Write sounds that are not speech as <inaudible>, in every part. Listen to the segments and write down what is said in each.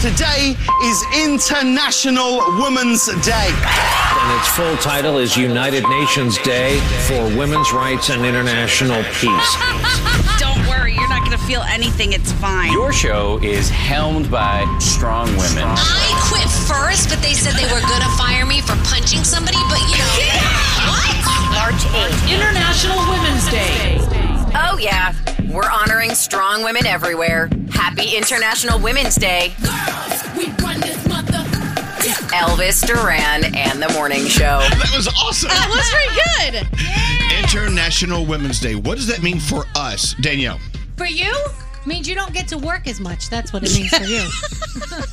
Today is International Women's Day. And its full title is United Nations Day for Women's Rights and International Peace. <laughs> Don't worry, you're not going to feel anything. It's fine. Your show is helmed by strong women. I quit first, but they said they were gonna fire me for punching somebody, but you know. What? March 8th, International Women's Day. Oh, yeah. We're honoring strong women everywhere. Happy International Women's Day. Girls, Elvis Duran and the Morning Show. <laughs> That was awesome. That was very good. International Women's Day. What does that mean for us, Danielle? For you, means you don't get to work as much. That's what it means for you. <laughs>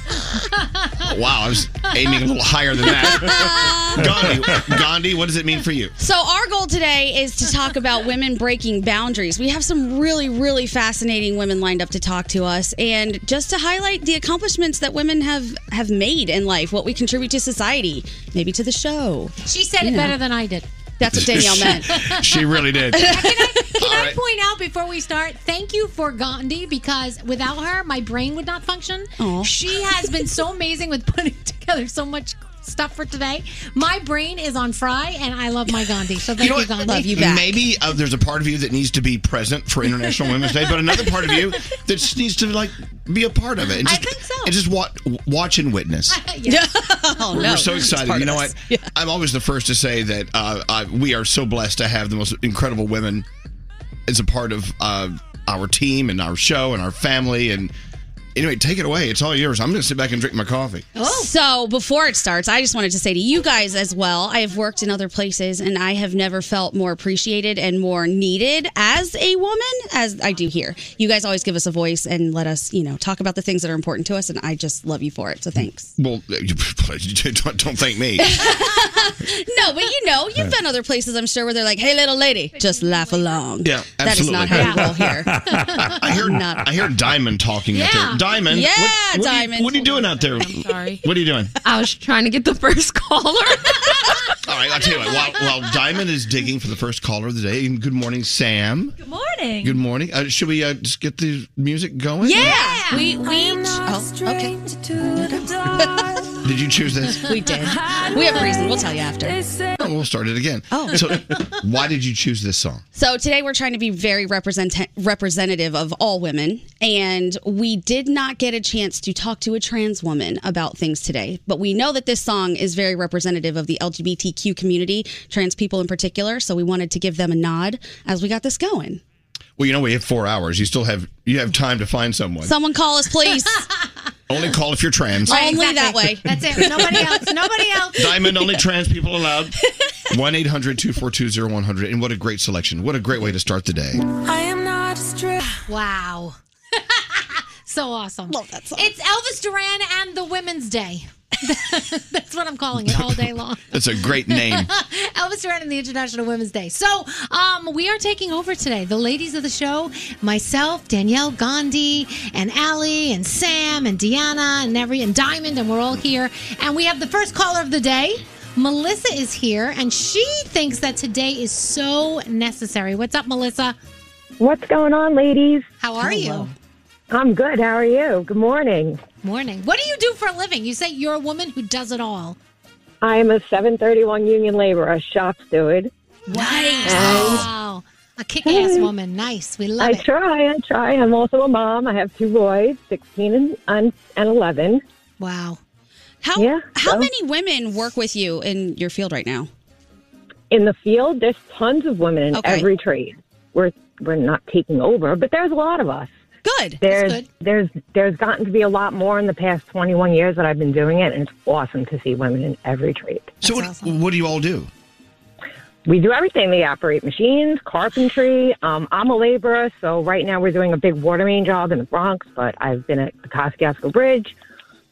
Wow, I was aiming a little higher than that. <laughs> Gandhi, Gandhi, what does it mean for you? So, our goal today is to talk about women breaking boundaries. We have some really, really fascinating women lined up to talk to us, and just to highlight the accomplishments that women have have made in life, what we contribute to society, maybe to the show. She said You it know. better than I did. That's what Danielle meant. <laughs> She really did. <laughs> Can I right. point out before we start? Thank you for Gandhi because without her, my brain would not function. Aw. She has been so amazing with putting <laughs> together so much stuff for today. My brain is on fry, and I love my Gandhi. So thank you, what? Gandhi. Love you back. Maybe uh, there's a part of you that needs to be present for International Women's Day, but another part of you <laughs> that just needs to like be a part of it. And I just, think so. And just wa- watch and witness. <laughs> Yeah. <laughs> oh We're so excited. You know us. what? I'm always the first to say that uh, uh, we are so blessed to have the most incredible women as a part of uh, our team and our show and our family. And anyway, take it away. It's all yours. I'm going to sit back and drink my coffee. Oh so before it starts, I just wanted to say to you guys as well, I have worked in other places and I have never felt more appreciated and more needed as a woman as I do here. You guys always give us a voice and let us, you know, talk about the things that are important to us and I just love you for it. So thanks. Well, <laughs> don't, don't thank me. <laughs> No, but you know, you've been other places I'm sure where they're like, "Hey little lady, just laugh along." Yeah, That is not absolutely. how we roll here. <laughs> I hear Not- I hear Diamond talking out there. Yeah. Diamond. Yeah, what, what Are you, what are you doing out there? I'm Sorry. What are you doing? I was trying to get the first caller. <laughs> All right, I'll tell you what. While, while Diamond is digging for the first caller of the day, and good morning, Sam. Good morning. Good morning. Uh, should we uh, just get the music going? Yeah, we we oh okay. <laughs> Did you choose this? We did. We have a reason. We'll tell you after. Oh, we'll start it again. Oh. So, why did you choose this song? So today we're trying to be very represent- representative of all women, and we did not get a chance to talk to a trans woman about things today. But we know that this song is very representative of the LGBTQ community, trans people in particular. So we wanted to give them a nod as we got this going. Well, you know we have four hours. You still have you have time to find someone. Someone call us, please. <laughs> Only call if you're trans. Only that way. That's it. Nobody else. Nobody else. Diamond, only trans people allowed. <laughs> 1 800 242 0100. And what a great selection. What a great way to start the day. I am not a strip. Wow. <laughs> so awesome. Love that song. It's Elvis Duran and the Women's Day. <laughs> That's what I'm calling it all day <laughs> long. That's a great name. <laughs> Elvis Duran and the International Women's Day. So, um, we are taking over today. The ladies of the show, myself, Danielle Gandhi, and Allie, and Sam, and Deanna, and every, and Diamond, and we're all here. And we have the first caller of the day. Melissa is here, and she thinks that today is so necessary. What's up, Melissa? What's going on, ladies? How are you? I'm good. How are you? Good morning. Morning. What do you do for a living? You say you're a woman who does it all. I am a 731 union laborer, a shop steward. Nice. Wow. A kick ass <laughs> woman. Nice. We love I it. I try. I try. I'm also a mom. I have two boys, 16 and, and, and 11. Wow. How Yeah, how so- many women work with you in your field right now? In the field, there's tons of women in Okay. every trade. We're we're not taking over, but there's a lot of us. Good. There's good. there's there's gotten to be a lot more in the past 21 years that I've been doing it, and it's awesome to see women in every trade. So, what, awesome. what do you all do? We do everything. They operate machines, carpentry. Um, I'm a laborer, so right now we're doing a big water main job in the Bronx, but I've been at the Kosciuszko Bridge.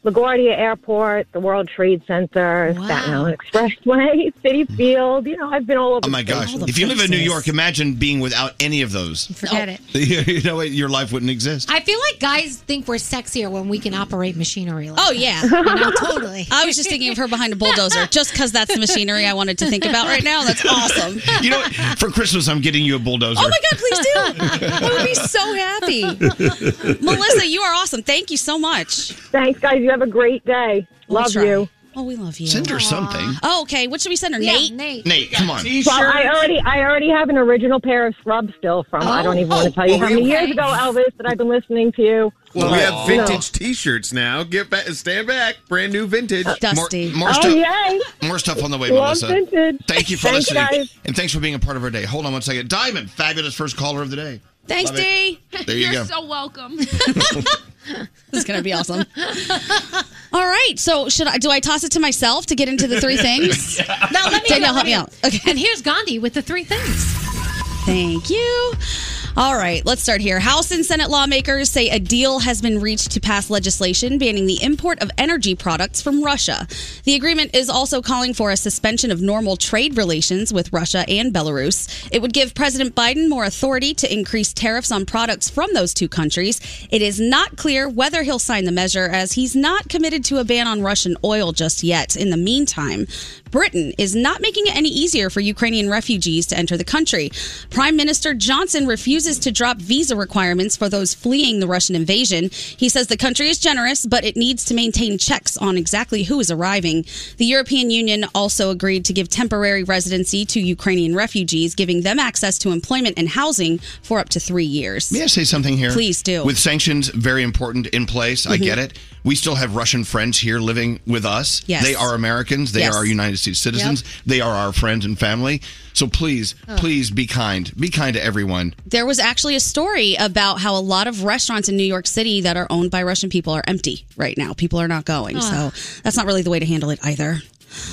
LaGuardia Airport, the World Trade Center, Staten Island Expressway, <laughs> City mm-hmm. Field. You know, I've been all over. Oh my gosh! place. If you live in New York, imagine being without any of those. Forget it. <laughs> you know, your life wouldn't exist. I feel like guys think we're sexier when we can operate machinery. Like Oh that. yeah, <laughs> You know, totally. I was just thinking of her behind a bulldozer, just because that's the machinery I wanted to think about right now. That's awesome. You know, for Christmas, I'm getting you a bulldozer. Oh my God, please do. I would be so happy. Melissa, you are awesome. Thank you so much. Thanks, guys. You have a great day. We'll Love try. you. Oh, we love you. Send her something. Oh, okay. What should we send her? Yeah, Nate? Nate. Nate, come on. Well, I already, I already have an original pair of scrubs still from. I don't even oh, want to tell you Oh, how many we- years ago, Elvis, that I've been listening to you. Well, we have Aw. vintage T-shirts now. Get back, stand back, brand new vintage. Dusty. More Oh stuff. yay! More stuff on the way, Love Melissa. vintage. Thank you for Thanks, listening. guys. And thanks for being a part of our day. Hold on one second. Diamond, fabulous first caller of the day. Thanks, Love it. D. <laughs> There you You're go. so welcome. <laughs> This is gonna be awesome. <laughs> All right. So should I? Do I toss it to myself to get into the three things? Now let me Danielle, help me out. Okay. And here's Gandhi with the three things. Thank you. All right, let's start here. House and Senate lawmakers say a deal has been reached to pass legislation banning the import of energy products from Russia. The agreement is also calling for a suspension of normal trade relations with Russia and Belarus. It would give President Biden more authority to increase tariffs on products from those two countries. It is not clear whether he'll sign the measure, as he's not committed to a ban on Russian oil just yet. In the meantime, Britain is not making it any easier for Ukrainian refugees to enter the country. Prime Minister Johnson refuses to drop visa requirements for those fleeing the Russian invasion. He says the country is generous, but it needs to maintain checks on exactly who is arriving. The European Union also agreed to give temporary residency to Ukrainian refugees, giving them access to employment and housing for up to three years. May I say something here? Please do. With sanctions very important in place, I Mhm. get it. We still have Russian friends here living with us. Yes. They are Americans. They Yes. are United States citizens. They are our friends and family. So please, Ugh. please be kind. Be kind to everyone. There was actually a story about how a lot of restaurants in New York City that are owned by Russian people are empty right now. People are not going. So that's not really the way to handle it either.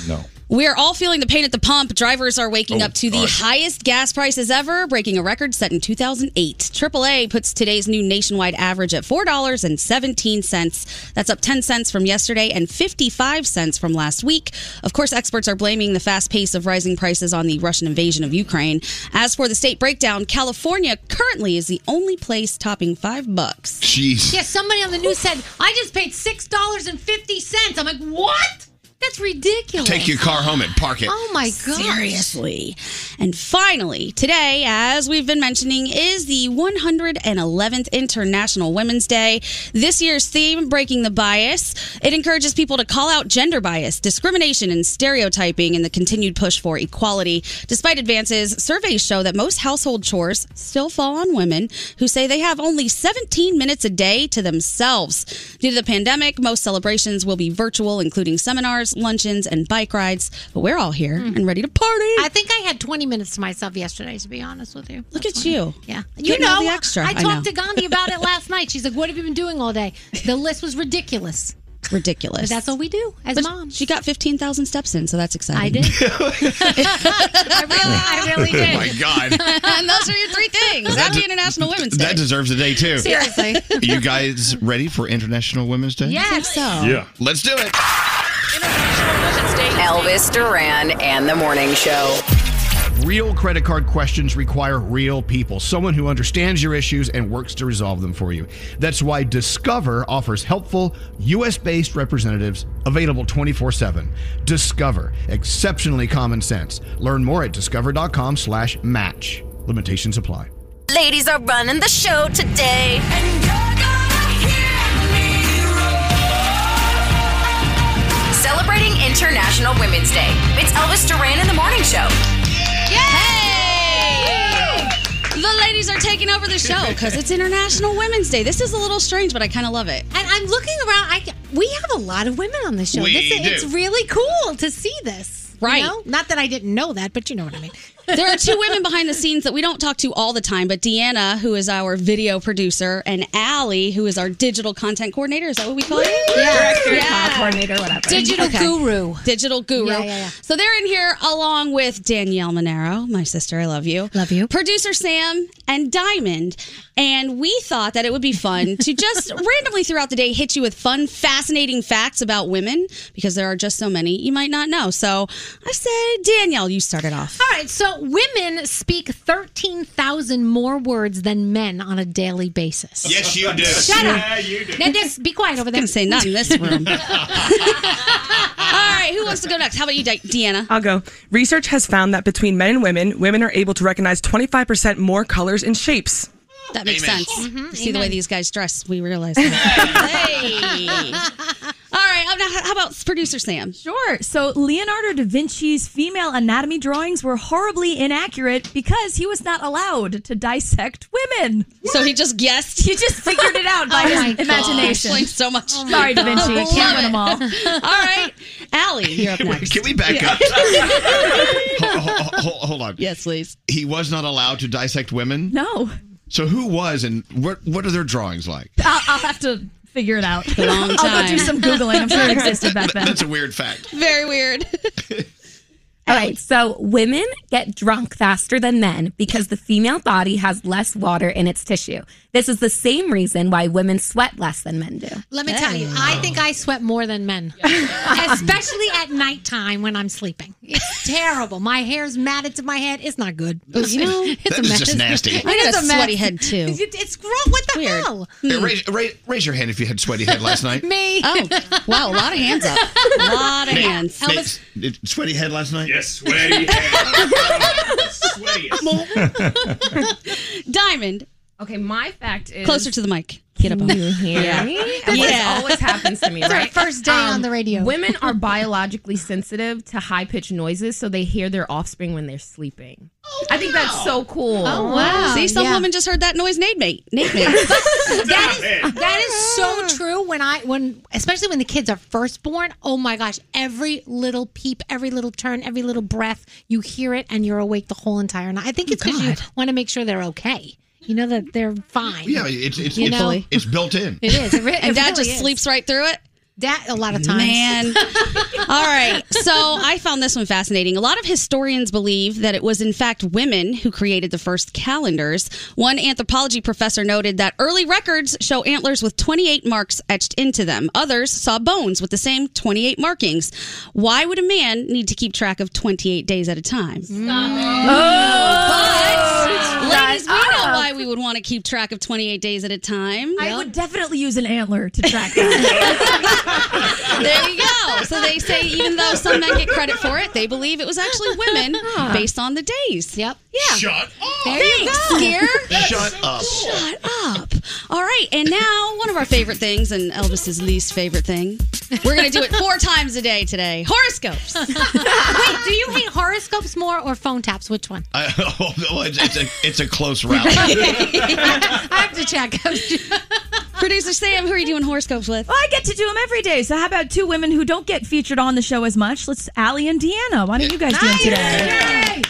No. We are all feeling the pain at the pump. Drivers are waking Oh, up to the God. highest gas prices ever, breaking a record set in 2008. AAA puts today's new nationwide average at $4.17. That's up 10 cents from yesterday and 55 cents from last week. Of course, experts are blaming the fast pace of rising prices on the Russian invasion of Ukraine. As for the state breakdown, California currently is the only place topping 5 bucks. Jeez. Yeah, somebody on the news said, I just paid $6.50. I'm like, what? That's ridiculous. Take your car home and park it. Oh my god! Seriously. And finally, today, as we've been mentioning, is the 111th International Women's Day. This year's theme, Breaking the Bias, it encourages people to call out gender bias, discrimination, and stereotyping in the continued push for equality. Despite advances, surveys show that most household chores still fall on women who say they have only 17 minutes a day to themselves. Due to the pandemic, most celebrations will be virtual, including seminars, luncheons, and bike rides. But we're all here mm-hmm. and ready to party. I think I had 20 minutes to myself yesterday, to be honest with you. Look at you. Yeah. You Getting all know, the extra. I I talked know. to Gandhi about it <laughs> last night. She's like, What have you been doing all day? The list was ridiculous. Ridiculous. But that's what we do as But moms. She got 15,000 steps in, so that's exciting. I did. <laughs> I really, I really oh did. Oh my God. <laughs> and those are your three things. Happy de- International Women's Day. That deserves a day too. Seriously. you guys ready for International Women's Day? Yeah, I think so. Yeah. Let's do it. Elvis Duran and the Morning Show. Real credit card questions require real people, someone who understands your issues and works to resolve them for you. That's why Discover offers helpful, US based representatives available 24 7. Discover, exceptionally common sense. Learn more at discover.com slash match. Limitations apply. Ladies are running the show today. Celebrating International Women's Day. It's Elvis Duran in the Morning Show. Hey! The ladies are taking over the show because it's International Women's Day. This is a little strange, but I kind of love it. And I'm looking around. I, we have a lot of women on the show. We This do. It's really cool to see this. you Right. know? Not that I didn't know that, but you know what I mean. There are two women behind the scenes that we don't talk to all the time, but Deanna, who is our video producer, and Allie, who is our digital content coordinator. Is that what we call you? Director, cloud coordinator, whatever. Digital Okay. guru. Digital guru. Yeah, yeah, yeah. So they're in here along with Danielle Monaro, my sister. I love you. Love you. Producer Sam and Diamond. And we thought that it would be fun to <laughs> just randomly throughout the day hit you with fun, fascinating facts about women because there are just so many you might not know. So I said, Danielle, you started off. All right, so women speak 13,000 more words than men on a daily basis. Yes, you do. Shut up. Yeah, you do. Now, just be quiet over I'm there. going to say not in this room. <laughs> All right, who wants to go next? How about you, Di- Deanna? I'll go. Research has found that between men and women, women are able to recognize 25% more colors and shapes. That makes Amen. sense. Mm-hmm. See the way these guys dress, we realize that. hey. <laughs> All right, I'm how about producer Sam? Sure. So Leonardo da Vinci's female anatomy drawings were horribly inaccurate because he was not allowed to dissect women. So he just guessed. He just figured it out <laughs> by Oh his imagination. Explains so much. Sorry, Da Vinci. Love Can't win them all. <laughs> All right, Allie, you're up next. Can we back Yeah. up? hold, hold- hold- hold on. Yes, please. He was not allowed to dissect women. No. So who was, and what what are their drawings like? I'll, I'll have to figure it out. a long I'll go time. do some Googling. I'm sure it existed back then. That's a weird fact. Very weird. <laughs> All right, so women get drunk faster than men because the female body has less water in its tissue. This is the same reason why women sweat less than men do. Let me tell you, I think I sweat more than men, <laughs> especially at nighttime when I'm sleeping. It's terrible. My hair's matted to my head. It's not good. you know, it's That a is mess. just nasty. It I got is a a mess. sweaty head, too. It- It's gross. What the Weird. hell? Hey, hmm. raise, raise, raise your hand if you had sweaty head last night. <laughs> Me. Oh, wow, a lot of hands up. <laughs> A lot of Nate, hands. Nate, did- sweaty head last night? Yes, sweaty <laughs> Diamond, Okay, my fact is closer to the mic. Get up on Can you <laughs> hear Yeah. me? Yeah. This always happens to me, It's our right? first day on the um, radio. Women are <laughs> biologically sensitive to high pitched noises, so they hear their offspring when they're sleeping. I think that's so oh, cool. Oh, wow. See, some Yeah. woman just heard that noise Nate made. Nate made. <laughs> that is that is so true. When I when especially when the kids are first born, oh my gosh, every little peep, every little turn, every little breath, you hear it and you're awake the whole entire night. I think oh, it's because you want to make sure they're okay. You know that they're fine. Yeah, it's it's You it's, know? it's built in. It is. It, re- and it dad really just is. sleeps right through it. That a lot of times. Man. <laughs> All right. So I found this one fascinating. A lot of historians believe that it was, in fact, women who created the first calendars. One anthropology professor noted that early records show antlers with 28 marks etched into them. Others saw bones with the same 28 markings. Why would a man need to keep track of 28 days at a time? Stop mm. oh, But, ladies, we know why we would want to keep track of 28 days at a time. I would definitely use an antler to track that. <laughs> <laughs> there you go. So they say even though some men get credit for it, they believe it was actually women ah. based on the days. Yep. Yeah. Shut up. There you go. Scare. Shut up. Shut up. All right. And now one of our favorite things and Elvis's least favorite thing. We're going to do it four times a day today. Horoscopes. <laughs> Wait, do you hate horoscopes more or phone taps? Which one? I, oh, no, it's, it's a it's a close round. <laughs> I have to check. <laughs> Producer Sam, who are you doing horoscopes with? Well, I get to do them every day. So how about two women who don't get featured on the show as much? Let's Allie and Deanna. Why don't you guys do them today?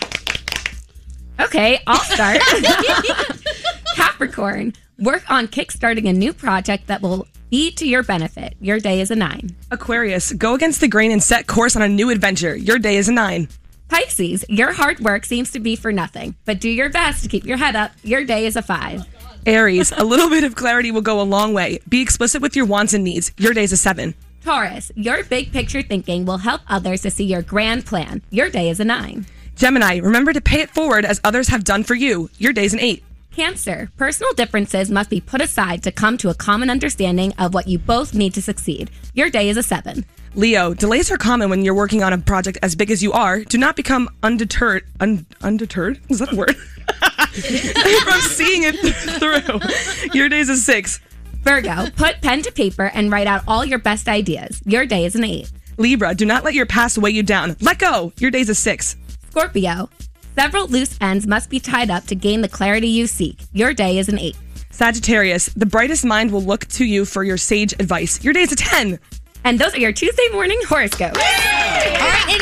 Okay, I'll start. <laughs> Capricorn, work on kickstarting a new project that will be to your benefit. Your day is a nine. Aquarius, go against the grain and set course on a new adventure. Your day is a nine. Pisces, your hard work seems to be for nothing, but do your best to keep your head up. Your day is a five. Aries, a little bit of clarity will go a long way. Be explicit with your wants and needs. Your day's a seven. Taurus, your big picture thinking will help others to see your grand plan. Your day is a nine. Gemini, remember to pay it forward as others have done for you. Your day's an eight. Cancer, personal differences must be put aside to come to a common understanding of what you both need to succeed. Your day is a seven. Leo, delays are common when you're working on a project as big as you are. Do not become undeterred. Un, undeterred? Is that a word? <laughs> From seeing it through. Your day's a six. Virgo, put pen to paper and write out all your best ideas. Your day is an eight. Libra, do not let your past weigh you down. Let go. Your day's a six. Scorpio, several loose ends must be tied up to gain the clarity you seek. Your day is an eight. Sagittarius, the brightest mind will look to you for your sage advice. Your day is a 10. And those are your Tuesday morning horoscopes. All right, it is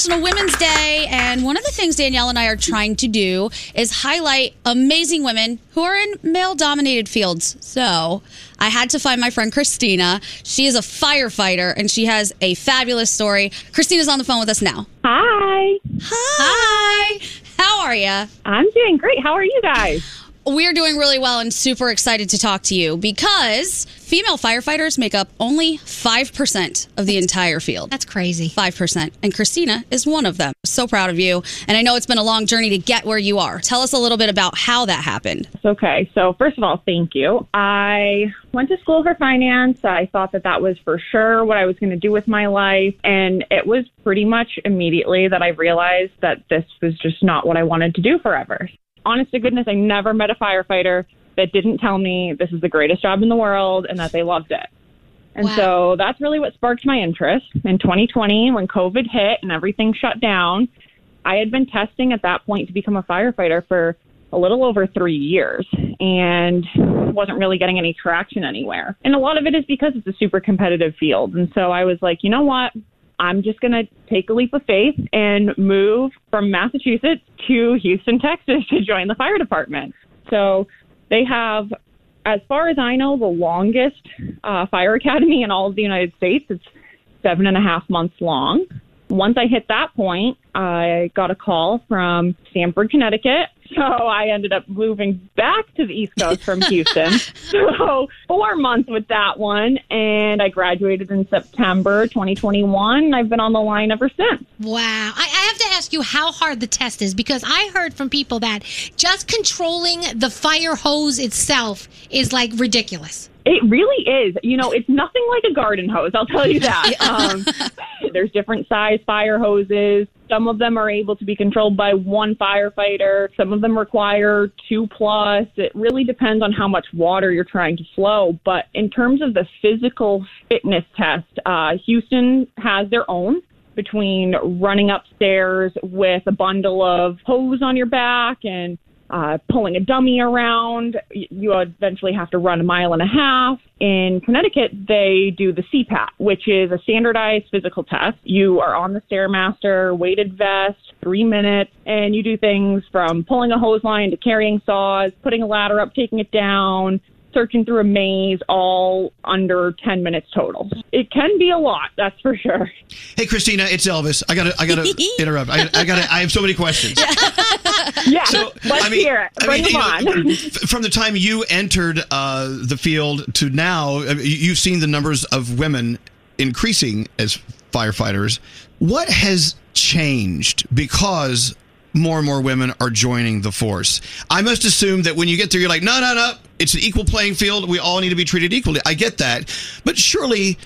International International Women's Day, and one of the things Danielle and I are trying to do is highlight amazing women who are in male dominated fields. So I had to find my friend Christina. She is a firefighter and she has a fabulous story. Christina's on the phone with us now. Hi. Hi. Hi. How are you? I'm doing great. How are you guys? We're doing really well and super excited to talk to you because female firefighters make up only 5% of the entire field. That's crazy. 5%. And Christina is one of them. So proud of you. And I know it's been a long journey to get where you are. Tell us a little bit about how that happened. Okay, so first of all, thank you. I went to school for finance. I thought that that was for sure what I was going to do with my life. And it was pretty much immediately that I realized that this was just not what I wanted to do forever. Honest to goodness, I never met a firefighter that didn't tell me this is the greatest job in the world and that they loved it. And so that's really what sparked my interest. In 2020, when COVID hit and everything shut down, I had been testing at that point to become a firefighter for a little over three years and wasn't really getting any traction anywhere. And a lot of it is because it's a super competitive field. And so I was like, you know what? I'm just going to take a leap of faith and move from Massachusetts to Houston, Texas <laughs> to join the fire department. So they have, as far as I know, the longest uh, fire academy in all of the United States. It's seven and a half months long. Once I hit that point, I got a call from Stamford, Connecticut. So I ended up moving back to the East Coast from Houston. <laughs> so four months with that one, and I graduated in September 2021. I've been on the line ever since. Wow. I, I have to ask you how hard the test is because I heard from people that just controlling the fire hose itself is like ridiculous. It really is. You know, it's nothing like a garden hose. I'll tell you <laughs> that. um, there's different size fire hoses. Some of them are able to be controlled by one firefighter. Some of them require two plus. It really depends on how much water you're trying to flow. But in terms of the physical fitness test, uh, Houston has their own between running upstairs with a bundle of hose on your back and uh, pulling a dummy around. You eventually have to run a mile and a half. In Connecticut, they do the CPAT, which is a standardized physical test. You are on the Stairmaster, weighted vest, three minutes, and you do things from pulling a hose line to carrying saws, putting a ladder up, taking it down, searching through a maze, all under 10 minutes total. It can be a lot, that's for sure. Hey, Christina, it's Elvis. I gotta, I gotta <laughs> interrupt. I, I gotta, I have so many questions. <laughs> Yeah, So, let's I mean- hear it. I Bring mean, them you know, on. <laughs> from the time you entered uh, the field to now, I mean, you- you've seen the numbers of women increasing as firefighters. What has changed because more and more women are joining the force? I must assume that when you get there, you're like, no, no, no, it's an equal playing field. We all need to be treated equally. I get that, but surely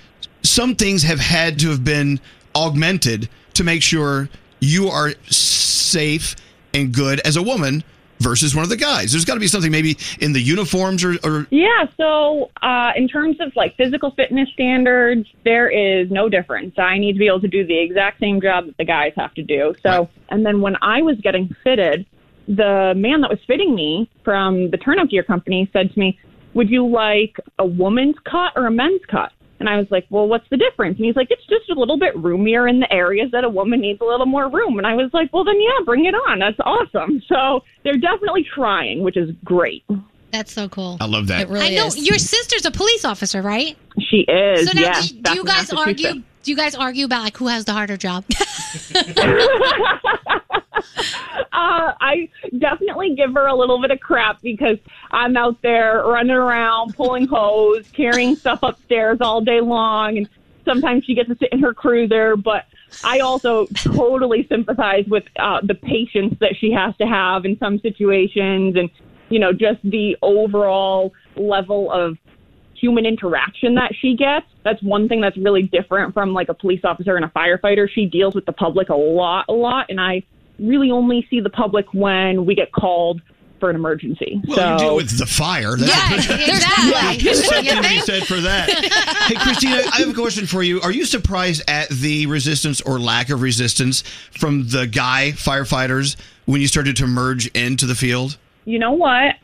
some things have had to have been augmented to make sure you are safe and good as a woman versus one of the guys. There's got to be something maybe in the uniforms or, or Yeah, so uh, in terms of like physical fitness standards, there is no difference. I need to be able to do the exact same job that the guys have to do. So, and then when I was getting fitted, the man that was fitting me from the turnout gear company said to me, Would you like a woman's cut or a men's cut? And I was like, Well, what's the difference? And he's like, It's just a little bit roomier in the areas that a woman needs a little more room. And I was like, Well, then yeah, bring it on. That's awesome. <laughs> So they're definitely trying, which is great. That's so cool. I love that. I know your sister's a police officer, right? She is. So now, yes, do, do you guys argue? Do you guys argue about like who has the harder job? <laughs> Uh, I definitely give her a little bit of crap because I'm out there running around, pulling hose, carrying stuff upstairs all day long, and sometimes she gets to sit in her cruiser. But I also totally sympathize with uh, the patience that she has to have in some situations, and you know, just the overall level of human interaction that she gets. That's one thing that's really different from like a police officer and a firefighter. She deals with the public a lot, a lot, and I really only see the public when we get called for an emergency. Well, so you deal with the fire. That's- exactly. There's something to be said for that. Hey, Christina, I have a question for you. Are you surprised at the resistance or lack of resistance from the guy firefighters when you started to merge into the field? you know what?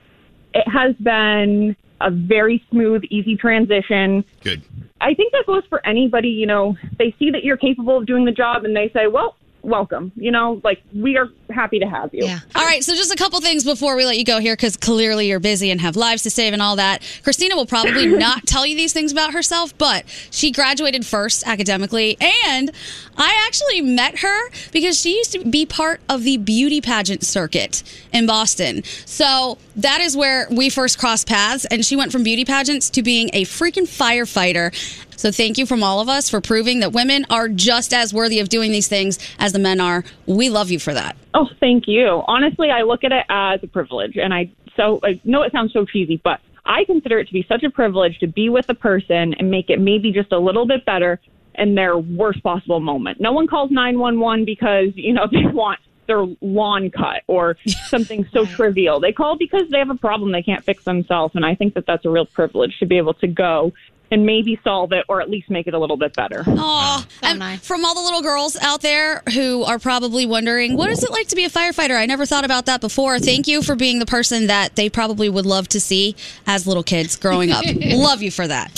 It has been a very smooth, easy transition. Good. I think that goes for anybody, you know, they see that you're capable of doing the job and they say, well, welcome. You know, like we are happy to have you. Yeah. All right, so just a couple things before we let you go here, because clearly you're busy and have lives to save and all that. Christina will probably <laughs> not tell you these things about herself, but she graduated first academically, and I actually met her because she used to be part of the beauty pageant circuit in Boston. So that is where we first crossed paths, and she went from beauty pageants to being a freaking firefighter. So thank you from all of us for proving that women are just as worthy of doing these things as the men are. We love you for that. Oh, thank you. Honestly, I look at it as a privilege, and I so I know it sounds so cheesy, but I consider it to be such a privilege to be with a person and make it maybe just a little bit better in their worst possible moment. No one calls 911 because, you know, <laughs> they want their lawn cut or <laughs> something so trivial. They call because they have a problem they can't fix themselves, and I think that that's a real privilege to be able to go and maybe solve it or at least make it a little bit better. Aw, and from all the little girls out there who are probably wondering, what is it like to be a firefighter? I never thought about that before. Thank you for being the person that they probably would love to see as little kids growing up. <laughs> love you for that.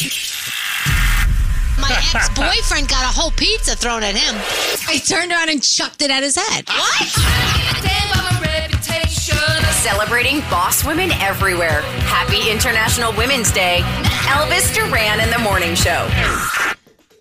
My ex boyfriend got a whole pizza thrown at him. I turned around and chucked it at his head. Celebrating boss women everywhere. Happy International Women's Day. Elvis Duran in the Morning Show.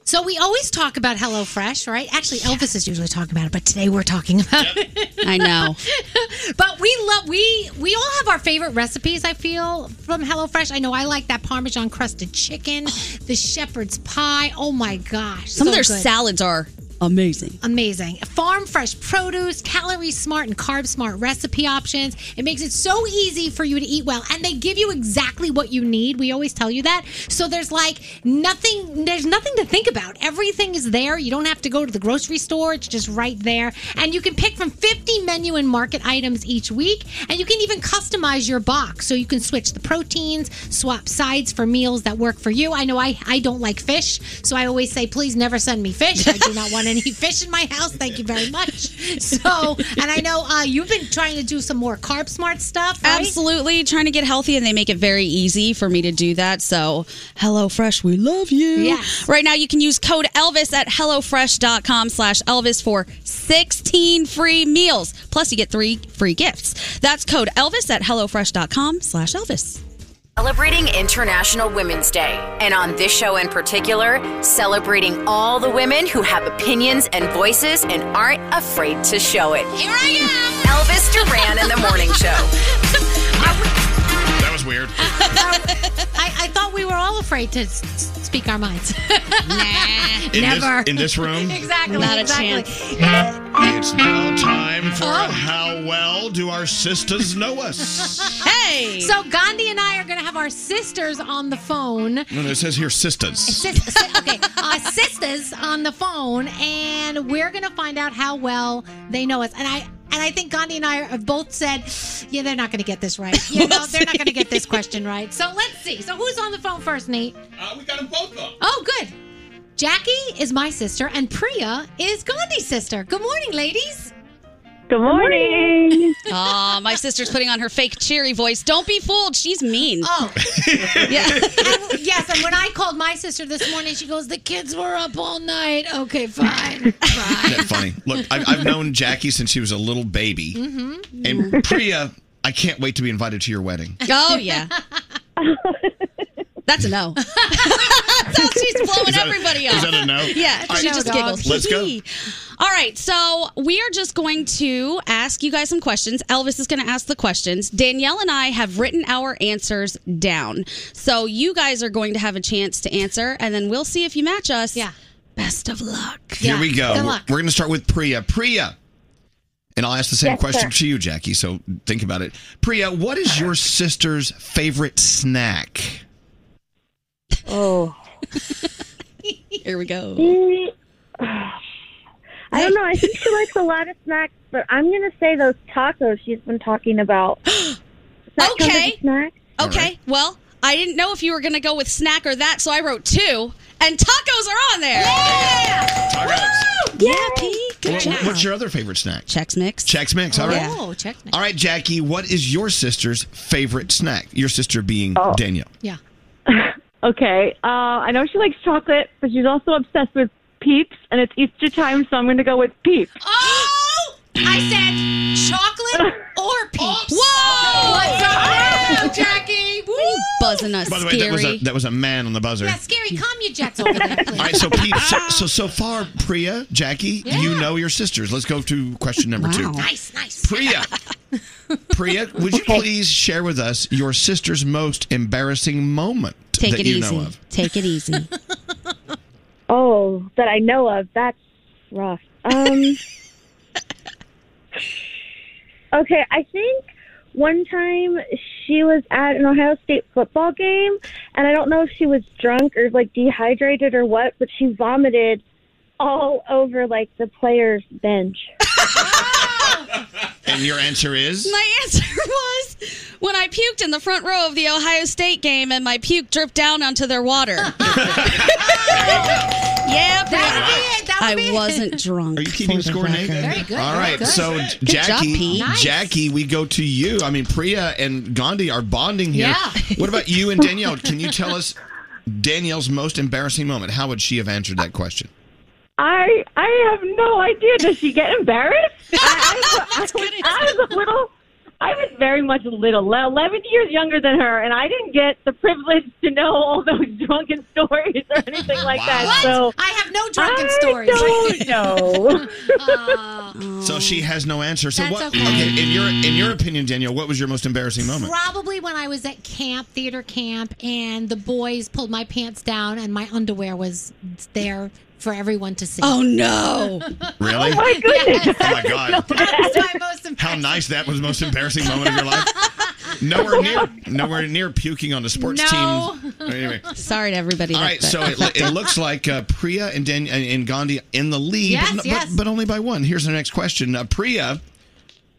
So we always talk about HelloFresh, right? Actually, Elvis is usually talking about it, but today we're talking about it. I know. <laughs> but we love we we all have our favorite recipes. I feel from HelloFresh. I know I like that Parmesan crusted chicken, the shepherd's pie. Oh my gosh, Some of their good. salads are amazing. Amazing. Farm fresh produce, calorie smart and carb smart recipe options. It makes it so easy for you to eat well. And they give you exactly what you need. We always tell you that. So there's like nothing, there's nothing to think about. Everything is there. You don't have to go to the grocery store. It's just right there. And you can pick from 50 menu and market items each week. And you can even customize your box. So you can switch the proteins, swap sides for meals that work for you. I know I, I don't like fish. So I always say, please never send me fish. I do not want <laughs> any fish in my house. Thank you very much. So, and I know uh, you've been trying to do some more carb smart stuff, right? Absolutely, trying to get healthy, and they make it very easy for me to do that. So, HelloFresh, we love you. Yes. Right now, you can use code Elvis at HelloFresh.com slash Elvis for 16 free meals. Plus, you get three free gifts. That's code Elvis at HelloFresh.com slash Elvis. Celebrating International Women's Day. And on this show in particular, celebrating all the women who have opinions and voices and aren't afraid to show it. Here I am. Elvis Duran in the Morning Show. <laughs> That was weird. <laughs> I, I thought we were all afraid to s- s- speak our minds. <laughs> nah, In never. This, in this room, <laughs> exactly. Not a exactly. it's now time for Oh. How Well Do Our Sisters Know Us? Hey! So Gandhi and I are going to have our sisters on the phone. No, no, it says here sisters. Sis- okay, uh, sisters on the phone, and we're gonna find out how well they know us. And I and I think Gandhi and I have both said, yeah, they're not gonna get this right. You <laughs> know, they're not gonna get this question right. So let's see. So who's on the phone first, Nate? Uh, we got them both up. Oh, good. Jackie is my sister, and Priya is Gandhi's sister. Good morning, ladies. Good morning. Aw, my sister's putting on her fake cheery voice. Don't be fooled. She's mean. Oh, <laughs> Yeah. and, <laughs> yes. And when I called my sister this morning, she goes, "The kids were up all night." Okay, fine. Isn't that funny? Look, I've, I've known Jackie since she was a little baby. Mm-hmm. And Priya, I can't wait to be invited to your wedding. Oh, yeah. <laughs> That's a no. <laughs> That's how she's blowing Is that a- everybody is that a no? Yeah, All she right. just dog. giggles. Let's go. All right, so we are just going to ask you guys some questions. Elvis is going to ask the questions. Danielle and I have written our answers down. So you guys are going to have a chance to answer, and then we'll see if you match us. Yeah. Best of luck. Here we go. Good We're, luck. we're going to start with Priya. Priya. And I'll ask the same Yes, question sir. to you, Jackie. So think about it. Priya, what is uh-huh. your sister's favorite snack? Oh. <laughs> Here we go. She, I don't know. I think she likes a lot of snacks, but I'm going to say those tacos she's been talking about. Does that count as a Okay. snack? Okay, well, I didn't know if you were going to go with snack or that, so I wrote two, and tacos are on there. Tacos. Yeah, Pete. Good What- job. what's your other favorite snack? Chex Mix. Chex Mix. All oh, right. Oh, check. All right, Jackie, what is your sister's favorite snack? Your sister being Oh. Danielle. Yeah. <laughs> Okay. Uh, I know she likes chocolate, but she's also obsessed with Peeps, and it's Easter time, so I'm going to go with Peeps. Oh, I said chocolate <laughs> or peeps. Whoa! What's up, now, Jackie? Woo! Buzzing us, By the way, that was a that was a man on the buzzer. Yeah, scary. Calm your jets over there, please. <laughs> All right, so Pete, so, so so far, Priya, Jackie, you know your sisters. Let's go to question number two. Nice, nice. Priya, <laughs> Priya, would you please share with us your sister's most embarrassing moment Take that it you easy. know of? Take it easy. Oh, that I know of. That's rough. Um. Okay, I think one time she was at an Ohio State football game, and I don't know if she was drunk or like dehydrated or what, but she vomited all over like the players' bench. <laughs> And your answer is My answer <laughs> was when I puked in the front row of the Ohio State game and my puke dripped down onto their water. <laughs> yeah, That would be it. That would I be it. wasn't <laughs> drunk. Are you keeping score, Nate? record. Very good, All very right, good. so Good Jackie, job, Jackie, we go to you. I mean, Priya and Gandhi are bonding here. Yeah. <laughs> What about you and Danielle? Can you tell us Danielle's most embarrassing moment? How would she have answered that question? I I have no idea. Does she get embarrassed? <laughs> I, I, I, was, I was a little. I was very much little, eleven years younger than her, and I didn't get the privilege to know all those drunken <laughs> stories or anything like that. What? So I have no drunken I stories. don't know. <laughs> So she has no answer. So That's what? okay. in your in your opinion, Danielle, what was your most embarrassing moment? Probably when I was at camp, theater camp, and the boys pulled my pants down and my underwear was there for everyone to see. Oh no! <laughs> Really? Oh my goodness! Oh my god! <laughs> That was my most How nice that was the most embarrassing moment of your life. Nowhere near, nowhere near puking on the sports No. team. Anyway, Sorry to everybody. all that- right. So it, it looks like uh, Priya and Dan and, and Gandhi in the lead, Yes, but, yes. but, but only by one. Here's the next question. Uh, Priya,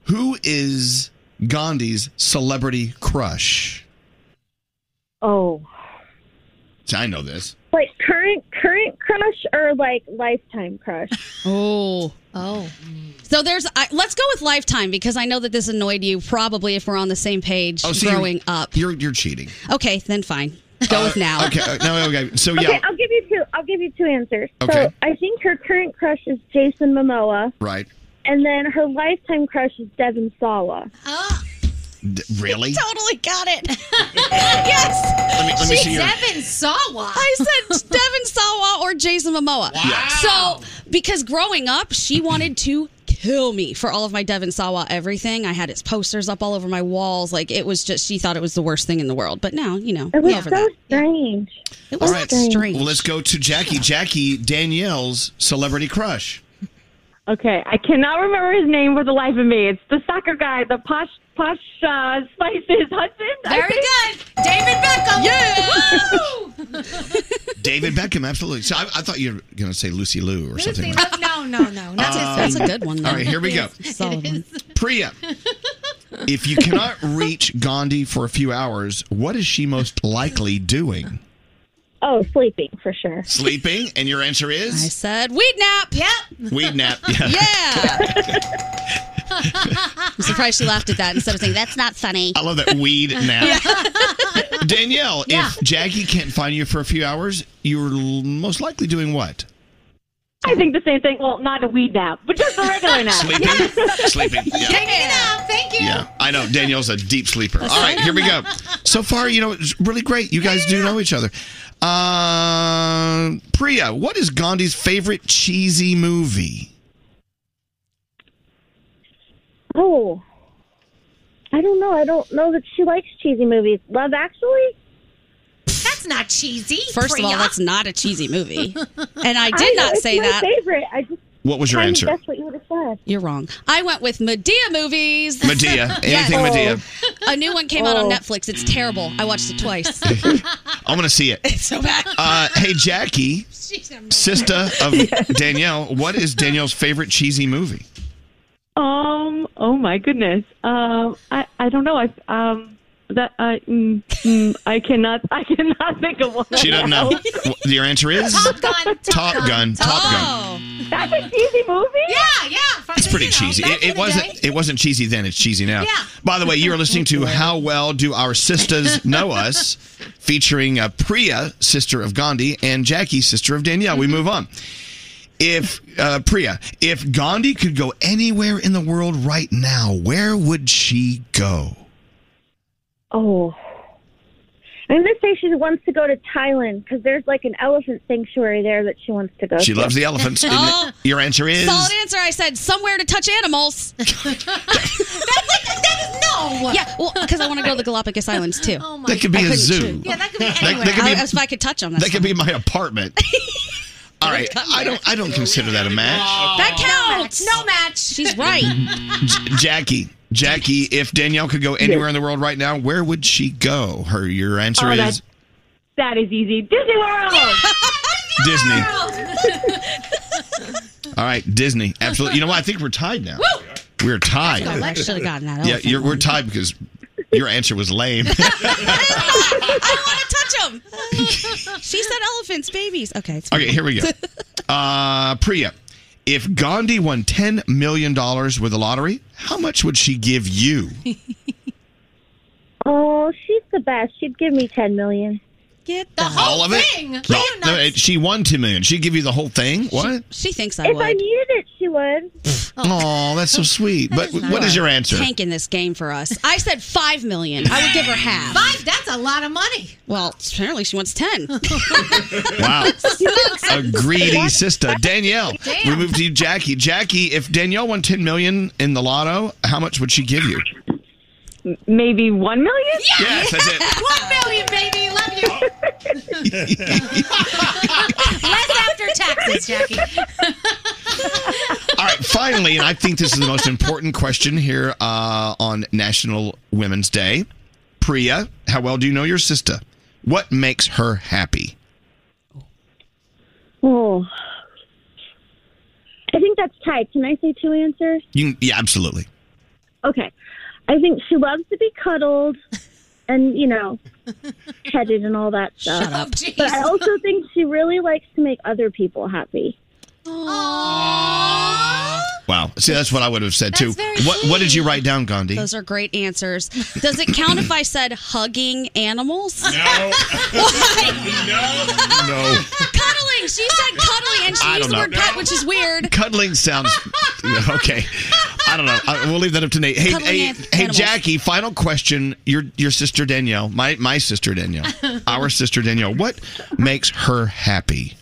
who is Gandhi's celebrity crush? Oh, See, I know this. Like current current crush or like lifetime crush? <laughs> Oh. Oh. So there's. I, let's go with Lifetime because I know that this annoyed you. Probably if we're on the same page Oh, so you're- growing up. You're you're cheating. Okay, then fine. Go with now. Okay. uh, No. Okay. So yeah. Okay, yeah. I'll give you two. I'll give you two answers. Okay. So I think her current crush is Jason Momoa, Right. and then her lifetime crush is Devon Sawa. D- really? <laughs> Totally got it. <laughs> yes. Let me let me see your. Devon Sawa. I said <laughs> Devon Sawa or Jason Momoa. Wow. So because growing up, she wanted to kill me for all of my Devon Sawa everything. I had his posters up all over my walls. Like it was just she thought it was the worst thing in the world. But now, you know, It was over so that. strange. It was right. strange. Well, let's go to Jackie. Jackie Danielle's celebrity crush. Okay, I cannot remember his name for the life of me. It's the soccer guy, the posh posh uh, Spice's husband. Very good. David Beckham. Yeah. <laughs> David Beckham, absolutely. So I, I thought you were going to say Lucy Liu or something Lucy, like that. no, no, no. Not Um, That's a good one. Though. All right, here we go. Solid one. Priya, if you cannot <laughs> reach Gandhi for a few hours, what is she most likely doing? Oh, sleeping for sure. Sleeping? And your answer is? I said weed nap. Yep. Weed nap. Yeah. <laughs> Yeah. <laughs> I'm surprised she laughed at that instead of saying that's not funny. I love that weed <laughs> nap. Danielle, Yeah. if Jackie can't find you for a few hours, you're l- most likely doing what? I think the same thing. Well, not a weed nap, but just a regular nap. Sleeping? Sleeping. Yeah. <laughs> Taking it out. Thank you. Yeah, I know. Danielle's a deep sleeper. All right, here we go. So far, you know, it's really great. You guys do know each other. Uh, Priya, what is Gandhi's favorite cheesy movie? Oh, I don't know. I don't know that she likes cheesy movies. Love Actually. That's not cheesy. First of all, that's not a cheesy movie, <laughs> and I I did know, not it's say my that. Favorite. I just What was your kinda answer? guessed what you would have said. You're wrong. I went with Madea movies. Madea. <laughs> Yes. Anything Madea. A new one came out on Oh. Netflix. It's terrible. I watched it twice. <laughs> I'm going to see it. it's so bad. Uh, hey, Jackie, sister of Danielle, what is Danielle's favorite cheesy movie? Um. Oh my goodness. Um. I. I don't know. I. Um. That. I. Mm, mm, I cannot. I cannot think of one. She doesn't know. Your answer is Top Gun. Top Gun. Top Gun. Oh. That's a cheesy movie. Yeah, yeah. It's pretty cheesy. It, it wasn't. day. It wasn't cheesy then. It's cheesy now. Yeah. By the way, you are listening to <laughs> "How Well Do Our Sisters Know Us," featuring uh, Priya, sister of Gandhi, and Jackie, sister of Danielle. We move on. If uh, Priya, if Gandhi could go anywhere in the world right now, where would she go? Oh. I'm going to say she wants to go to Thailand because there's like an elephant sanctuary there that she wants to go to. She to. loves the elephants. <laughs> Oh. Your answer is Solid answer. I said somewhere to touch animals. <laughs> That is like that is no. Yeah, well, because I want to go to the Galapagos Islands too. Oh my That could be I a couldn't zoo. choose. Yeah, that could be That- anywhere. that could be- I- if I could touch them, that's that could be my apartment. <laughs> All right, I don't. I don't consider that a match. That counts. No match. She's right. J- <laughs> Jackie, Jackie, if Danielle could go anywhere in the world right now, where would she go? Her, your answer Oh, is that's- That is easy. Disney World. <laughs> Disney. <laughs> All right, Disney. Absolutely. You know what? I think we're tied now. We're tied. Let's go. Lex should have gotten that. Yeah, elephant you're, we're tied because your answer was lame. <laughs> I don't want to touch them. <laughs> she said elephants, babies. Okay. It's Okay, here we go. <laughs> Uh, Priya, if Gandhi won $10 million with the lottery, how much would she give you? Oh, she's the best. She'd give me ten million. Get the All of it? thing. No, no, it- she won $10 million. She'd give you the whole thing? What? She thinks I if would. If I needed it, she would. Oh, that's so sweet. But what is your answer? Tanking this game for us. I said five million. I would give her half. Five, that's a lot of money. Well, apparently she wants ten. <laughs> Wow. <laughs> A greedy sister. Danielle, Damn. we move to you, Jackie. Jackie, if Danielle won 10 million in the lotto, how much would she give you? Maybe one million. Yes, that's it. <laughs> One million, baby. Love you. <laughs> Less after taxes, Jackie. All right, finally, and I think this is the most important question here uh, on National Women's Day. Priya, how well do you know your sister? What makes her happy? Oh. I think that's tied. Can I say two answers? You, yeah, absolutely. Okay. I think she loves to be cuddled and, you know, <laughs> petted and all that stuff. Shut up. But I also think she really likes to make other people happy. Wow. See, that's what I would have said too. What What did you write down, Gandhi? Those are great answers. Does it count if I said hugging animals? No. <laughs> Why? no. No. cuddling. She said cuddling, and she I used don't the word know. pet, which is weird. Cuddling sounds okay. I don't know. I, we'll leave that up to Nate. Hey, Cuddling hey, an- hey, animals. Jackie. Final question. Your your sister Danielle, my my sister Danielle, <laughs> our sister Danielle. What makes her happy?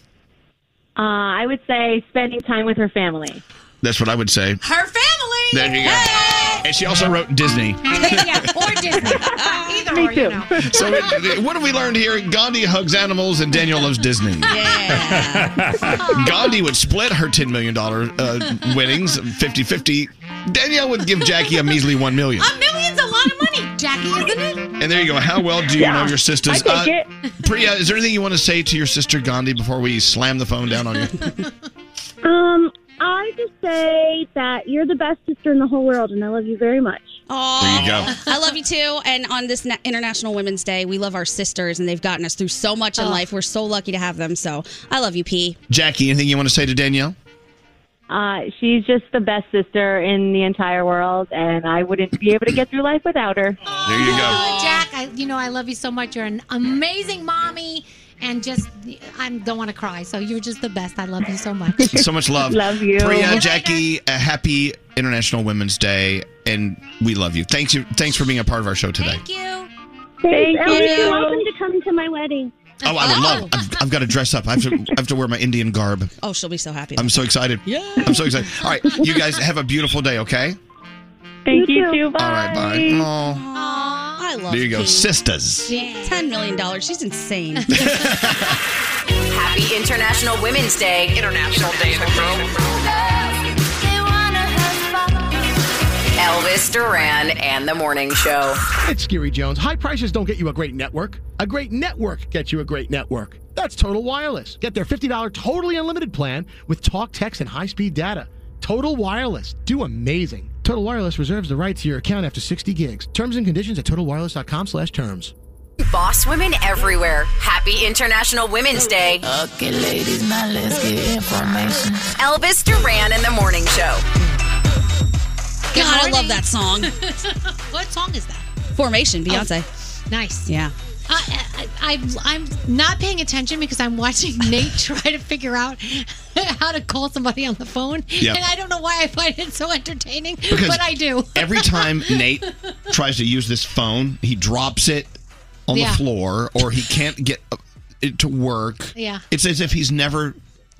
Uh, I would say spending time with her family. That's what I would say. Her family. There you go. And she also wrote Disney. <laughs> yeah, or Disney. <laughs> Either Me or, you too. know. <laughs> So it- what have we learned here? Gandhi hugs animals and Danielle loves Disney. Yeah. Gandhi would split her $10 million uh, winnings 50-50. Danielle would give Jackie a measly 1 million. A million's a lot of money, Jackie, isn't it? And there you go. How well do you know your sisters? I take Priya, is there anything you want to say to your sister Gandhi before we slam the phone down on you? Um, I just say that you're the best sister in the whole world, and I love you very much. Aw. There you go. I love you too. And on this Na- International Women's Day, we love our sisters, and they've gotten us through so much in Oh. life. We're so lucky to have them. So I love you, P. Jackie, anything you want to say to Danielle? Uh, she's just the best sister in the entire world, and I wouldn't be able to get through life without her. There you go. Jack, I, you know I love you so much. You're an amazing mommy, and just I don't want to cry. So you're just the best. I love you so much. <laughs> So much love. Love you. Priya, Jackie, a happy International Women's Day, and we love you. Thanks you. Thanks for being a part of our show today. Thank you. Thank Ellie, you. you're welcome to come to my wedding. Oh, I would oh. love. I've, I've got to dress up. I have to. I have to wear my Indian garb. Oh, she'll be so happy. I'm so excited. Yeah. I'm so excited. All right, you guys have a beautiful day. Okay. Thank You you, too. too. Bye. All right. Bye. Aw. I love There you go, P. sisters. Ten million dollars. She's insane. <laughs> Happy International Women's Day. International Day in Elvis Duran and the Morning Show. It's Skeery Jones. High prices don't get you a great network. A great network gets you a great network. That's Total Wireless. Get their $50 totally unlimited plan with talk, text, and high speed data. Total Wireless. Do amazing. Total Wireless reserves the right to your account after 60 gigs. Terms and conditions at totalwireless.com slash terms. Boss women everywhere. Happy International Women's Day. Okay, ladies, now let's get information. Elvis Duran and the Morning Show. God, I love that song. <laughs> what song is that? Formation, Beyonce. Oh, nice. Yeah. I, I, I, I'm not paying attention because I'm watching <laughs> Nate try to figure out <laughs> how to call somebody on the phone, Yep. and I don't know why I find it so entertaining, Because but I do. <laughs> Every time Nate tries to use this phone, he drops it on Yeah. the floor or he can't get uh, it to work. Yeah. It's as if he's never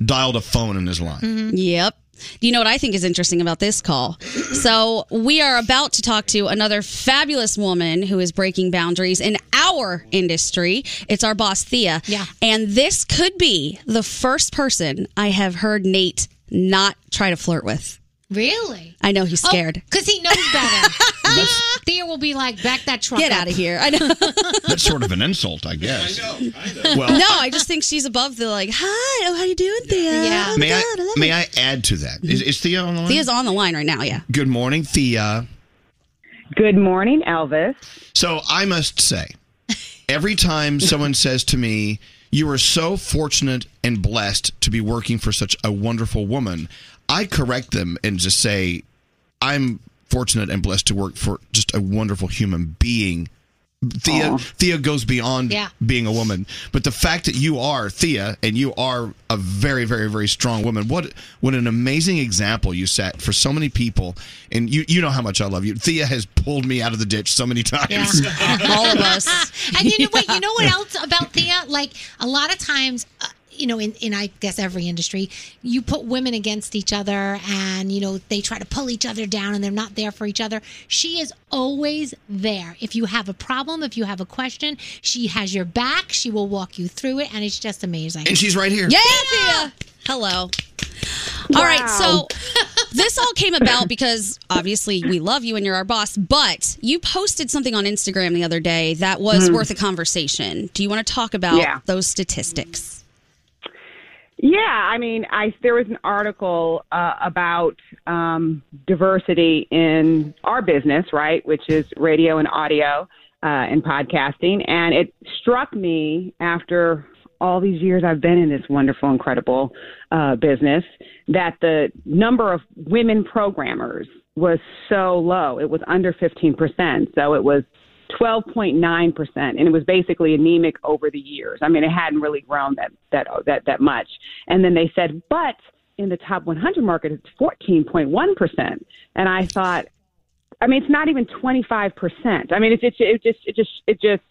dialed a phone in his life. Yep. Do you know what I think is interesting about this call? So, we are about to talk to another fabulous woman who is breaking boundaries in our industry. It's our boss, Thea. Yeah. And this could be the first person I have heard Nate not try to flirt with. Really? I know he's oh, scared. Because he knows better. <laughs> Thea, Thea will be like, back that truck Get up." out of here. I know. <laughs> That's sort of an insult, I guess. Well, no, I just think she's above the like, hi, oh, how you doing, Thea? Yeah. Oh, my may I God, love may it." I add to that? Is, is Thea on the line? Thea's on the line right now, yeah. Good morning, Thea. Good morning, Elvis. So I must say, every time someone says to me, You are so fortunate and blessed to be working for such a wonderful woman, I correct them and just say, I'm fortunate and blessed to work for just a wonderful human being. Thea, Aw. Thea goes beyond Yeah. being a woman, but the fact that you are Thea and you are a very, very, very strong woman. What what an amazing example you set for so many people. And you you know how much I love you. Thea has pulled me out of the ditch so many times. <laughs> All of us. <laughs> and you know what? You know what else about Thea? Like a lot of times, uh, you know, in, in I guess every industry, you put women against each other, and you know they try to pull each other down, and they're not there for each other. She is always there. If you have a problem, if you have a question, she has your back. She will walk you through it, and it's just amazing. And she's right here. Yeah, Thea. Hello. All right, so <laughs> this all came about because obviously we love you and you're our boss, but you posted something on Instagram the other day that was Mhm. worth a conversation. Do you want to talk about Yeah. those statistics? Yeah, I mean, I there was an article uh, about um, diversity in our business, right, which is radio and audio uh, and podcasting, and it struck me after all these years I've been in this wonderful, incredible uh, business that the number of women programmers was so low. It was under 15%. So it was 12.9%. And it was basically anemic over the years. I mean, it hadn't really grown that, that, that, that much. And then they said, but in the top 100 market, it's 14.1%. And I thought, I mean, it's not even 25%. I mean, it's, it's, it just, it just, it just,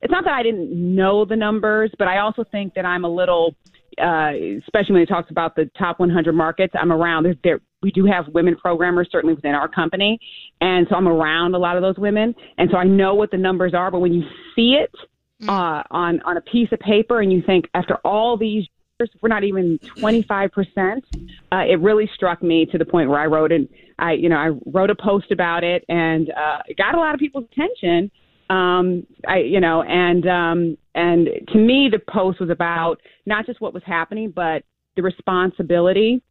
it's not that I didn't know the numbers, but I also think that I'm a little, uh, especially when it talks about the top 100 markets, I'm around. There, there, we do have women programmers certainly within our company, and so I'm around a lot of those women, and so I know what the numbers are. But when you see it uh, on on a piece of paper, and you think after all these years, we're not even 25 percent, uh, it really struck me to the point where I wrote it. I you know I wrote a post about it, and uh, it got a lot of people's attention um i you know and um and to me the post was about not just what was happening but the responsibility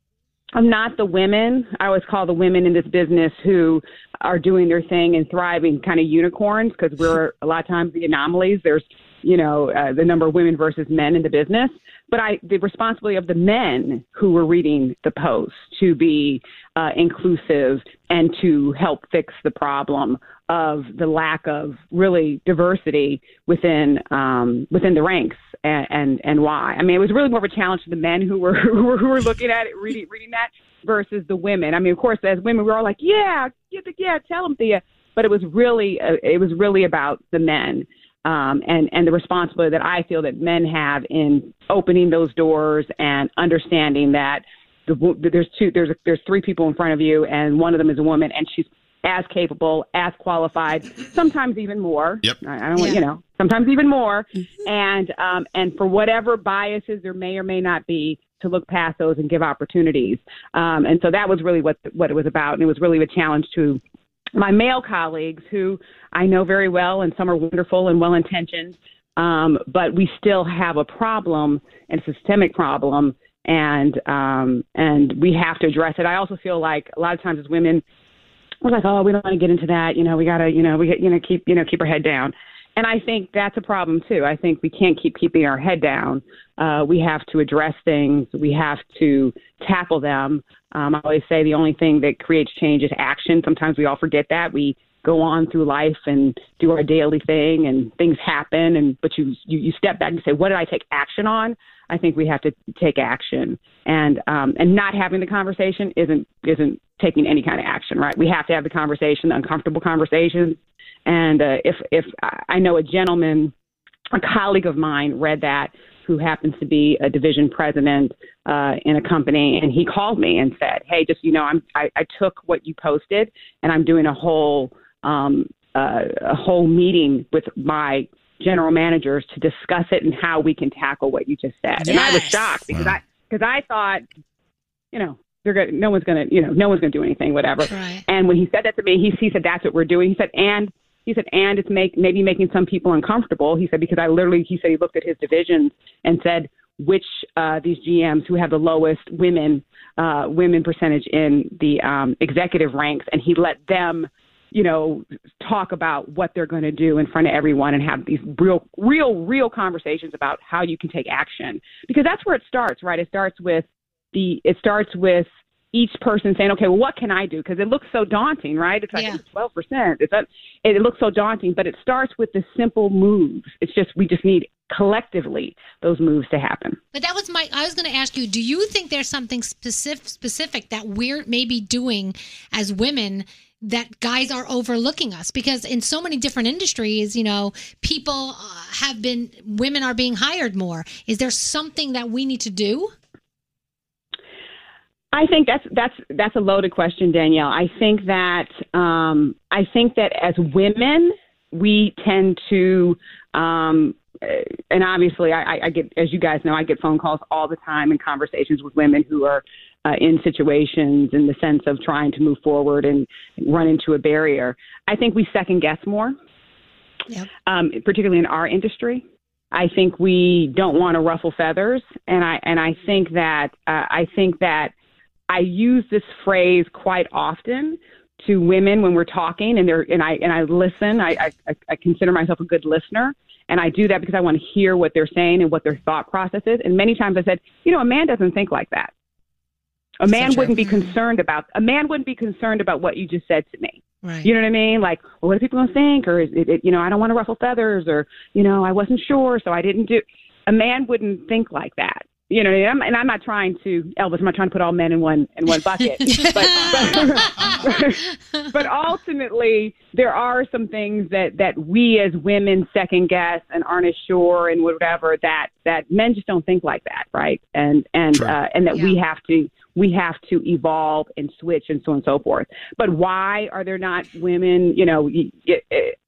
of not the women. I always call the women in this business who are doing their thing and thriving kind of unicorns because we're a lot of times the anomalies. There's you know uh, the number of women versus men in the business. But i the responsibility of the men who were reading the post to be uh, inclusive and to help fix the problem of the lack of really diversity within um, within the ranks and, and and why. I mean, it was really more of a challenge to the men who were <laughs> who were, who were looking at it, <laughs> reading reading that, versus the women. I mean, of course, as women, we were all like, yeah, yeah, yeah tell them, Thea. But it was really uh, it was really about the men. Um, and and the responsibility that I feel that men have in opening those doors and understanding that the, there's two there's there's three people in front of you and one of them is a woman and she's as capable, as qualified, sometimes even more. Yep. I, I don't want you know, sometimes even more. And um, and for whatever biases there may or may not be, to look past those and give opportunities. Um, and so that was really what what it was about, and it was really a challenge to my male colleagues who I know very well, and some are wonderful and well intentioned. Um, but we still have a problem, and a systemic problem, and um, and we have to address it. I also feel like a lot of times as women, we're like, oh, we don't want to get into that. You know, we gotta, you know, we you know, keep, you know, keep our head down. And I think that's a problem too. I think we can't keep keeping our head down. Uh, we have to address things. We have to tackle them. Um, I always say the only thing that creates change is action. Sometimes we all forget that. We go on through life and do our daily thing and things happen and but you you, you step back and say what did i take action on? I think we have to take action. And um and not having the conversation isn't isn't taking any kind of action right? We have to have the conversation the uncomfortable conversations. And uh, if if I know a gentleman a colleague of mine read that who happens to be a division president uh, in a company and he called me and said hey just you know i'm i, I took what you posted and i'm doing a whole um, uh, a whole meeting with my general managers to discuss it and how we can tackle what you just said. And i was shocked because i because i thought you know they're gonna, no one's gonna you know no one's gonna do anything whatever. And when he said that to me he, he said that's what we're doing. He said and he said and it's make maybe making some people uncomfortable. He said because i literally he said he looked at his divisions and said which uh, these gms who have the lowest women uh, women percentage in the um, executive ranks and he let them you know talk about what they're going to do in front of everyone and have these real real real conversations about how you can take action because that's where it starts right it starts with the it starts with each person saying, okay, well, what can I do? Because it looks so daunting, right? It's like twelve percent. It's not, it, it looks so daunting, but it starts with the simple moves. It's just we just need collectively those moves to happen. But that was my. I was going to ask you. Do you think there's something specific specific that we're maybe doing as women that guys are overlooking us? Because in so many different industries, you know, people uh, have been women are being hired more. Is there something that we need to do? I think that's that's that's a loaded question, Danielle. I think that um, I think that as women, we tend to, um, and obviously, I- I get, as you guys know, I get phone calls all the time and conversations with women who are uh, in situations in the sense of trying to move forward and run into a barrier. I think we second guess more, um, particularly in our industry. I think we don't want to ruffle feathers, and I and I think that uh, I think that I use this phrase quite often to women when we're talking, and they're and I and I listen. I I, I consider myself a good listener, and I do that because I want to hear what they're saying and what their thought process is. And many times I said, you know, a man doesn't think like that. A man wouldn't be concerned about a man wouldn't be concerned about what you just said to me. Right. You know what I mean? Like, well, what are people going to think? Or is it, it, you know, I don't want to ruffle feathers, or you know, I wasn't sure, so I didn't do. A man wouldn't think like that. You know, and I'm, and I'm not trying to Elvis. I'm not trying to put all men in one in one bucket. <laughs> but, but, <laughs> but ultimately, there are some things that that we as women second guess and aren't as sure and whatever that that men just don't think like that, right? And and uh, and that we have to we have to evolve and switch and so on and so forth. But why are there not women? You know,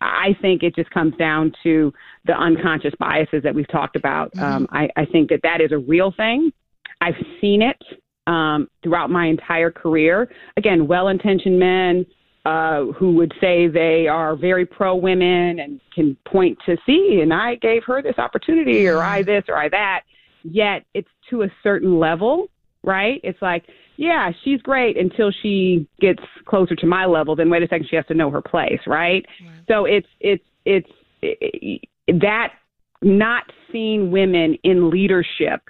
I think it just comes down to the unconscious biases that we've talked about. Um, I, I think that that is a real thing. I've seen it um, throughout my entire career. Again, well-intentioned men uh, who would say they are very pro women and can point to see, and I gave her this opportunity, or I this, or I that. Yet it's to a certain level, right? It's like, yeah, she's great until she gets closer to my level. Then wait a second, she has to know her place, right? So it's it's it's it, that not seeing women in leadership,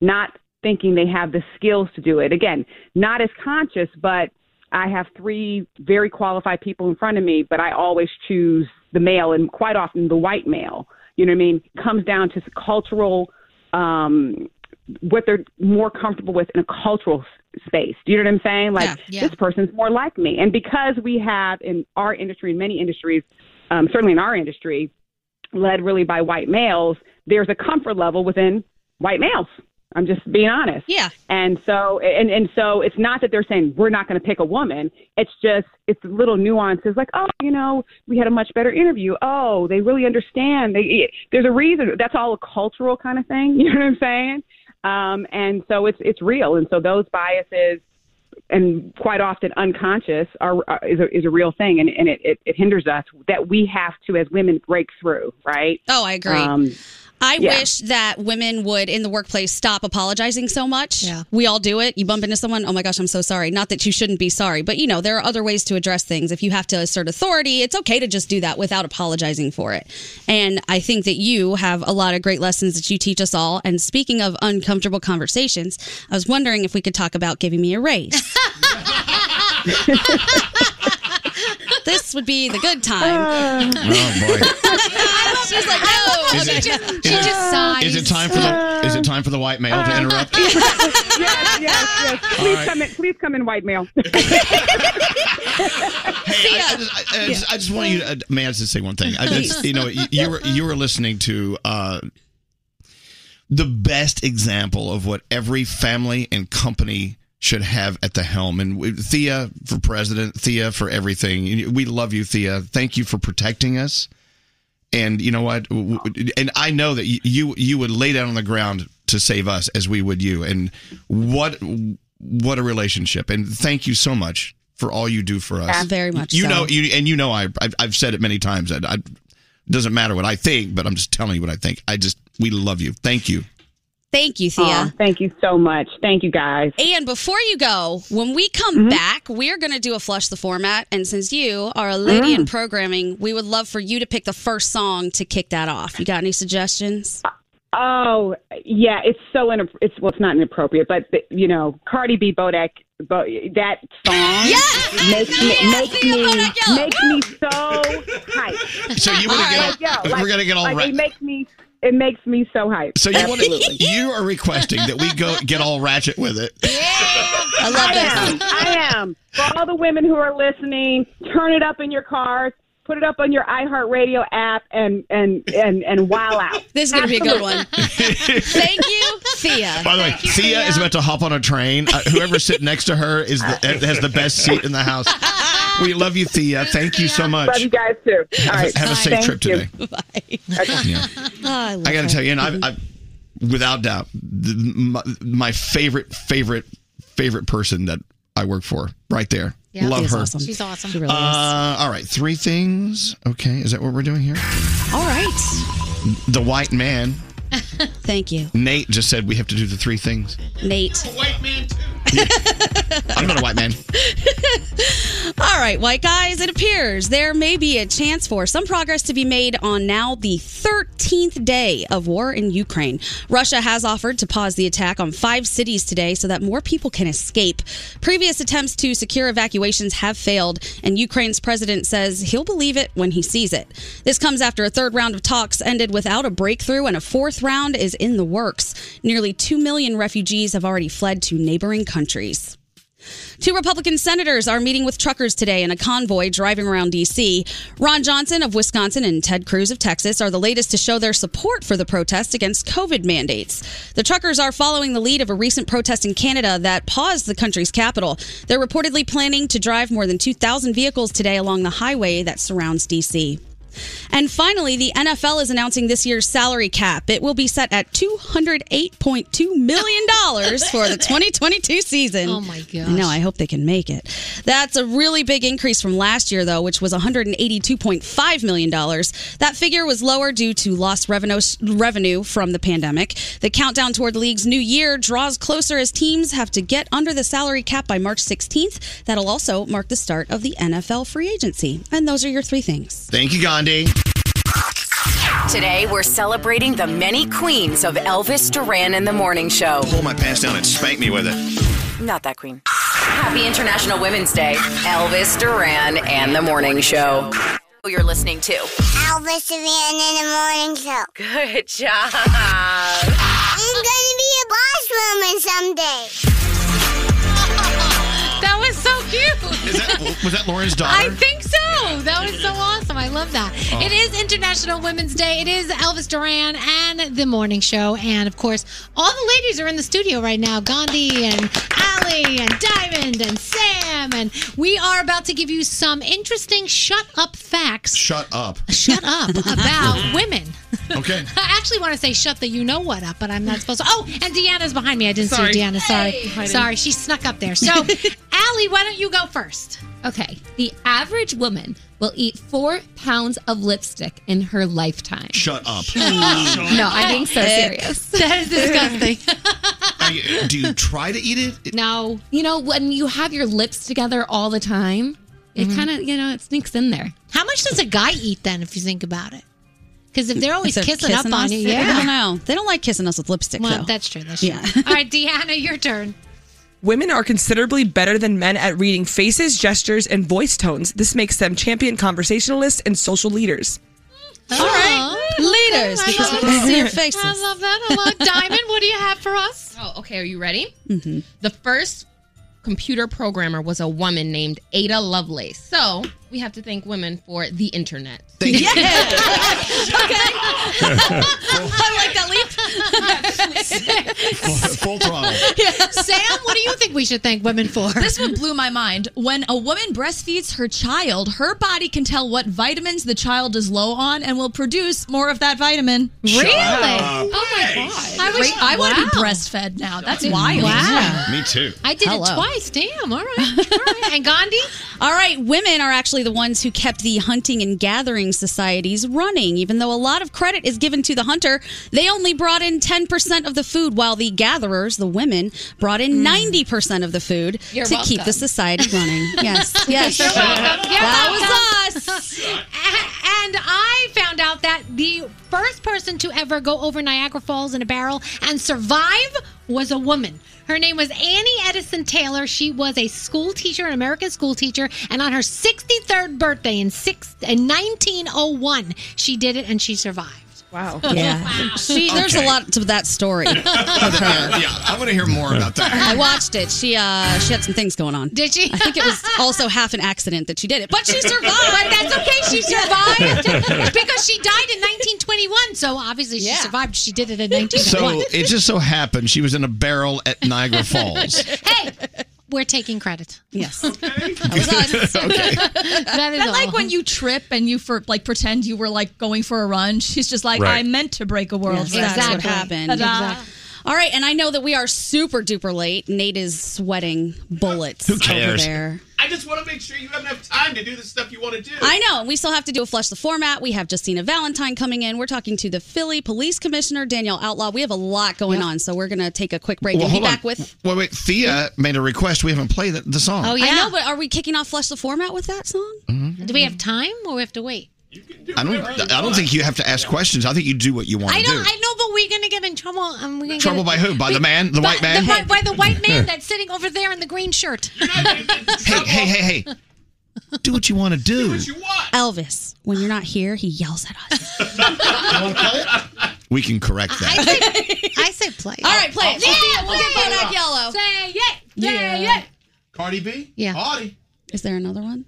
not thinking they have the skills to do it. Again, not as conscious, but I have three very qualified people in front of me, but I always choose the male and quite often the white male. You know what I mean? Comes down to cultural, um, what they're more comfortable with in a cultural space. Do you know what I'm saying? Like Yeah, yeah. this person's more like me, and because we have in our industry, in many industries, um, certainly in our industry, led really by white males, there's a comfort level within white males. I'm just being honest. Yeah. And so and and so it's not that they're saying we're not going to pick a woman. It's just it's little nuances like oh you know we had a much better interview. Oh they really understand. They there's a reason. That's all a cultural kind of thing. <laughs> You know what I'm saying? Um, and so it's it's real. And so those biases and quite often unconscious are, are is a is a real thing and, and it, it, it hinders us that we have to as women break through right Oh, I agree. um, I yeah. wish that women would in the workplace stop apologizing so much. Yeah. We all do it. You bump into someone, oh my gosh, I'm so sorry. Not that you shouldn't be sorry, but you know, there are other ways to address things. If you have to assert authority, it's okay to just do that without apologizing for it. And I think that you have a lot of great lessons that you teach us all. And speaking of uncomfortable conversations, I was wondering if we could talk about giving me a raise. <laughs> <laughs> this would be the good time. Oh boy. <laughs> She's like, no. Is okay. it- She is just sighs. Is it time for the is it time for the white male to interrupt? <laughs> yes, yes, yes. Please right. come in. Please come in, white male. <laughs> Hey, I, I just, I, I just, I just want you, to, uh, may I just say one thing? I just, Please. you know, you, you were you were listening to uh, the best example of what every family and company should have at the helm. And we, Thea for president, Thea for everything. We love you, Thea. Thank you for protecting us. And you know what? And I know that you- you would lay down on the ground to save us as we would you. And what what a relationship. And thank you so much for all you do for us. Yeah, very much You so. know, you and you know, I I've, I've said it many times. I, it doesn't matter what I think, but I'm just telling you what I think. I just we love you. Thank you. Thank you, Thea. Aw, thank you so much. Thank you, guys. And before you go, when we come Mm-hmm. back, we're going to do a flush the format. And since you are a lady in Mm. programming, we would love for you to pick the first song to kick that off. You got any suggestions? Oh, yeah, it's so in, it's well, it's not inappropriate, but you know, Cardi B, Bodak, Bo, that song makes me makes me makes me so hyped. So you wanna get all- Yo, we're gonna get all like, ra- It makes me it makes me so hyped. So you want to, <laughs> you are requesting that we go get all ratchet with it. <laughs> I love am. I am. For all the women who are listening, turn it up in your cars, put it up on your iHeartRadio app, and and and and wow out. <laughs> This is gonna be a good one. Thank you, Thea. By the way, Thea, is about to hop on a train. Uh, whoever's sitting next to her is the, has the best seat in the house. We love you, Thea. Thank you so much. Love you guys too. Have, All right. have a safe Thank trip you. today. <laughs> Bye. Yeah. I, I got to tell you, and I, I, without doubt, the, my, my favorite, favorite, favorite person that I work for, right there. Love She's her. Awesome. She's awesome. She really is. Uh, all right, three things. Okay, is that what we're doing here? All right. The white man, <laughs> Thank you, Nate, just said we have to do the three things. Nate. White man, I'm not a white man. <laughs> All right, white guys, it appears there may be a chance for some progress to be made on now the 13th day of war in Ukraine. Russia has offered to pause the attack on five cities today so that more people can escape. Previous attempts to secure evacuations have failed, and Ukraine's president says he'll believe it when he sees it. This comes after a third round of talks ended without a breakthrough, and a fourth round is in the works. Nearly 2 million refugees have already fled to neighboring countries. Two Republican senators are meeting with truckers today in a convoy driving around D.C. Ron Johnson of Wisconsin and Ted Cruz of Texas are the latest to show their support for the protest against COVID mandates. The truckers are following the lead of a recent protest in Canada that paused the country's capital. They're reportedly planning to drive more than 2,000 vehicles today along the highway that surrounds D.C. And finally, the NFL is announcing this year's salary cap. It will be set at $208.2 million for the <laughs> 2022 season. Oh my gosh. No, I hope they can make it. That's a really big increase from last year, though, which was $182.5 million. That figure was lower due to lost revenue, revenue from the pandemic. The countdown toward the league's new year draws closer as teams have to get under the salary cap by March 16th. That'll also mark the start of the NFL free agency. And those are your three things. Thank you, Gandhi. Today, we're celebrating the many queens of Elvis Duran in the Morning Show. Pull my pants down and spank me with it. Not that queen. Happy International Women's Day. Elvis Duran and the Morning Show. Who you're listening to. Elvis Duran in the morning show. Good job. I'm gonna be a boss woman someday. That was so cute. Is that, was that Lauren's daughter? I think so. That was so awesome. I love that. Oh. It is International Women's Day. It is Elvis Duran and the morning show. And of course, all the ladies are in the studio right now Gandhi and Allie and Diamond and Sam. And we are about to give you some interesting shut up facts. Shut up. Shut up <laughs> about women. Okay. <laughs> I actually want to say shut the you know what up, but I'm not supposed to. Oh, and Deanna's behind me. I didn't Sorry. see Deanna. Sorry. Hey. Sorry. She snuck up there. So, <laughs> Allie, why don't you go first? Okay. The average woman will eat four pounds of lipstick in her lifetime. Shut up. no, I'm being so serious. That is disgusting. <laughs> You- do you try to eat it? No. You know, when you have your lips together all the time, it mm-hmm. kind of, you know, it sneaks in there. How much does a guy eat then, if you think about it? Because if they're always If kissing, up on us, you, I don't yeah. know. They don't like kissing us with lipstick, Well, though. that's true. That's true. Yeah. true. All right, Deanna, your turn. Women are considerably better than men at reading faces, gestures, and voice tones. This makes them champion conversationalists and social leaders. All right. Leaders, because we can see your faces. I love that. I love Diamond. What do you have for us? Oh, okay. Are you ready? Mm-hmm. The first computer programmer was a woman named Ada Lovelace. So we have to thank women for the internet. <laughs> Yeah. okay. <laughs> I like that leap. Full throttle. Sam, what do you think we should thank women for? This one blew my mind. When a woman breastfeeds her child, her body can tell what vitamins the child is low on and will produce more of that vitamin. Really? Oh my god! I, wish, I want to be breastfed now. That's wild. Wow. Me too. I did Hello. it twice. Damn. All right. All right. And Gandhi? <laughs> All right, women are actually the ones who kept the hunting and gathering societies running. Even though a lot of credit is given to the hunter, they only brought in 10% of the food, while the gatherers, the women, brought in hmm. 90% of the food You're to keep the society running. Yes, <laughs> yes. You're welcome. You're that welcome. was us. And I found out that the first person to ever go over Niagara Falls in a barrel and survive was a woman. Her name was Annie Edson Taylor. She was a school teacher, an American school teacher, and on her 63rd birthday in six in 1901, she did it and she survived. Wow. <laughs> Yeah. She, there's Okay. a lot to that story. <laughs> with her. yeah, I want to hear more about that. I watched it. She uh she had some things going on. Did she? I think it was also half an accident that she did it, but she survived. <laughs> But that's okay. She survived because she died in 1921. So obviously she Yeah. survived. She did it in 1921. So it just so happened she was in a barrel at Niagara Falls. hey, we're taking credit. Yes. <laughs> okay. <laughs> That <laughs> is I like all. when you trip and you for like pretend you were like going for a run. She's just like, Right. I meant to break a world. Yes, that's what happened. Ta-da. Exactly. All right, and I know that we are super duper late. Nate is sweating bullets Who over there. I just want to make sure you have enough time to do the stuff you want to do. I know. We still have to do a flush the format. We have Justina Valentine coming in. We're talking to the Philly Police Commissioner Danielle Outlaw. We have a lot going on, so we're going to take a quick break Well, and be hold on. back with. Wait, wait. Thea made a request. We haven't played the, the song. Oh, yeah. I know, but are we kicking off flush the format with that song? Mm-hmm. Do we have time or we have to wait? I don't. I don't think you have to ask questions. I think you do what you want I to know, do. I know, but we're gonna get in trouble. Um, we're gonna Trouble get by who? By the man? The by, white man? by, by the white man <laughs> that's sitting over there in the green shirt. <laughs> Hey, hey, hey, hey. Do what you want to do. Do what you want. Elvis, when you're not here, he yells at us. <laughs> We can correct I that. say, I say play. All right, play it. Yeah, Sophia, we'll get play it. Bodak Yellow. Say it. Say Yeah. it. Cardi B? Yeah. Audie. Is there another one?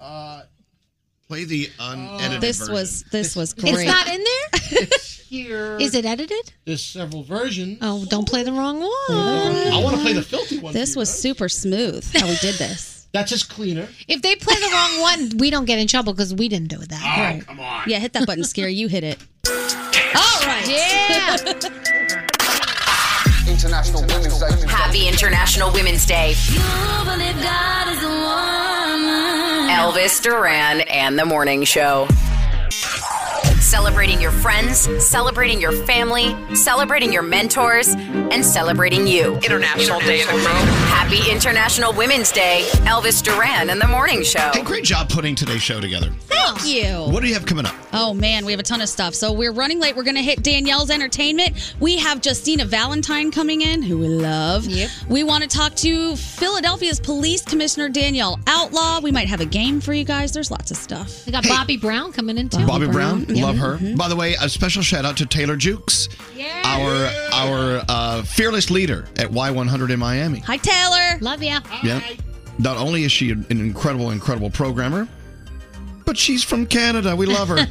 Play the unedited this version. was this was great. It's not in there. it's <laughs> Here. Is it edited? There's several versions. Oh, don't play the wrong one. I want to play the filthy one. This was super smooth how we did this. <laughs> That's just cleaner. If they play the wrong one, we don't get in trouble because we didn't do that. Oh, come on. Yeah, hit that button, Skeery. You hit it. <laughs> All right. Yeah. International Women's Day. Happy International Women's Day. Elvis Duran and the Morning Show. Celebrating your friends, celebrating your family, celebrating your mentors, and celebrating you. International Day in the Room. Happy International Women's Day. Elvis Duran and the Morning Show. Hey, great job putting today's show together. Thank you. What do you have coming up? Oh man, we have a ton of stuff. So we're running late. We're gonna hit Danielle's entertainment. We have Justina Valentine coming in, who we love. Yep. We want to talk to Philadelphia's Police Commissioner Danielle Outlaw. We might have a game for you guys. There's lots of stuff. We got Bobbie Brown coming in too. Bobbie Brown, Yep. love her. Mhm. By the way, a special shout out to Taylor Jukes, our our uh, fearless leader at Y100 in Miami. Hi Taylor. Love you. Yeah. Not only is she an incredible, incredible programmer, but she's from Canada. We love her.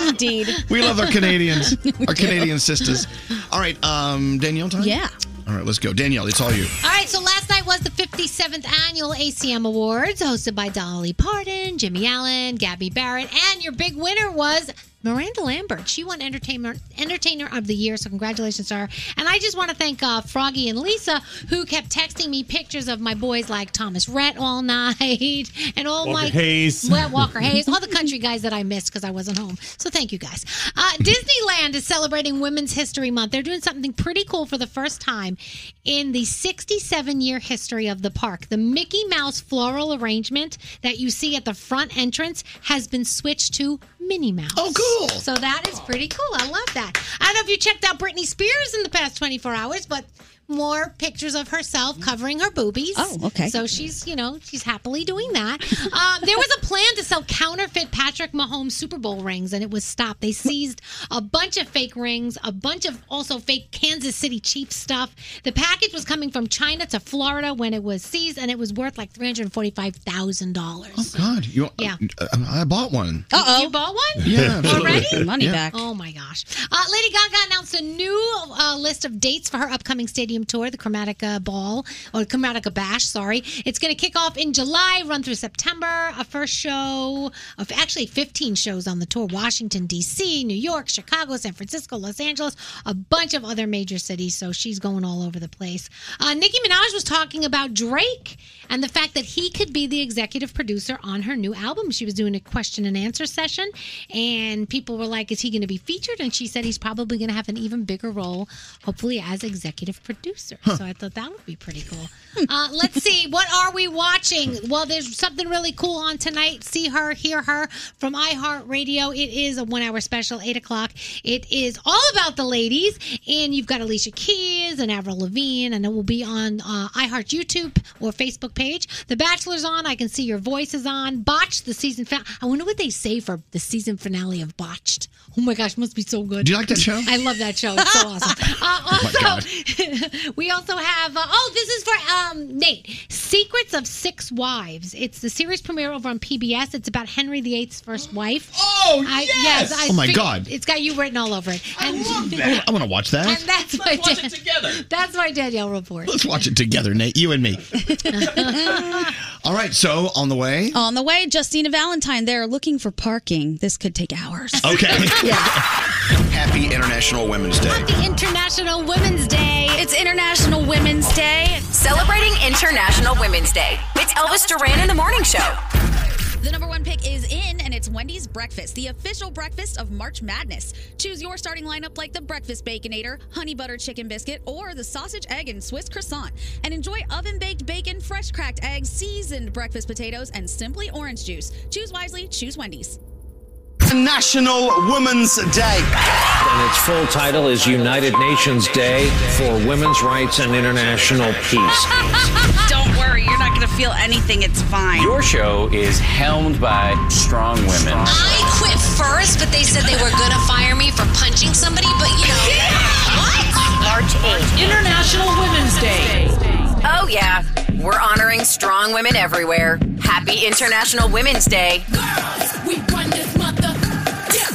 <laughs> Indeed. We love our Canadians, <laughs> our Canadian sisters. All right, um, Danielle, time. Yeah. All right, let's go, Danielle. It's all you. All right, so last night was the 57th annual ACM Awards, hosted by Dolly Parton, Jimmie Allen, Gabby Barrett, and your big winner was Miranda Lambert. She won Entertainer Entertainer of the Year, so congratulations to her. And I just want to thank uh, Froggy and Lisa, who kept texting me pictures of my boys like Thomas Rhett all <laughs> night and all Walker my Hayes. <laughs> Well, Walker Hayes, all the country guys that I missed because I wasn't home. So thank you guys. Uh, Disneyland is celebrating Women's History Month. They're doing something pretty cool for the first time in the 67 year history of the park. The Mickey Mouse floral arrangement that you see at the front entrance has been switched to Minnie Mouse. Oh, cool. So that is pretty cool. I love that. I don't know if you checked out Britney Spears in the past 24 hours, but more pictures of herself covering her boobies. Oh, okay. So she's, you know, she's happily doing that. Um, there was a plan to sell counterfeit Patrick Mahomes Super Bowl rings, and it was stopped. They seized a bunch of fake rings, a bunch of also fake Kansas City Chiefs stuff. The package was coming from China to Florida when it was seized, and it was worth like three hundred forty-five thousand dollars. Oh God, you, Yeah. uh, I bought one. Uh oh. You bought one? Yeah. Already? Money Yeah. back. Oh my gosh. Uh, Lady Gaga announced a new uh, list of dates for her upcoming stadium tour, the Chromatica Ball, or Chromatica Bash, sorry. It's going to kick off in July, run through September. A first show, of actually 15 shows on the tour Washington, D.C., New York, Chicago, San Francisco, Los Angeles, a bunch of other major cities. So she's going all over the place. Uh, Nicki Minaj was talking about Drake and the fact that he could be the executive producer on her new album. She was doing a question and answer session, and people were like, Is he going to be featured? And she said he's probably going to have an even bigger role, hopefully, as executive producer. So I thought that would be pretty cool. Uh, let's see, what are we watching? Well, there's something really cool on tonight. See her, hear her from iHeartRadio. It is a one hour special, 8 o'clock. It is all about the ladies, and you've got Alicia Keys and Avril Lavigne, and it will be on uh, iHeart YouTube or Facebook page. The Bachelor's on. I can see your voice is on. Botched, the season finale. I wonder what they say for the season finale of Botched. Oh my gosh, must be so good. Do you like that show? I love that show. It's so <laughs> awesome. Uh, also, <laughs> we also have. Uh, oh, this is for um, Nate. Secrets of Six Wives. It's the series premiere over on PBS. It's about Henry VIII's first wife. Oh I, yes! I Oh, my figured- God. It's got you written all over it. And, <laughs> I want to watch that. and that's why Dan- That's why Danielle report. Let's watch it together, Nate. You and me. All right. So on the way. On the way, Justina Valentine. They're looking for parking. This could take hours. Okay. <laughs> Happy International Women's Day. Happy International Women's Day. It's International Women's Day. Celebrating International Women's Day. It's Elvis Duran in the Morning Show. The number one pick is in, and it's Wendy's Breakfast, the official breakfast of March Madness. Choose your starting lineup like the Breakfast Baconator, Honey Butter Chicken Biscuit, or the Sausage, Egg, and Swiss Croissant. And enjoy oven baked bacon, fresh cracked eggs, seasoned breakfast potatoes, and simply orange juice. Choose wisely, choose Wendy's. National Women's Day. And its full title is United Nations Day for Women's Rights and International Peace. <laughs> Don't worry, you're not going to feel anything. It's fine. Your show is helmed by strong women. I quit first, but they said they were gonna fire me for punching somebody. But you know, what? March 8th. International Women's Day. Oh, yeah. We're honoring strong women everywhere. Happy International Women's Day. We run this mother.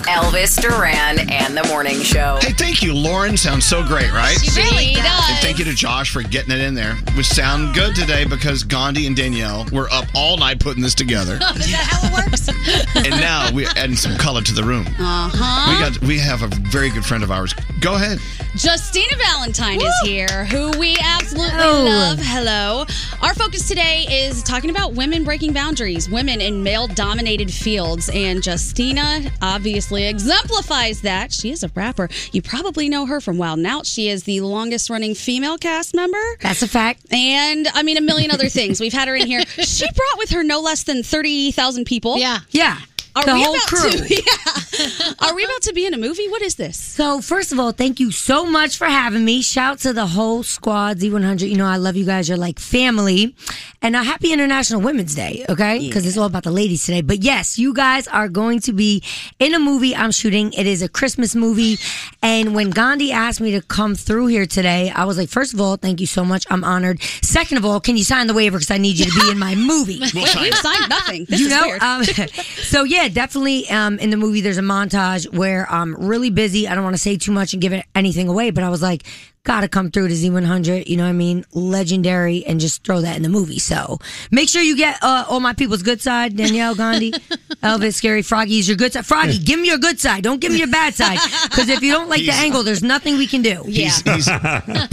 Elvis Duran and the Morning Show. Hey, thank you, Lauren. Sounds so great, right? She really does. And thank you to Josh for getting it in there. We sound good today because Gandhi and Danielle were up all night putting this together. <laughs> Is that how it works? <laughs> and now we're adding some color to the room. Uh huh. We got we have a very good friend of ours. Go ahead. Justina Valentine is here, who we absolutely Hello. love. Hello. Our focus today is talking about women breaking boundaries, women in male dominated fields. And Justina obviously exemplifies that. She is a rapper. You probably know her from Wild 'N Out. She is the longest running female cast member. That's a fact. And I mean, a million other things. We've had her in here. <laughs> She brought with her no less than 30,000 people. Yeah. Yeah. Are the we whole about crew. To, <laughs> yeah. <laughs> Are we about to be in a movie? What is this? So, first of all, thank you so much for having me. Shout to the whole squad, Z100. You know, I love you guys. You're like family. And a happy International Women's Day, okay? Because it's all about the ladies today. But yes, you guys are going to be in a movie I'm shooting. It is a Christmas movie. And when Gandhi asked me to come through here today, I was like, first of all, thank you so much. I'm honored. Second of all, can you sign the waiver? Because I need you to be in my movie. <laughs> We'll sign We've signed nothing. This you is know, weird. Um, <laughs> so yeah, definitely. Um, in the movie, there's a montage where I'm really busy. I don't want to say too much and give it anything away, but I was like, gotta come through to Z100. You know what I mean? Legendary, and just throw that in the movie. So make sure you get uh, all my people's good side. Danielle Gandhi, <laughs> Elvis, Skeery, Froggy is your good side. Froggy, give me your good side. Don't give me your bad side. Because if you don't like the angle, there's nothing we can do. He's, he's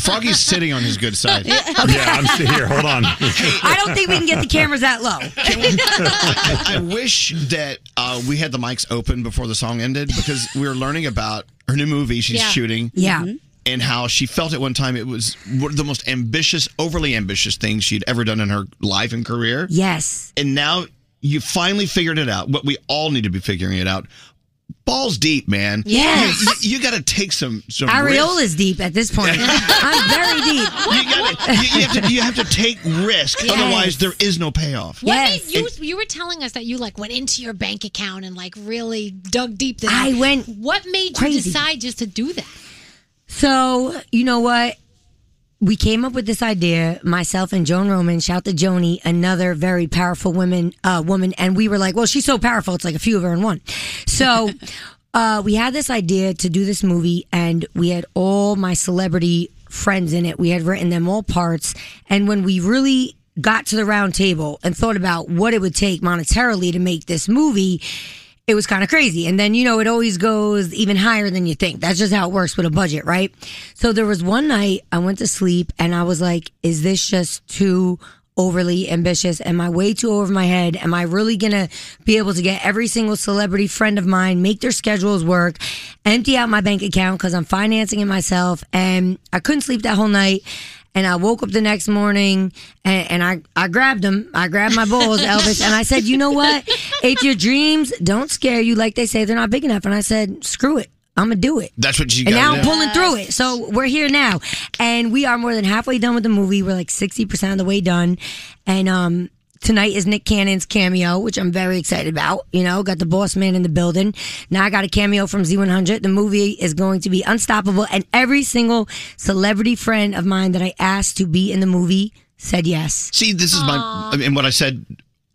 Froggy's sitting on his good side. <laughs> Yeah, I'm sitting here. Hold on. I don't think we can get the cameras that low. I, I wish that uh, we had the mics open before the song ended because we were learning about her new movie she's Yeah. shooting. Yeah. Mhm. And how she felt at one time it was one of the most ambitious, overly ambitious things she'd ever done in her life and career. Yes. And now you finally figured it out. What we all need to be figuring it out. balls deep, man. Yes. You, you, you got to take some some Areola's risks. deep at this point. <laughs> I'm very deep. You, gotta, you, you have to you have to take risk, Yes. otherwise there is no payoff. What made you you were telling us that you like went into your bank account and like really dug deep there. I went What made crazy. you decide just to do that? So, you know what? We came up with this idea, myself and Joan Roman, shout to Joni, another very powerful woman, uh, woman. And we were like, well, she's so powerful. It's like a few of her in one. So, <laughs> uh, we had this idea to do this movie and we had all my celebrity friends in it. We had written them all parts. And when we really got to the round table and thought about what it would take monetarily to make this movie, it was kind of crazy. And then, you know, it always goes even higher than you think. That's just how it works with a budget, right? So there was one night I went to sleep and I was like, is this just too overly ambitious? Am I way too over my head? Am I really going to be able to get every single celebrity friend of mine, make their schedules work, empty out my bank account because I'm financing it myself? And I couldn't sleep that whole night. And I woke up the next morning and, and I, I grabbed him. I grabbed my balls, <laughs> Elvis, and I said, you know what? If your dreams don't scare you, like they say, they're not big enough. And I said, screw it. I'm going to do it. That's what you got. And got now to I'm pulling through it. So we're here now. And we are more than halfway done with the movie. We're like 60% of the way done. And um tonight is Nick Cannon's cameo, which I'm very excited about. You know, got the boss man in the building. Now I got a cameo from Z100. The movie is going to be unstoppable. And every single celebrity friend of mine that I asked to be in the movie said yes. See, this is my and what I said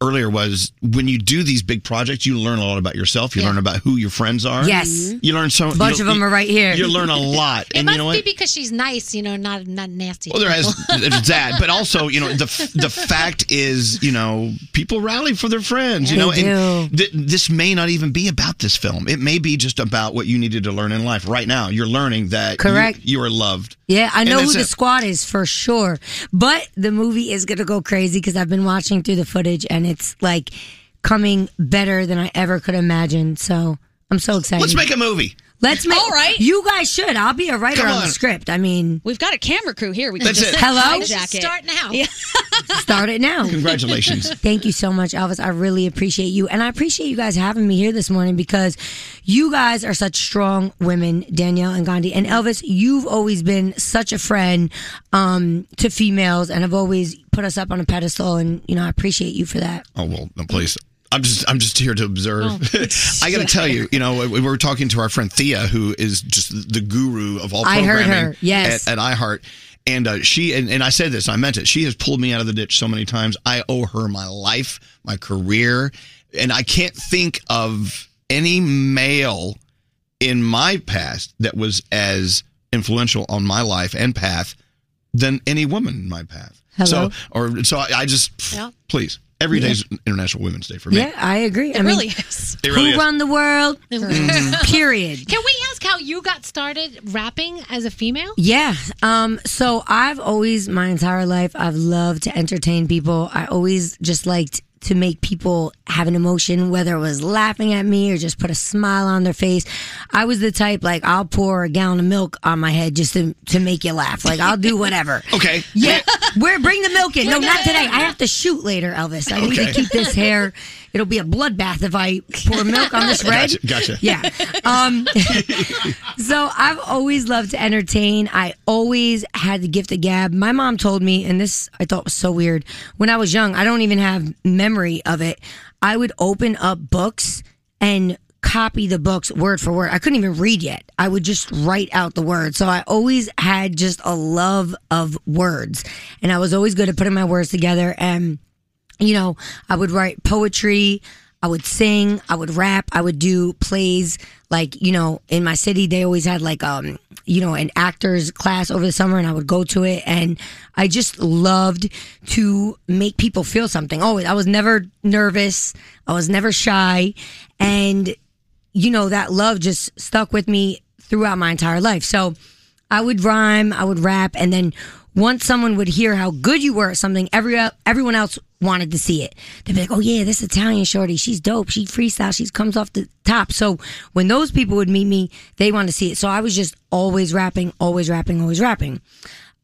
earlier was when you do these big projects, you learn a lot about yourself. You learn about who your friends are. Yes. Mm-hmm. You learn so A bunch you- of them are right here. You learn a <laughs> lot, It and must you know be what? because she's nice, you know, not not nasty. Well, there has there's <laughs> that, but also you know the the fact is you know people rally for their friends. You know, and th- this may not even be about this film. It may be just about what you needed to learn in life. Right now, you're learning that Correct. You, are loved. Yeah, I know who the it. squad is for sure. But the movie is going to go crazy because I've been watching through the footage and it's like coming better than I ever could imagine. So I'm so excited. Let's make a movie. Let's make. All right. You guys should. I'll be a writer Come on. the on. script. I mean, We've got a camera crew here. We can That's just it. Hello? hijack it. Start now. Yeah. <laughs> start it now. Congratulations. <laughs> Thank you so much, Elvis. I really appreciate you. And I appreciate you guys having me here this morning because you guys are such strong women, Danielle and Gandhi. And Elvis, you've always been such a friend um, to females and have always put us up on a pedestal. And, you know, I appreciate you for that. Oh well, no, please. I'm just I'm just here to observe. Oh. <laughs> I got to tell you, you know, we were talking to our friend Thea, who is just the guru of all iHeart programming her, yes. at, at iHeart. And uh, she and, and I said this, I meant it. She has pulled me out of the ditch so many times. I owe her my life, my career, and I can't think of any male in my past that was as influential on my life and path than any woman in my path. Hello? So or so I, I just Yeah. please every Yeah. International Women's Day for me. Yeah, I agree. It I mean, really is. It really who is. run the world? <laughs> <laughs> Period. Can we ask how you got started rapping as a female? Yeah. Um, so I've always, my entire life, I've loved to entertain people. I always just liked to make people have an emotion, whether it was laughing at me or just put a smile on their face. I was the type, like, I'll pour a gallon of milk on my head just to, to make you laugh. Like, I'll do whatever. <laughs> Okay. Yeah. Where, bring the milk in. No, not today. I have to shoot later, Elvis. I need Okay. to keep this hair. It'll be a bloodbath if I pour milk on this <laughs> red. Gotcha, gotcha. Yeah. Um, <laughs> so I've always loved to entertain. I always had the gift of gab. My mom told me, and this I thought was so weird. When I was young, I don't even have memory of it. I would open up books and copy the books word for word. I couldn't even read yet. I would just write out the words. So I always had just a love of words. And I was always good at putting my words together and you know, I would write poetry, I would sing, I would rap, I would do plays. Like, you know, in my city, they always had like, um, you know, an actors class over the summer and I would go to it. And I just loved to make people feel something. Always. I was never nervous. I was never shy. And, you know, that love just stuck with me throughout my entire life. So I would rhyme, I would rap, and then once someone would hear how good you were at something, every everyone else wanted to see it. They'd be like, "Oh yeah, this Italian shorty, she's dope. She freestyle. She comes off the top." So when those people would meet me, they wanted to see it. So I was just always rapping, always rapping, always rapping.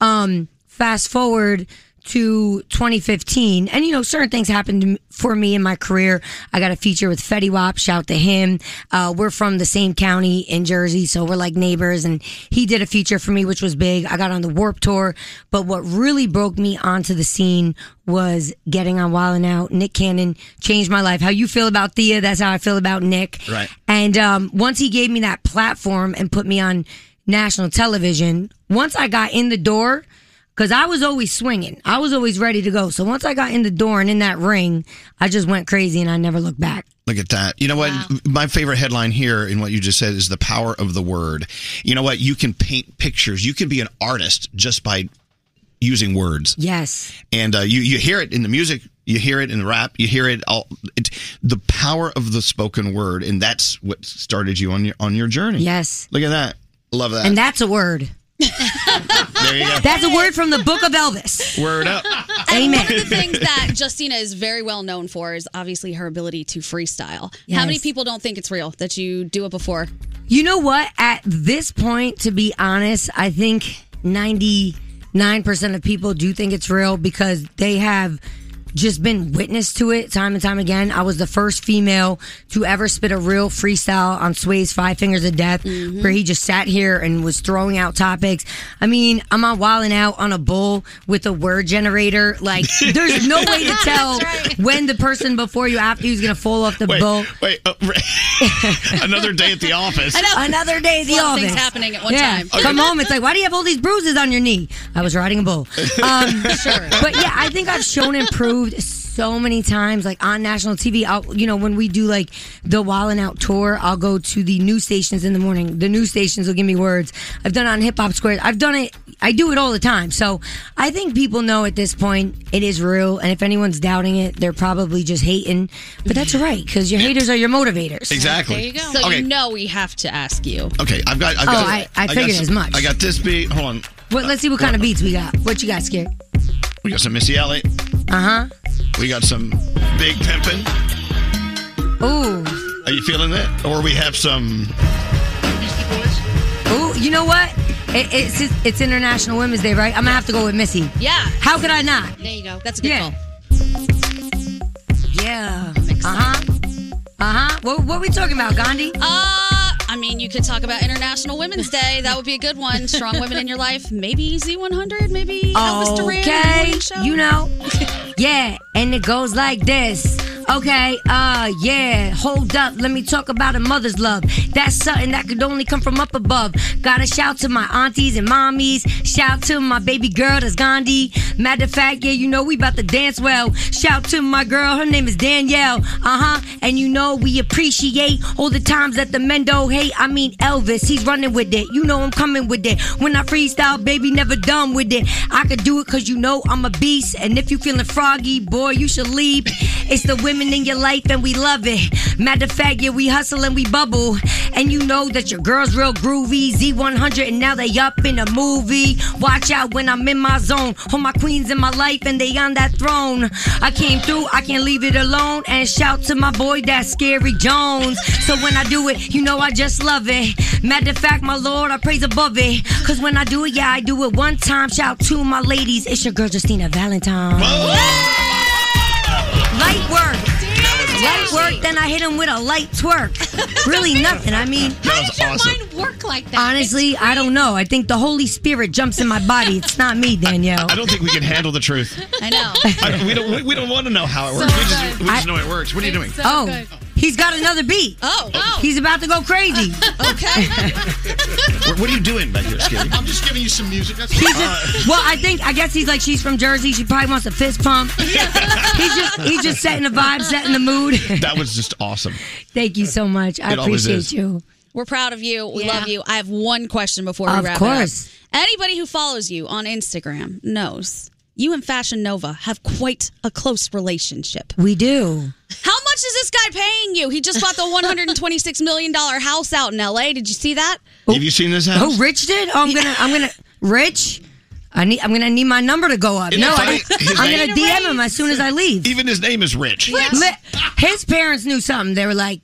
Um, fast forward to 2015, and you know, certain things happened to for me in my career. I got a feature with Fetty Wap. Shout to him. Uh, we're from the same county in Jersey, so we're like neighbors. And he did a feature for me, which was big. I got on the Warped Tour, but what really broke me onto the scene was getting on Wild'N Out. Nick Cannon changed my life. How you feel about Thea? That's how I feel about Nick. Right. And um, once he gave me that platform and put me on national television, once I got in the door, because I was always swinging, I was always ready to go. So once I got in the door and in that ring, I just went crazy and I never looked back. Look at that. You know what? My favorite headline here in what you just said is the power of the word. You know what? You can paint pictures. You can be an artist just by using words. Yes. And uh, you you hear it in the music, you hear it in the rap, you hear it all. It, the power of the spoken word, and that's what started you on your on your journey. Yes. Look at that. Love that. And that's a word. There you go. That's a word from the book of Elvis. Word up. And Amen. one of the things that Justina is very well known for is obviously her ability to freestyle. How many people don't think it's real that you do it before? You know what? At this point, to be honest, I think 99% of people do think it's real because they have just been witness to it time and time again. I was the first female to ever spit a real freestyle on Sway's Five Fingers of Death, where he just sat here and was throwing out topics. I mean, I'm on Wild'N Out on a bull with a word generator. Like, <laughs> there's no way to tell when the person before you, after you, is going to fall off the Wait, bull. wait. uh, <laughs> another day at the office. <laughs> Another day at the office. things happening at one yeah. time. Come home. It's like, why do you have all these bruises on your knee? I was riding a bull. Um, Sure. But yeah, I think I've shown and proved so many times, like on national TV. I'll, you know, when we do like the Wild'N Out tour, I'll go to the news stations in the morning. The news stations will give me words. I've done it on Hip Hop Squares. I've done it. I do it all the time. So I think people know at this point it is real. And if anyone's doubting it, they're probably just hating. But that's right because your haters are your motivators. Exactly. So Okay. you know we have to ask you. Okay, I've got. I've Oh, got I- I got figured some- as much. I got this beat. Hold on. What, let's see what kind of beats we got. What you got, Skeery? We got some Missy Elliott. Uh huh. We got some Big Pimpin'. Ooh. Are you feeling that? Or we have some. Ooh, you know what? It, it's it's International Women's Day, right? I'm gonna have to go with Missy. Yeah. How could I not? There you go. That's a good Yeah. call. Yeah. Uh huh. Uh huh. What, what are we talking about, Gandhi? Uh, I mean, you could talk about International Women's Day. That would be a good one. Strong women in your life. Maybe Z100. Maybe Elvis Duran. Okay, you know, yeah, and it goes like this. Okay, uh, yeah, hold up, let me talk about a mother's love. That's something that could only come from up above. Gotta shout to my aunties and mommies. Shout to my baby girl that's Gandhi. Matter of fact, yeah, you know we about to dance well. Shout to my girl, her name is Danielle. Uh huh, and you know we appreciate all the times that the men don't hate. I mean Elvis, he's running with it. You know I'm coming with it. When I freestyle, baby, never done with it. I could do it cause you know I'm a beast. And if you feeling froggy, boy, you should leave. It's the women in your life and we love it. Matter of fact, yeah, we hustle and we bubble. And you know that your girl's real groovy. Z100 and now they up in a movie. Watch out when I'm in my zone. All my queens in my life and they on that throne. I came through, I can't leave it alone. And shout to my boy, that Skeery Jones. So when I do it, you know I just love it. Matter of fact, my lord, I praise above it. Cause when I do it, yeah, I do it one time. Shout to my ladies. It's your girl, Justina Valentine. Light work. Light work, then I hit him with a light twerk. <laughs> Really nothing. I mean, That was awesome. Mind work like that. honestly, I don't know. I think the Holy Spirit jumps in my body. It's not me, <laughs> Danielle. I don't think we can handle the truth. I know. I we don't. we- We don't want to know how it works. we just, we just know it works. What are you doing? oh, he's got another beat. Oh, oh. He's about to go crazy. <laughs> okay. What, what are you doing back here, Skeery? I'm just giving you some music. That's He's all. just, well, I think I guess he's like she's from Jersey. She probably wants a fist pump. <laughs> he's just he's just setting the vibe, setting the mood. <laughs> That was just awesome. Thank you so much. I It always appreciate you. We're proud of you. We Yeah. love you. I have one question before we Of wrap course. it up. Of course. Anybody who follows you on Instagram knows you and Fashion Nova have quite a close relationship. We do. How much is this guy paying you? He just bought the $126 million house out in LA. Did you see that? Have you seen this house? Oh, Rich did. Oh, I'm gonna I'm gonna Rich. I need. I'm gonna need my number to go up. Isn't no, funny? I, I'm gonna DM him as soon as I leave. Even his name is Rich. Li- His parents knew something. They were like,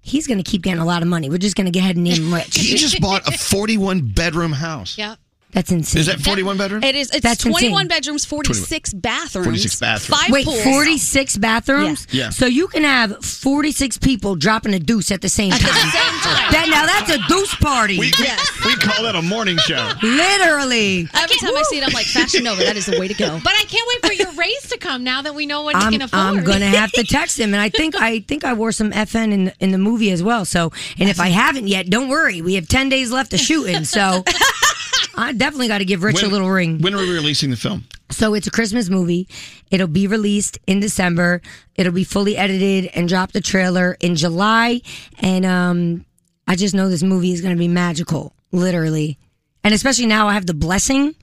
"He's gonna keep getting a lot of money. We're just gonna go ahead and name him Rich." He just bought a 41 bedroom house. Yep. That's insane. Is that 41 bedrooms? It is. It's That's 21 insane. bedrooms, 46 bathrooms. 46 bathrooms. Five Wait, pools. 46 bathrooms? Yeah. Yeah. So you can have 46 people dropping a deuce at the same time. At the same That, now that's a deuce party. We, we, we call that a morning show. <laughs> Literally. Every time I see it, I'm like, Fashion Nova, that is the way to go. But I can't wait for your raise to come now that we know what I'm, you can afford. I'm gonna have to <laughs> text him, and I think I think I wore some FN in in the movie as well. So, and if I haven't yet, don't worry, we have ten days left of shooting. So, <laughs> I definitely got to give Rich a little ring. When are we releasing the film? So it's a Christmas movie. It'll be released in December. It'll be fully edited and drop the trailer in July. And um, I just know this movie is going to be magical, literally. And especially now, I have the blessing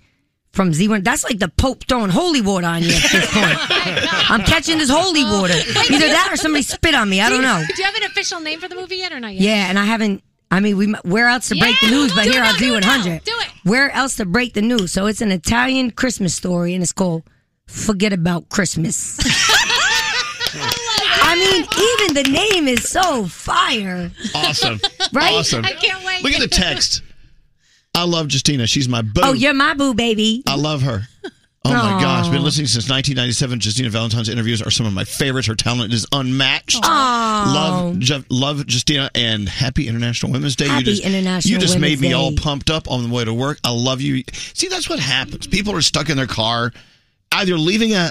from Z1. That's like the Pope throwing holy water on you at this <laughs> point. I'm catching this holy water. <laughs> Either that or somebody spit on me. I don't know. Do you have an official name for the movie yet or not yet? Yeah, and I haven't. I mean, we where else to break the news but here it on do Z100? do it. Where else to break the news? So it's an Italian Christmas story, and it's called "Forget About Christmas." <laughs> I mean, even the name is so fire. Awesome. <laughs> Right? Awesome. I can't wait. Look at the text. I love Justina. She's my boo. Oh, you're my boo, baby. I love her. Oh my gosh, been listening since 1997. Justina Valentine's interviews are some of my favorites. Her talent is unmatched. Love, Ju- love Justina, and happy International Women's Day. Happy you just, International You just made Women's me all pumped up on the way to work. I love you. See, that's what happens. People are stuck in their car, either leaving a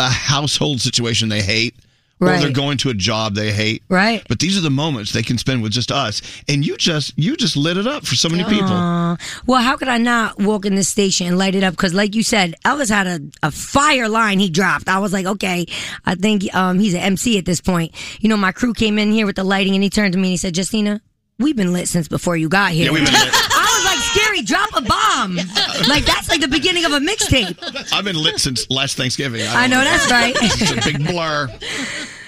a household situation they hate, or they're going to a job they hate. Right. But these are the moments they can spend with just us, and you just you just lit it up for so many people. Well, how could I not walk in this station and light it up? Because, like you said, Elvis had a, a fire line he dropped. I was like, okay, I think um, he's an MC at this point. You know, my crew came in here with the lighting, and he turned to me and he said, Justina, we've been lit since before you got here. Yeah, we've been lit. <laughs> I was like, Skeery, drop a like, that's like the beginning of a mixtape. I've been lit since last Thanksgiving. I know, that's right. It's a big blur.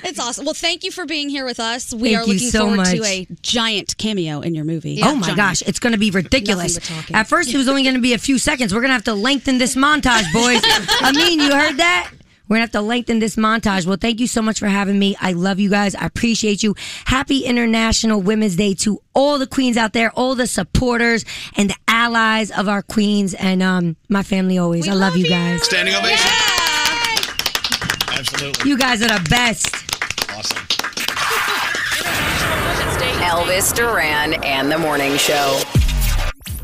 It's awesome. Well, thank you for being here with us. We Thank are looking so forward to a giant cameo in your movie. oh my Giant. gosh, it's going to be ridiculous. Nothing but talking. At first, it was only going to be a few seconds. We're going to have to lengthen this montage, boys. <laughs> I mean, you heard that? We're going to have to lengthen this montage. Well, thank you so much for having me. I love you guys. I appreciate you. Happy International Women's Day to all the queens out there, all the supporters and the allies of our queens, and um, my family always. I love, you guys. Standing ovation. Yeah. Absolutely. You guys are the best. Awesome. Elvis Duran and the Morning Show.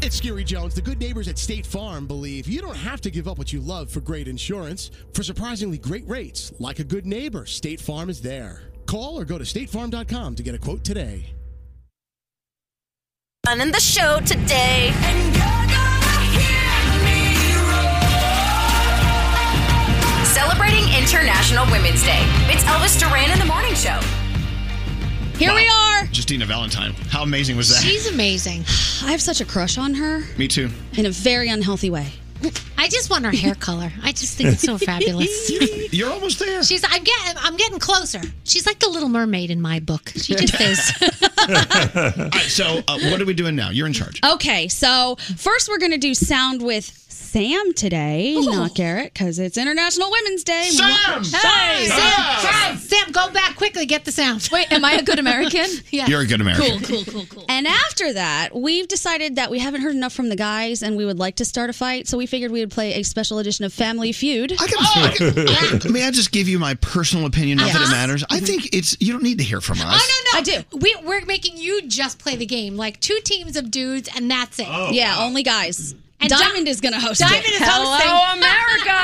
It's Skeery Jones. The good neighbors at State Farm believe you don't have to give up what you love for great insurance. For surprisingly great rates, like a good neighbor, State Farm is there. Call or go to statefarm.com to get a quote today. Running the show today. Celebrating International Women's Day. It's Elvis Duran in the Morning Show. Here we are. Justina Valentine. How amazing was that? She's amazing. <sighs> I have such a crush on her Me too. in a very unhealthy way. I just want her hair color. I just think it's so fabulous. <laughs> You're almost there. She's. I'm getting. I'm getting closer. She's like the Little Mermaid in my book. She <laughs> just is. All right, so uh, what are we doing now? You're in charge. Okay, so first we're going to do sound with Sam today, not Garrett, because it's International Women's Day. Sam! Hey! Sam, Sam, Sam, go back quickly. Get the sound. Wait, am I a good American? <laughs> yeah. You're a good American. Cool, cool, cool, cool. And after that, we've decided that we haven't heard enough from the guys and we would like to start a fight. So we figured we would play a special edition of Family Feud. I can, oh, <laughs> may I just give you my personal opinion? Not that Yes. it matters. I mm-hmm. think it's you don't need to hear from oh, us. Oh no, no, I do. We, we're making you just play the game, like two teams of dudes, and that's it. Oh. yeah, only guys. And Diamond Di- is going to host Diamond it. is hosting. America!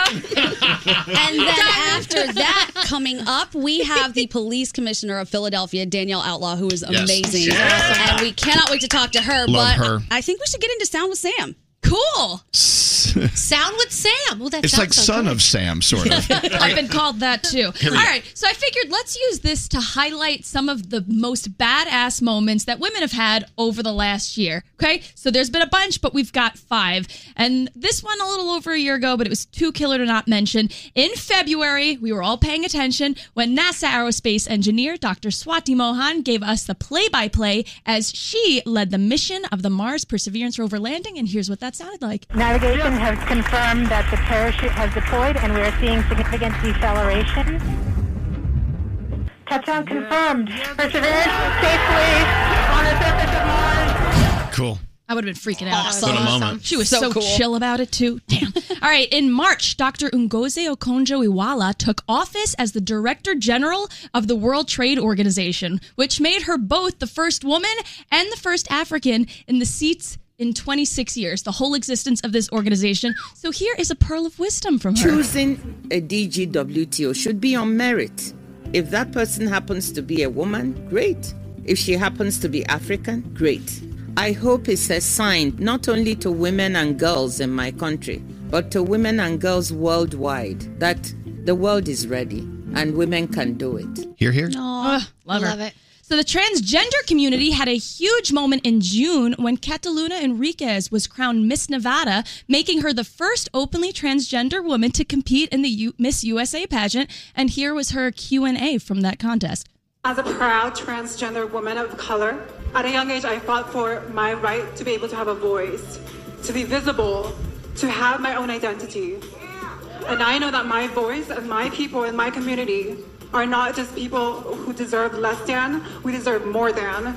<laughs> and then after that, coming up, we have the police commissioner of Philadelphia, Danielle Outlaw, who is Yes. amazing. Yeah. And we cannot wait to talk to her. Love but her. I think we should get into Sound with Sam. Cool. <laughs> Sound with Sam. Well, that It's like so son good. of Sam, sort of. <laughs> I've been called that too. All Here we go. right, so I figured let's use this to highlight some of the most badass moments that women have had over the last year. Okay, so there's been a bunch, but we've got five. And this one a little over a year ago, but it was too killer to not mention. In February, we were all paying attention when NASA aerospace engineer Dr. Swati Mohan gave us the play by play as she led the mission of the Mars Perseverance rover landing. And here's what that sounded like. Navigation has confirmed that the parachute has deployed and we are seeing significant deceleration. Touchdown confirmed. Perseverance safely on the surface of Mars. Cool. I would have been freaking out. Awesome. What a moment. She was So so, cool. chill about it too. Damn. <laughs> All right. In March, Dr. Ngozi Okonjo-Iweala took office as the Director General of the World Trade Organization, which made her both the first woman and the first African in the seats in 26 years, the whole existence of this organization. So here is a pearl of wisdom from her. Choosing a DGWTO should be on merit. If that person happens to be a woman, great. If she happens to be African, great. I hope it's a sign not only to women and girls in my country, but to women and girls worldwide that the world is ready and women can do it. Here, here. Ugh, love, her. So the transgender community had a huge moment in June when Kataluna Enriquez was crowned Miss Nevada, making her the first openly transgender woman to compete in the U- Miss USA pageant. And here was her Q&A from that contest. As a proud transgender woman of color, at a young age, I fought for my right to be able to have a voice, to be visible, to have my own identity. And I know that my voice and my people in my community are not just people who deserve less than, we deserve more than.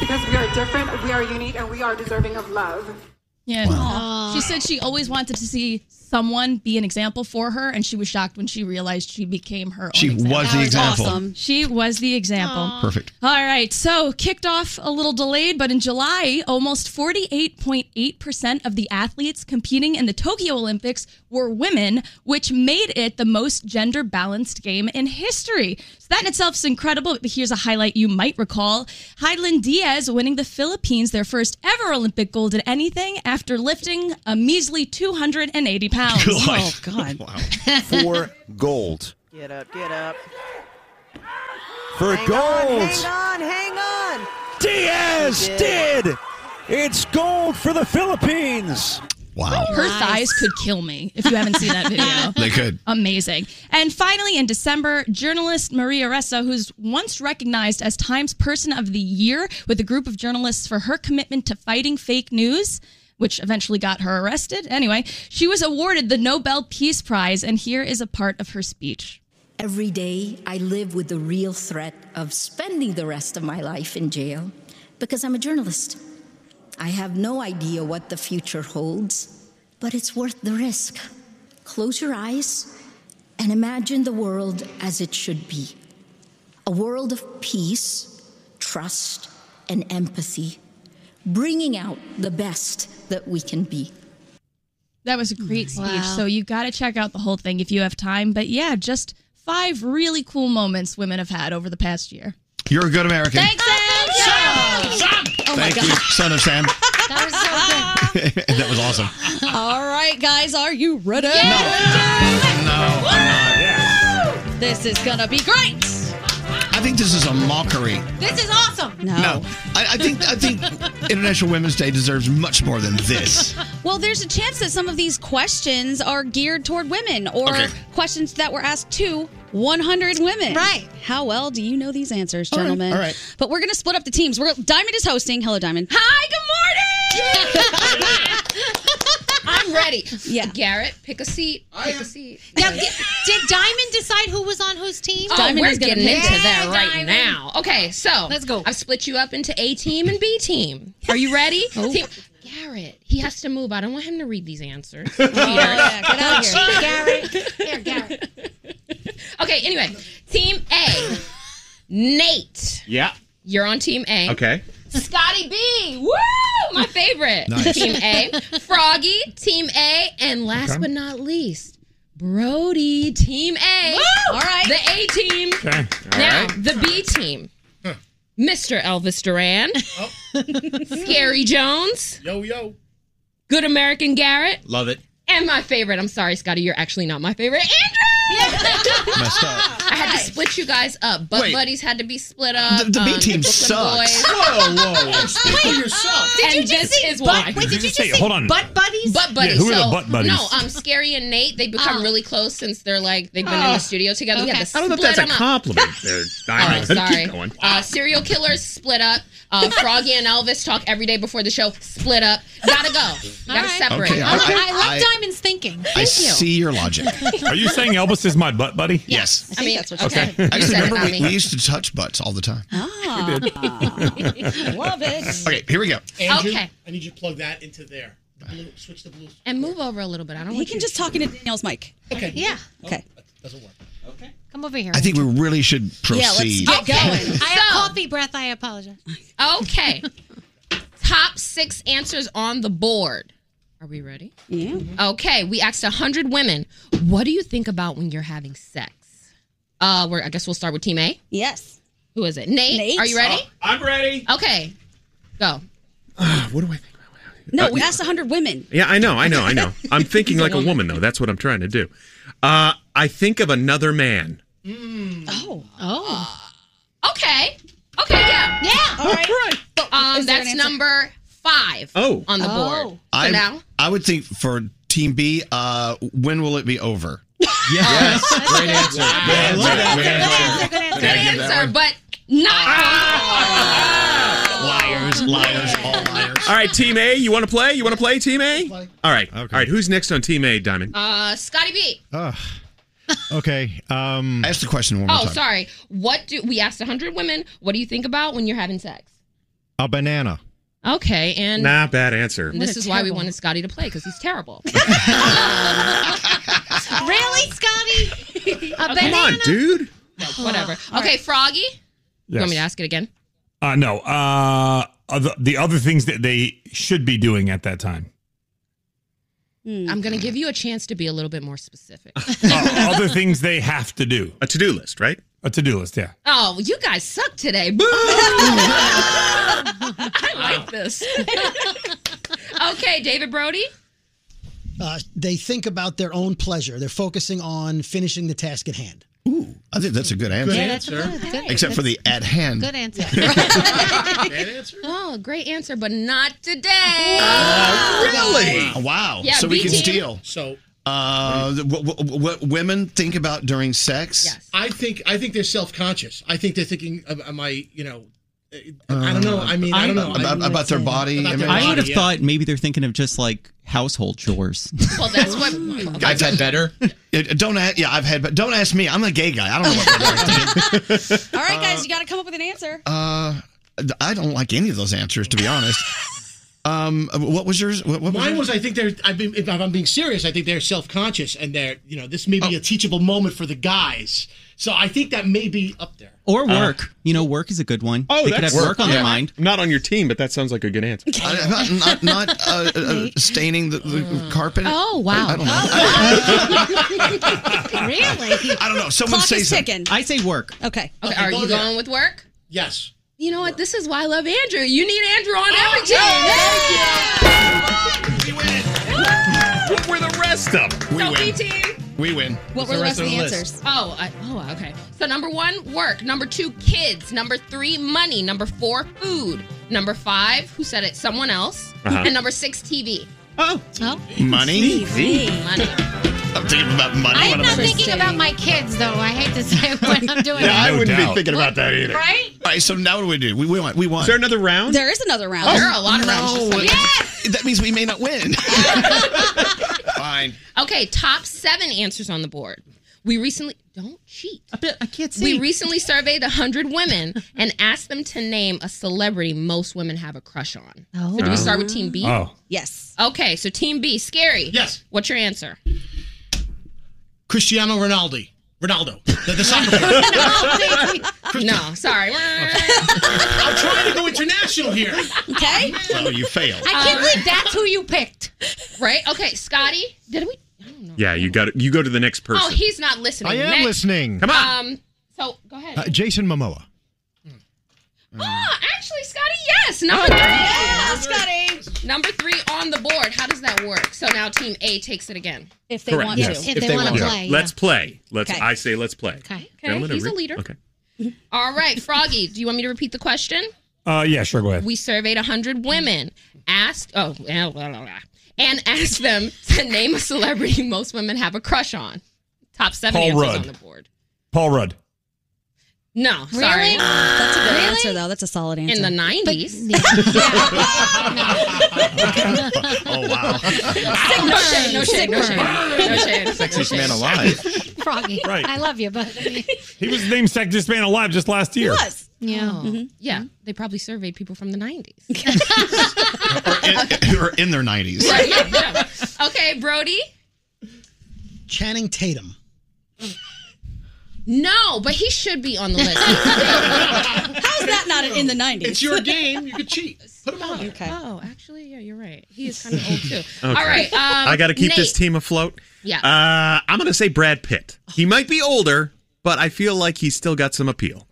Because we are different, we are unique, and we are deserving of love. Yeah. She said she always wanted to see someone be an example for her, and she was shocked when she realized she became her own She example. was the was example. Awesome. She was the example. Perfect. All right. So, kicked off a little delayed, but in July, almost 48.8% of the athletes competing in the Tokyo Olympics were women, which made it the most gender balanced game in history. So, that in itself is incredible. But here's a highlight you might recall Hidilyn Diaz winning the Philippines their first ever Olympic gold in anything after lifting a measly 280 pounds. God. <laughs> Oh, God. Wow. <laughs> For gold. Get up, get up. For hang gold. On, hang on, hang on. Diaz You did. It's gold for the Philippines. Wow. Her thighs could kill me if you haven't seen that video. <laughs> They could. Amazing. And finally, in December, journalist Maria Ressa, who's once recognized as Times Person of the Year with a group of journalists for her commitment to fighting fake news, which eventually got her arrested. Anyway, she was awarded the Nobel Peace Prize, and here is a part of her speech. Every day, I live with the real threat of spending the rest of my life in jail because I'm a journalist. I have no idea what the future holds, but it's worth the risk. Close your eyes and imagine the world as it should be a world of peace, trust, and empathy, bringing out the best that we can be. That was a great speech. Wow. So you got to check out the whole thing if you have time. But yeah, just five really cool moments women have had over the past year. You're a good American. Thanks, Sam. Oh my Thank you, God. son of Sam. That was so good. <laughs> that was awesome. All right, guys, are you ready? No, I'm not. This is gonna be great. I think this is a mockery. This is awesome. No, I, I think I think <laughs> International Women's Day deserves much more than this. Well, there's a chance that some of these questions are geared toward women or Okay. questions that were asked to 100 women. Right. How well do you know these answers, All right, gentlemen? all right. But we're going to split up the teams. We're Diamond is hosting. Hello, Diamond. Hi, good morning. <laughs> I'm ready. Yeah. Garrett, pick a seat. Pick a seat. Now, did, did Diamond decide who was on whose team? Oh, Diamond we're is gonna getting into that right Diamond. now. Okay, so let's go. I've split you up into A team and B team. Are you ready? <laughs> Oh. Team- Garrett, he has to move. I don't want him to read these answers. <laughs> Oh, yeah, get out of here. Garrett. Here, <laughs> Garrett. Okay, anyway, team A. Nate, Yeah. you're on team A. Okay. Scotty B. Woo! My favorite. Nice. Team A. Froggy, Team A. And last Okay. but not least, Brody, Team A. All right. The A team. Okay. Now, right. the B team. Mr. Elvis Duran. Oh. Skeery Jones. Yo, yo. Good American Garrett. Love it. And my favorite, I'm sorry, Scotty, you're actually not my favorite. Andrew! Messed up. I had to split you guys up. Butt Wait. buddies had to be split up. The- the B um, team sucks. Boys. Whoa, whoa. Speak for yourself. Did you just this say is butt- why. Wait, did you just say hold on. butt buddies? Butt buddies. who are the butt buddies? No, um, Skeery and Nate. They become Oh. really close since they're like they've been in the studio together. We Okay. had to I don't know if that's a them up. compliment <laughs> there, Oh, sorry. Uh, serial killers split up. Uh, Froggy and Elvis talk every day before the show. Split up. Gotta go. Gotta right. separate. Okay, I, I- like- I like I- Diamond's thinking. I you. see your logic. <laughs> Are you saying Elvis is my butt buddy? Yes. I mean, that's what okay. she You Actually, said it, remember we, we used to touch butts all the time. Ah. <laughs> Love it. Okay, here we go. Andrew, Okay. I need you to plug that into there. The blue, switch the blue. And move over a little bit. I don't He want can you just talk into Danielle's mic. Okay. Yeah. Okay. Doesn't work. Okay. Come over here. I think we really should proceed. Yeah, let's get going. I have coffee breath. I apologize. Okay. <laughs> Top six answers on the board. Are we ready? Yeah. Okay. We asked 100 women, what do you think about when you're having sex? Uh, we're, I guess we'll start with Team A. Yes. Who is it? Nate. Nate. Are you ready? I'm ready. Okay. Go. what do I think? No, Uh, we asked 100 women. Yeah, I know, I know, I know. <laughs> I'm thinking like a woman, though. That's what I'm trying to do. Uh, I think of another man. Oh. Oh. Okay. Okay, yeah. Yeah. All right. Um, Is there an that's answer? number five Oh. on the Oh. board. So I, now, I would think for Team B, uh, when will it be over? <laughs> Yes. Great answer. Good answer. Good answer. Good answer. good answer, but not. Liars, liars, all liars. All right, Team A, you want to play? You want to play, Team A? All right. All right, who's next on Team A, Diamond? Uh, Scotty B. Ugh. Okay. Um, Ask the question one more Oh, time. sorry. What do we asked 100 women? What do you think about when you're having sex? a banana. Okay, and Nah, bad answer. and this What a is why we wanted Scotty to play because he's terrible. <laughs> really, Scotty? A Come banana? on, dude. Whatever. All Okay, right. Froggy. You want me to ask it again? Uh, no. Uh, other, the other things that they should be doing at that time. I'm going to give you a chance to be a little bit more specific. <laughs> Uh, other things they have to do. A to-do list, right? A to-do list, yeah. Oh, you guys suck today. Boo! <laughs> I like this. <laughs> okay, David Brody. Uh, they think about their own pleasure. They're focusing on finishing the task at hand. Ooh, I think that's a good answer. Yeah, that's a good, good Except for the at hand. Good answer. <laughs> <laughs> Oh, great answer, but not today. Really? Wow. Yeah, so we can BT. steal. So Uh, what, what, what women think about during sex? Yes. I think I think they're self conscious. I think they're thinking, am am I, you know, I don't know. I mean, I don't know. About, I- about their body. About their image? body, I would have yeah. thought maybe they're thinking of just like household chores. <laughs> Well, that's what. <laughs> I've had better. <laughs> Don't ask. Yeah, I've had. But don't ask me. I'm a gay guy. I don't know what. All right, guys, you got to come up with an answer. Uh, I don't like any of those answers, to be honest. Um, what was yours? What, what Mine yours? was, I think they're. I've been, if I'm being serious, I think they're self conscious and they're, you know, this may Oh. be a teachable moment for the guys. So I think that may be up there. Or work. you know, work is a good one. Oh, they could that's have work on their mind. Not on your team, but that sounds like a good answer. Uh, not not, not uh, uh, <laughs> staining the, the carpet. Oh wow! I, I don't know. <laughs> really? I don't know. Someone Clock say is something. ticking. I say work. Okay. Okay, are you there. going with work? Yes. You know what? This is why I love Andrew. You need Andrew on Oh, every team. We win. What were the rest of them? We So win. BT. We win. What were the rest of the answers? Oh, I, oh, okay. So number one, work. Number two, kids. Number three, money. Number four, food. Number five, who said it? Someone else. Uh-huh. And number six, TV. Oh, Oh. Money. Money. I'm thinking about money. I What am am not thinking? thinking about my kids, though. I hate to say when I'm doing Yeah. I No wouldn't doubt. be thinking about that either. Right? All right. So now what do we do? We, we won. We won. Is there another round? There is another round. there are a lot of rounds. Yes. That means we may not win. <laughs> Fine. Okay, top seven answers on the board. We recently don't cheat. I can't see. We recently surveyed 100 women and asked them to name a celebrity most women have a crush on. Oh. So do we oh. start with Team B? Oh. Yes. Okay, so Team B, Skeery. Yes. What's your answer? Cristiano Ronaldo. Ronaldo. The, the soccer player. <laughs> No, sorry. I'm trying to go international here. Okay. Oh, you failed. I can't believe that's who you picked. right? Okay, Scotty, did we? Yeah, you got You go to the next person. Oh, he's not listening. I am Next. listening. Come on. Um, so go ahead. Uh, Jason Momoa. Ah, actually, Scotty, yes. Number three. Yeah, Scotty. Number three on the board. How does that work? So now Team A takes it again. If they Correct. want Yes. to. If they wanna Yeah. play, Let's play. Let's. Okay. I say let's play. Okay. Gentlemen, he's a leader. Okay. All right, Froggy, do you want me to repeat the question? Uh, yeah, sure. Go ahead. We surveyed 100 women, asked, oh, blah, blah, blah, blah, and asked them to name a celebrity most women have a crush on. Top seven Paul answers Rudd. on the board. Paul Rudd. No, sorry. Really? That's a good Really? answer, though. That's a solid answer. In the 90s. <laughs> Oh wow. no shade, no shade, no shade. No shade. Sexiest man alive. Froggy. Right. I love you, but I mean, He was named sexiest man alive just last year. was. Yeah. Oh, Yeah. They probably surveyed people from the 90s. Who are in their 90s. Right, yeah, yeah. Okay, Brody. Channing Tatum. No, but he should be on the list. <laughs> How's that not in the 90s? It's your game. You could cheat. Put him on. Okay. Oh, actually, yeah, you're right. He is kind of old too. <laughs> Okay. All right. Um, I got to keep this team afloat. Yeah. Uh, I'm going to say Brad Pitt. He might be older, but I feel like he's still got some appeal.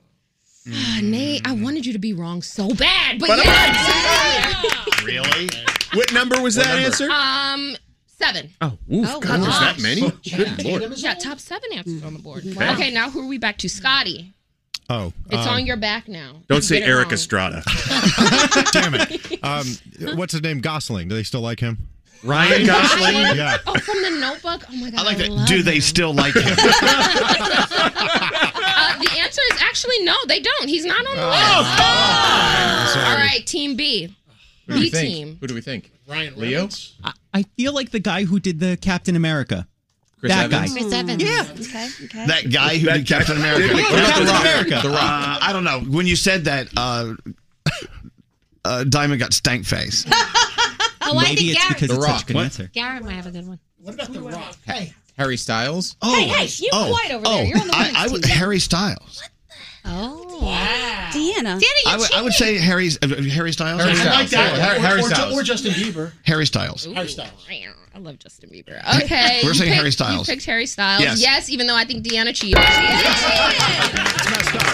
Ah, Nate, I wanted you to be wrong so bad, but, But I'm yeah. Really? <laughs> What number was What that number? answer? Um, seven. Oh, oof, Oh, God, there's that many? Good lord. Yeah, top seven answers on the board. Okay. Okay, now who are we back to? Scotty. Oh, It's um, on your back now. Don't say Get it Erik wrong. Estrada. <laughs> Damn it. Um, <laughs> what's his name? Gosling. Do they still like him? Ryan Gosling? Yeah. Oh, from the Notebook. Oh my god. I like that. love Do they still like him? <laughs> Uh, the answer is actually no. They don't. He's not on the list. sorry. All right, Team B. Who B team. Who do we think? Ryan Leo? I, I feel like the guy who did the Captain America. Chris that Evans? guy. Chris Evans. Yeah. Okay. Okay. that guy who did Captain America. What about Captain The Rock? America. The Rock. Uh, I don't know. When you said that, uh, <laughs> uh, Diamond got stank face. <laughs> Oh, I Maybe think it's Garrett. because The it's Rock. such a good What? answer. Garrett might have a good one. What about the Rock? Hey. Harry Styles? Oh, Hey, hey, you oh, quiet over oh, there. You're on the I, I would. Harry Styles. Oh. Deanna. Danny, you I would, I would say Harry's uh, Harry Styles. Harry I like Styles. that. Harry- or, Harry or, Styles. or Justin Bieber. Harry Styles. Harry Styles. I love Justin Bieber. Okay. We're you saying picked- Harry Styles. You picked Harry Styles. Yes. Yes. even though I think Deanna cheated. Yes, we did.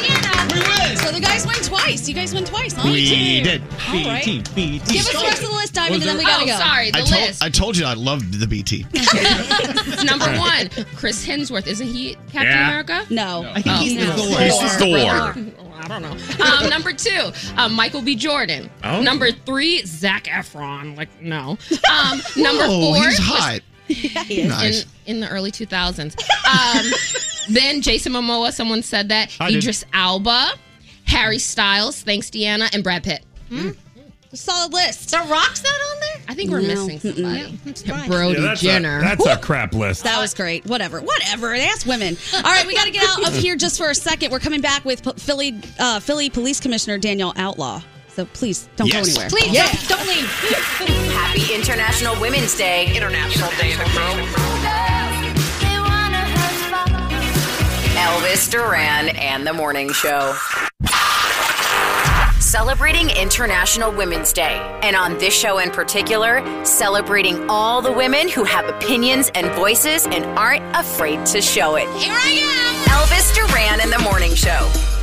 Deanna, we win. So the guys win twice. You guys win twice, huh? We did. All right. BT, BT. Give us the rest of the list, Diamond, and then we gotta oh, go. sorry. The I told list. I told you I loved the BT. <laughs> Number one, Chris Hemsworth. Isn't he Captain Yeah. America? No. I think he's no. the Thor. He's Thor. Oh, I don't know. Um, number two, um, Michael B. Jordan. Oh. Number three, Zac Efron. Like no. Um, number four, he's was hot. Nice. in in the early 2000s. Um, <laughs> then Jason Momoa. Someone said that. I did. Idris Elba, Harry Styles. Thanks, Deanna, and Brad Pitt. Solid list. The Rock's not on there? I think we're No. missing somebody. That's fine. Brody that's Jenner. A, that's a crap list. That was great. Whatever. Whatever. Ask women. All right, we got to get out of here just for a second. We're coming back with Philly uh, Philly Police Commissioner Danielle Outlaw. So please don't Yes. go anywhere. Please, Yeah. don't, don't leave. Happy International Women's Day. International Day of the Crow. Elvis Duran and the Morning Show. Celebrating International Women's Day. And on this show in particular, celebrating all the women who have opinions and voices and aren't afraid to show it. Here I am. Elvis Duran in the Morning Show.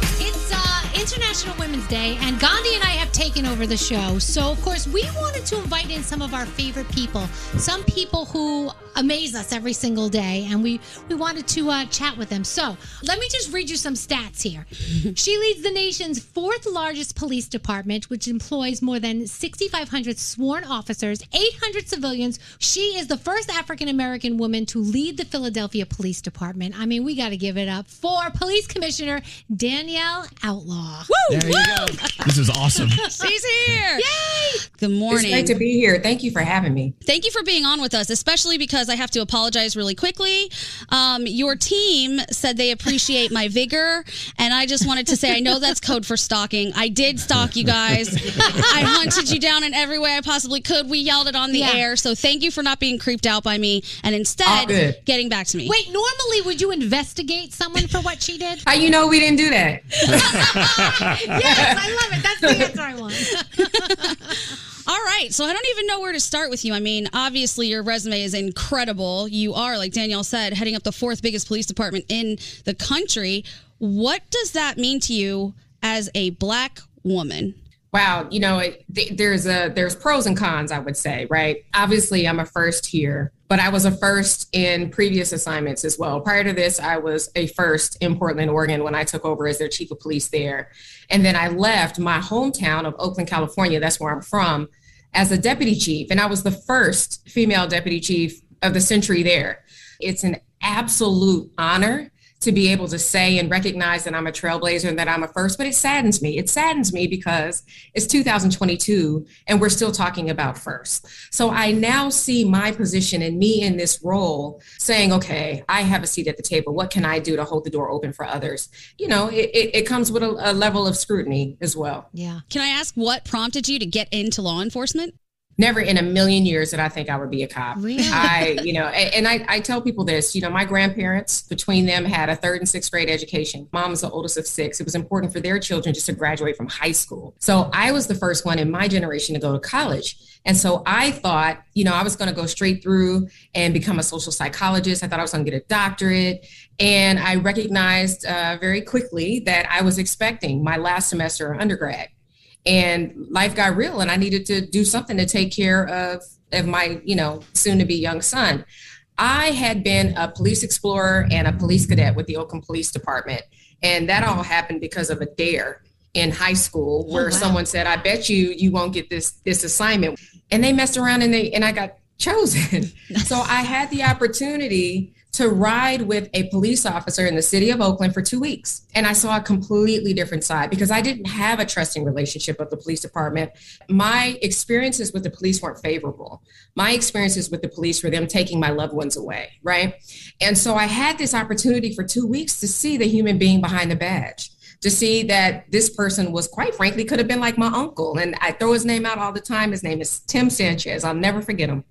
International Women's Day, and Gandhi and I have taken over the show. So, of course, we wanted to invite in some of our favorite people, some people who amaze us every single day, and we we wanted to uh, chat with them. So, let me just read you some stats here. <laughs> she leads the nation's fourth largest police department, which employs more than 6,500 sworn officers, 800 civilians. She is the first African American woman to lead the Philadelphia Police Department. I mean, we got to give it up for Police Commissioner Danielle Outlaw. Woo! There you go. <laughs> This is awesome. She's here. Yay! Good morning. It's morning. great to be here. Thank you for having me. Thank you for being on with us, especially because I have to apologize really quickly. Um, your team said they appreciate my vigor, and I just wanted to say I know that's code for stalking. I did stalk you guys. I hunted you down in every way I possibly could. We yelled it on the Yeah. air, so thank you for not being creeped out by me and instead good. getting back to me. Wait, normally would you investigate someone for what she did? How you know we didn't do that? <laughs> <laughs> yes, I love it. That's the answer I want. <laughs> All right. So I don't even know where to start with you. I mean, obviously, your resume is incredible. You are, like Danielle said, heading up the fourth biggest police department in the country. What does that mean to you as a black woman? Wow, you know, it, th- there's a there's pros and cons, I would say, right? Obviously, I'm a first here, but I was a first in previous assignments as well. Prior to this, I was a first in Portland, Oregon, when I took over as their chief of police there, and then I left my hometown of Oakland, California. That's where I'm from, as a deputy chief, and I was the first female deputy chief of the century there. It's an absolute honor to be able to say and recognize that I'm a trailblazer and that I'm a first, but it saddens me. It saddens me because it's 2022 and we're still talking about first. So I now see my position and me in this role saying, okay, I have a seat at the table. What can I do to hold the door open for others? You know, it, it, it comes with a, a level of scrutiny as well. Yeah. Can I ask what prompted you to get into law enforcement? Never in a million years did I think I would be a cop. I, you know, and, and I, I tell people this, you know, my grandparents between them had a third and sixth grade education. Mom was the oldest of six. It was important for their children just to graduate from high school. So I was the first one in my generation to go to college. And so I thought, you know, I was going to go straight through and become a social psychologist. I thought I was going to get a doctorate. And I recognized uh, very quickly that I was expecting my last semester of undergrad and life got real and i needed to do something to take care of of my you know soon to be young son. I had been a police explorer and a police cadet with the oakland police department and that all happened because of a dare in high school Oh, where wow. someone said i bet you you won't get this this assignment. And they messed around and they and i got <laughs> chosen. So i had the opportunity to ride with a police officer in the city of Oakland for two weeks. And I saw a completely different side because I didn't have a trusting relationship with the police department. My experiences with the police weren't favorable. My experiences with the police were them taking my loved ones away, right? And so I had this opportunity for two weeks to see the human being behind the badge to see that this person was quite frankly could have been like my uncle. And I throw his name out all the time. His name is Tim Sanchez. I'll never forget him.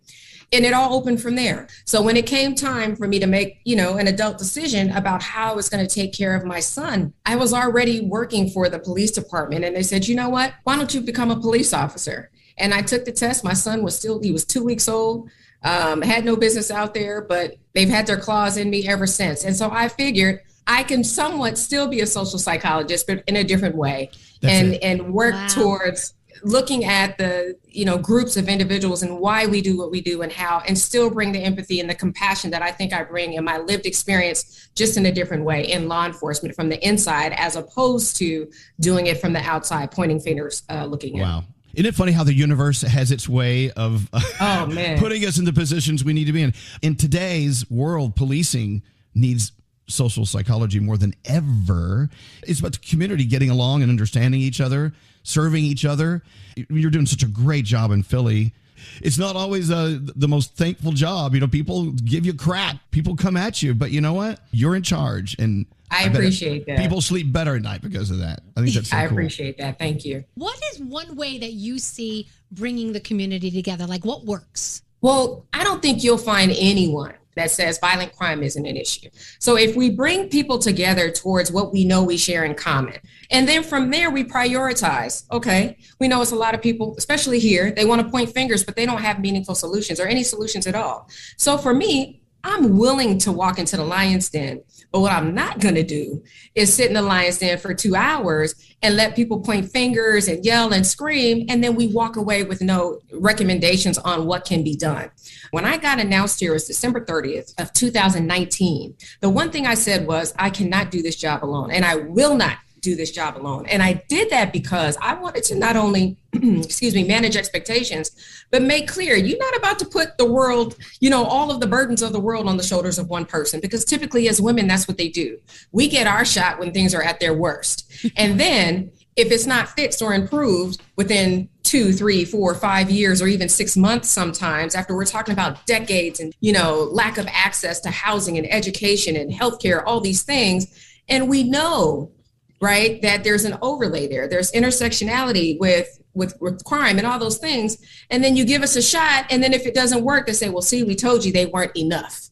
And it all opened from there. So when it came time for me to make, you know, an adult decision about how I was going to take care of my son, I was already working for the police department. And they said, you know what? Why don't you become a police officer? And I took the test. My son was still, he was two weeks old, um, had no business out there, but they've had their claws in me ever since. And so I figured I can somewhat still be a social psychologist, but in a different way That's and, it. and work Wow. towards looking at the you know groups of individuals and why we do what we do and how and still bring the empathy and the compassion that i think i bring in my lived experience just in a different way in law enforcement from the inside as opposed to doing it from the outside pointing fingers uh, looking at Wow. Isn't it funny how the universe has its way of <laughs> Oh, man. putting us in the positions we need to be in? In today's world, policing needs social psychology more than ever. It's about the community getting along and understanding each other, serving each other. You're doing such a great job in Philly. It's not always uh, the most thankful job. You know, people give you crap, people come at you, but you know what? You're in charge, and I bet appreciate that. People sleep better at night because of that. I think that's so <laughs> i cool. appreciate that thank you What is one way that you see bringing the community together? Like what works? Well, I don't think you'll find anyone that says violent crime isn't an issue. So if we bring people together towards what we know we share in common, and then from there we prioritize, okay, we know it's a lot of people, especially here, they want to point fingers, but they don't have meaningful solutions or any solutions at all. So for me, I'm willing to walk into the lion's den, but what I'm not going to do is sit in the lion's den for two hours and let people point fingers and yell and scream, and then we walk away with no recommendations on what can be done. When I got announced here, it was December 30th of 2019. The one thing I said was, I cannot do this job alone, and I will not do this job alone. And I did that because I wanted to not only, <clears throat> excuse me, manage expectations, but make clear you're not about to put the world, you know, all of the burdens of the world on the shoulders of one person, because typically as women, that's what they do. We get our shot when things are at their worst. <laughs> and then if it's not fixed or improved within two, three, four, five years, or even six months sometimes, after we're talking about decades and, you know, lack of access to housing and education and healthcare, all these things. And we know right that there's an overlay there. There's intersectionality with with with crime and all those things. And then you give us a shot and then if it doesn't work they say well see we told you they weren't enough.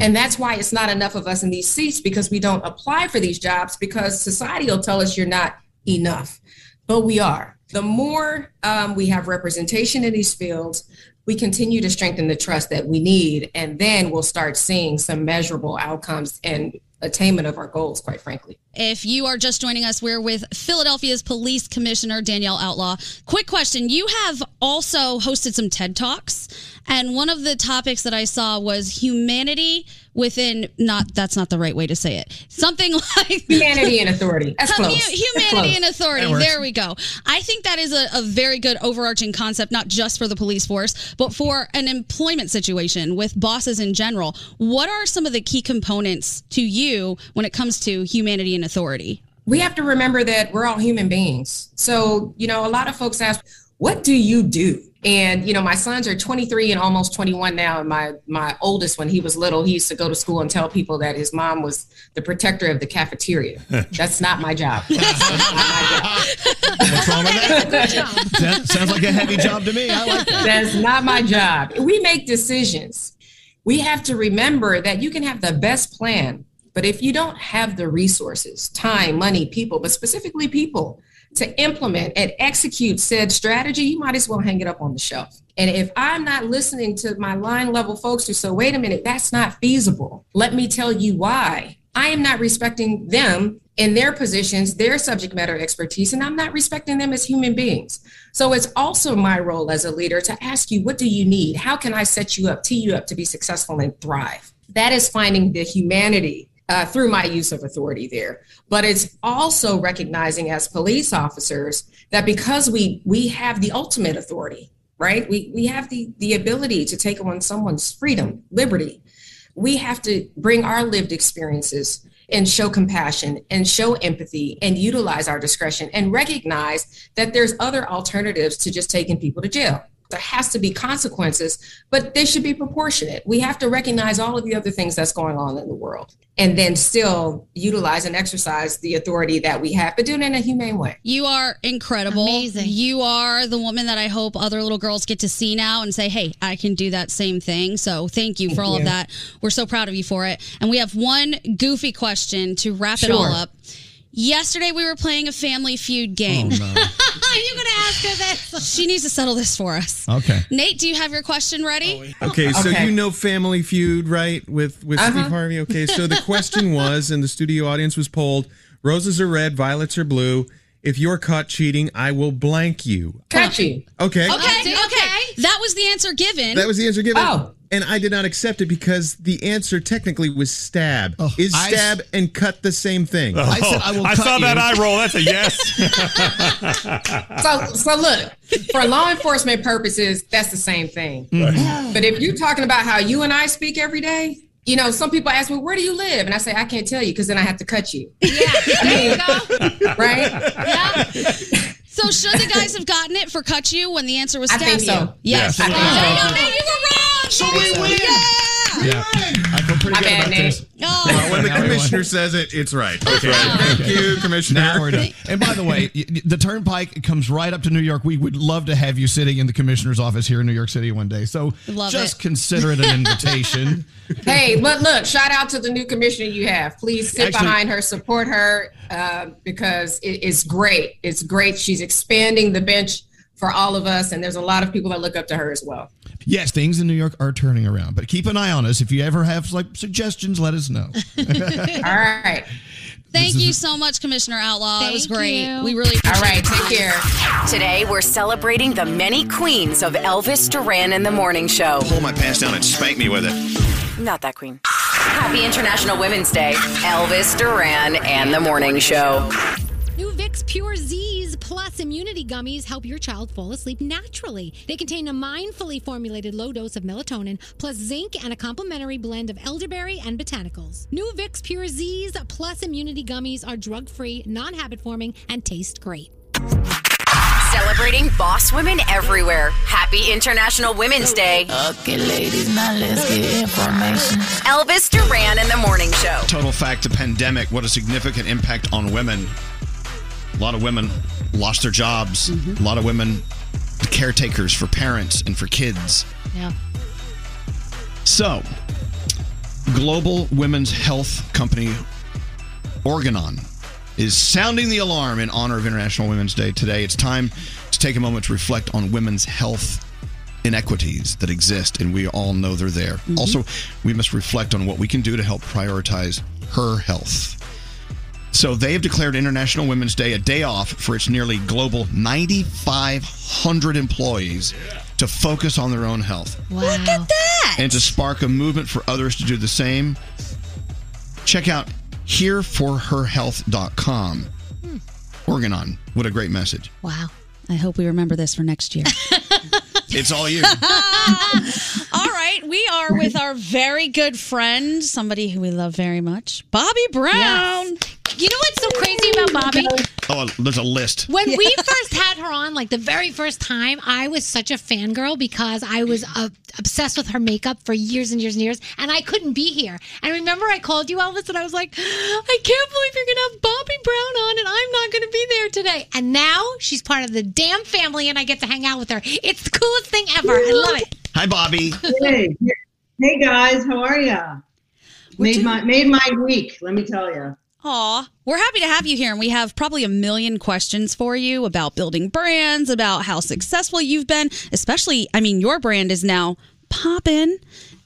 And that's why it's not enough of us in these seats because we don't apply for these jobs because society will tell us you're not enough. But we are. The more um, we have representation in these fields we continue to strengthen the trust that we need and then we'll start seeing some measurable outcomes and attainment of our goals quite frankly If you are just joining us, we're with Philadelphia's Police Commissioner Danielle Outlaw. Quick question. You have also hosted some TED Talks, and one of the topics that I saw was humanity within not that's not the right way to say it. Something <laughs> like Humanity and authority. That's Hu- close. That's Humanity close. and authority. There we go. I think that is a, a very good overarching concept, not just for the police force, but for an employment situation with bosses in general. What are some of the key components to you when it comes to humanity and authority? we have to remember that we're all human beings. So, you know, a lot of folks ask, what do you do? And, you know, my sons are 23 and almost 21 now. And my, my oldest, when he was little, he used to go to school and tell people that his mom was the protector of the cafeteria. <laughs> <laughs> That's not my job. What's wrong with that? That sounds like a heavy job to me. I like that. That's not my job. We make decisions. We have to remember that you can have the best plan, but if you don't have the resources, time, money, people, but specifically people to implement and execute said strategy, you might as well hang it up on the shelf. And if I'm not listening to my line level folks who say, wait a minute, that's not feasible, let me tell you why. I am not respecting them in their positions, their subject matter expertise, and I'm not respecting them as human beings. So it's also my role as a leader to ask you, what do you need? How can I set you up, tee you up to be successful and thrive? That is finding the humanity uh, through my use of authority there. But it's also recognizing as police officers that because we we have the ultimate authority, right? We we have the the ability to take on someone's freedom, liberty. We have to bring our lived experiences and show compassion and show empathy and utilize our discretion and recognize that there's other alternatives to just taking people to jail. There has to be consequences, but they should be proportionate. We have to recognize all of the other things that's going on in the world and then still utilize and exercise the authority that we have, but do it in a humane way. You are incredible. Amazing. You are the woman that I hope other little girls get to see now and say, hey, I can do that same thing. So thank you for all of that. We're so proud of you for it. And we have one goofy question to wrap it all up. Yesterday we were playing a family feud game. Oh, <laughs> <laughs> You're gonna ask her this. she needs to settle this for us. Okay. Nate, do you have your question ready? Okay, so Okay. you know Family Feud, right? With with Uh-huh. Steve Harvey. Okay, so the question <laughs> was, and the studio audience was polled: roses are red, violets are blue. If you're caught cheating, I will blank you. Catch you. Okay. Okay, okay. That was the answer given. That was the answer given. Oh. And I did not accept it because the answer technically was stab. Oh, Is I- stab and cut the same thing? I said oh, I will I cut saw that eye roll. That's a <laughs> yes. So, so look, for law enforcement purposes, that's the same thing. But if you're talking about how you and I speak every day, you know, some people ask me, where do you live? And I say, I can't tell you because then I have to cut you. Yeah, there you go. <laughs> Right? Yeah. So should the guys have gotten it for cut you when the answer was I stab think you? so. Yes. Yes. I think Oh, so. So we win. Yeah. I feel pretty My good bad, about Nate. this. Well, when the Now we won. commissioner says it, it's right. Okay. Thank you, Commissioner. Now we're done. <laughs> And by the way, y- y- the Turnpike comes right up to New York. We would love to have you sitting in the commissioner's office here in New York City one day. So Love just it. consider it an invitation. <laughs> Hey, but look, shout out to the new commissioner you have. Please sit Actually- behind her, support her, uh, because it, it's great. It's great. She's expanding the bench for all of us, and there's a lot of people that look up to her as well. Yes, things in New York are turning around, but keep an eye on us. If you ever have like suggestions, let us know. <laughs> <laughs> all right. Thank This you a- so much, Commissioner Outlaw. that was great. you. We really appreciate All right, it. take care. Today, we're celebrating the many queens of Elvis Duran in the Morning Show. Pull my pants down and spank me with it. Not that queen. Happy International Women's Day. Elvis Duran and the Morning Show. New Vicks PureZzz Plus Immunity Gummies help your child fall asleep naturally. They contain a mindfully formulated low dose of melatonin, plus zinc and a complementary blend of elderberry and botanicals. New Vicks PureZzz Plus Immunity Gummies are drug free, non habit forming, and taste great. Celebrating boss women everywhere. Happy International Women's Day. Okay, ladies, now let's get information. Elvis Duran and the Morning Show. Total fact the pandemic, what a significant impact on women. A lot of women lost their jobs. Mm-hmm. A lot of women, caretakers for parents and for kids. Yeah. So, global women's health company Organon is sounding the alarm in honor of International Women's Day today. It's time to take a moment to reflect on women's health inequities that exist, and we all know they're there. Mm-hmm. Also, we must reflect on what we can do to help prioritize her health. So they have declared International Women's Day a day off for its nearly global 9,500 employees to focus on their own health Wow. Look at that. and to spark a movement for others to do the same. Check out hereforherhealth.com. Hmm. Organon, what a great message. Wow. I hope we remember this for next year. <laughs> It's all you. <laughs> All right, we are with our very good friend, somebody who we love very much, Bobbie Brown. You know what's so crazy about Bobbie? Oh, there's a list. When we first had her on, like the very first time, I was such a fangirl because I was uh, obsessed with her makeup for years and years and years, and I couldn't be here. And remember, I called you, Elvis, and I was like, I can't believe you're going to have Bobbie Brown on, and I'm not going to be there today. And now she's part of the damn family, and I get to hang out with her. It's the coolest thing ever. I love it. Hi, Bobbie. Hey, hey guys, how are ya? Made my made my week. Let me tell you. Aw, we're happy to have you here, and we have probably a million questions for you about building brands, about how successful you've been. Especially, I mean, your brand is now popping,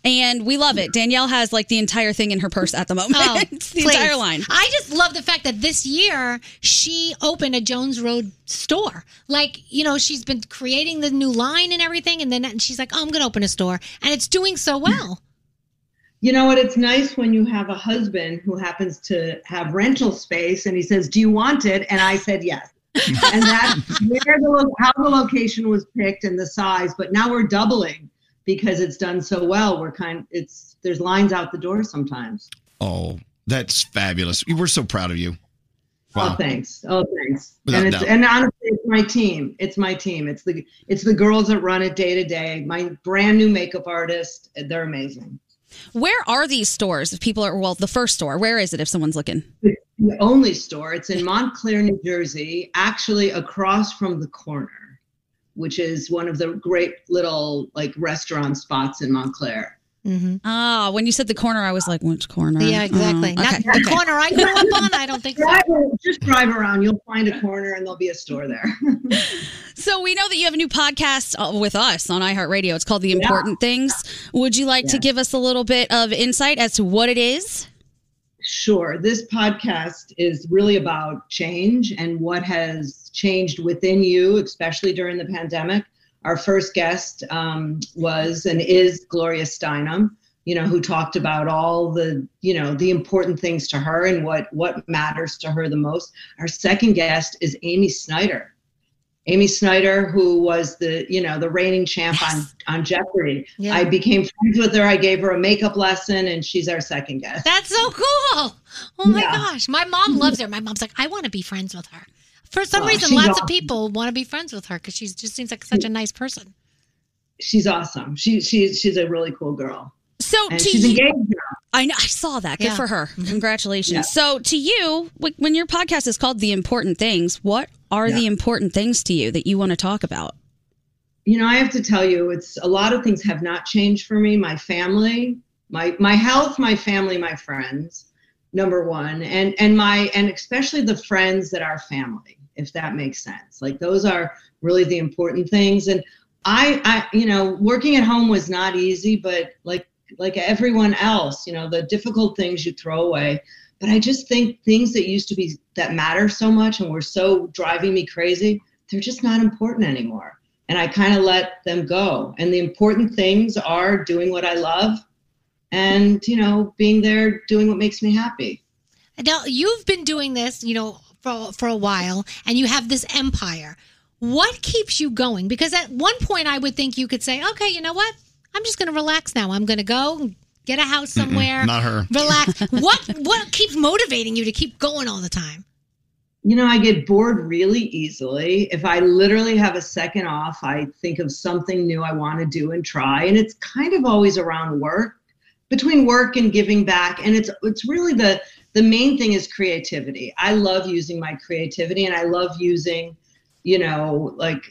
and we love it. Danielle has like the entire thing in her purse at the moment. Oh, <laughs> the please. entire line. I just love the fact that this year she opened a Jones Road store. Like, you know, she's been creating the new line and everything, and then she's like, oh, I'm going to open a store. And it's doing so well. You know what? It's nice when you have a husband who happens to have rental space and he says, Do you want it? And I said yes. <laughs> and that's where the how the location was picked and the size. But now we're doubling because it's done so well. We're kind it's there's lines out the door sometimes. Oh, that's fabulous. We're so proud of you. Oh, thanks. Oh, thanks. Without and it's doubt. and honestly, it's my team. It's my team. It's the it's the girls that run it day to day. My brand new makeup artist. They're amazing. Where are these stores? If people are, well, the first store, where is it if someone's looking? The only store. It's in Montclair, New Jersey, actually across from the corner, which is one of the great little like restaurant spots in Montclair. Ah, when you said the corner, I was like, which corner? Yeah, exactly. Oh, Not okay, the okay. corner I grew up on. I don't think so. Just drive around. You'll find a corner and there'll be a store there. <laughs> So we know that you have a new podcast uh, with us on iHeartRadio. It's called The Important Things. Would you like to give us a little bit of insight as to what it is? Sure. This podcast is really about change and what has changed within you, especially during the pandemic. Our first guest um, was and is Gloria Steinem, you know, who talked about all the, you know, the important things to her and what what matters to her the most. Our second guest is Amy Schneider. Amy Schneider, who was the, you know, the reigning champ on on Jeopardy. Yeah. I became friends with her. I gave her a makeup lesson, and she's our second guest. That's so cool. Oh my Yeah. gosh. My mom loves her. My mom's like, I want to be friends with her. For some reason, lots awesome. of people want to be friends with her because she just seems like such a nice person. she's awesome. She she's she's a really cool girl. So and to she's you- engaged now. I know. I saw that. Good Yeah. for her. Mm-hmm. Congratulations. Yeah. So, to you, when your podcast is called The Important Things, what are the important things to you that you want to talk about? You know, I have to tell you, it's a lot of things have not changed for me. My family, my my health, my family, my friends, number one, and and my and especially the friends that are family, if that makes sense. Like those are really the important things. And I, I, you know, working at home was not easy, but like like everyone else, you know, the difficult things you throw away. But I just think things that used to be that matter so much and were so driving me crazy, they're just not important anymore. And I kind of let them go. And the important things are doing what I love and, you know, being there doing what makes me happy. Now, you've been doing this, you know, for, for a while, and you have this empire. What keeps you going? Because at one point, I would think you could say, okay, you know what? I'm just going to relax now. I'm going to go get a house somewhere. not her. Relax. <laughs> what What keeps motivating you to keep going all the time? You know, I get bored really easily. If I literally have a second off, I think of something new I want to do and try. And it's kind of always around work, between work and giving back. And it's it's really the the main thing is creativity. I love using my creativity and I love using, you know, like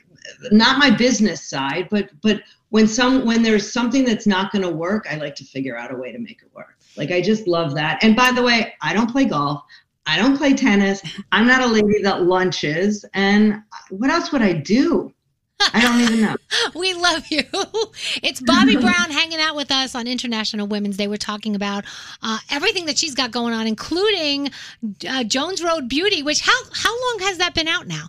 not my business side, but but when some when there's something that's not going to work, I like to figure out a way to make it work. Like I just love that. And by the way, I don't play golf. I don't play tennis. I'm not a lady that lunches. And what else would I do? I don't even know. <laughs> We love you. <laughs> It's Bobbie Brown hanging out with us on International Women's Day. We're talking about uh, everything that she's got going on, including uh, Jones Road Beauty. Which how how long has that been out now?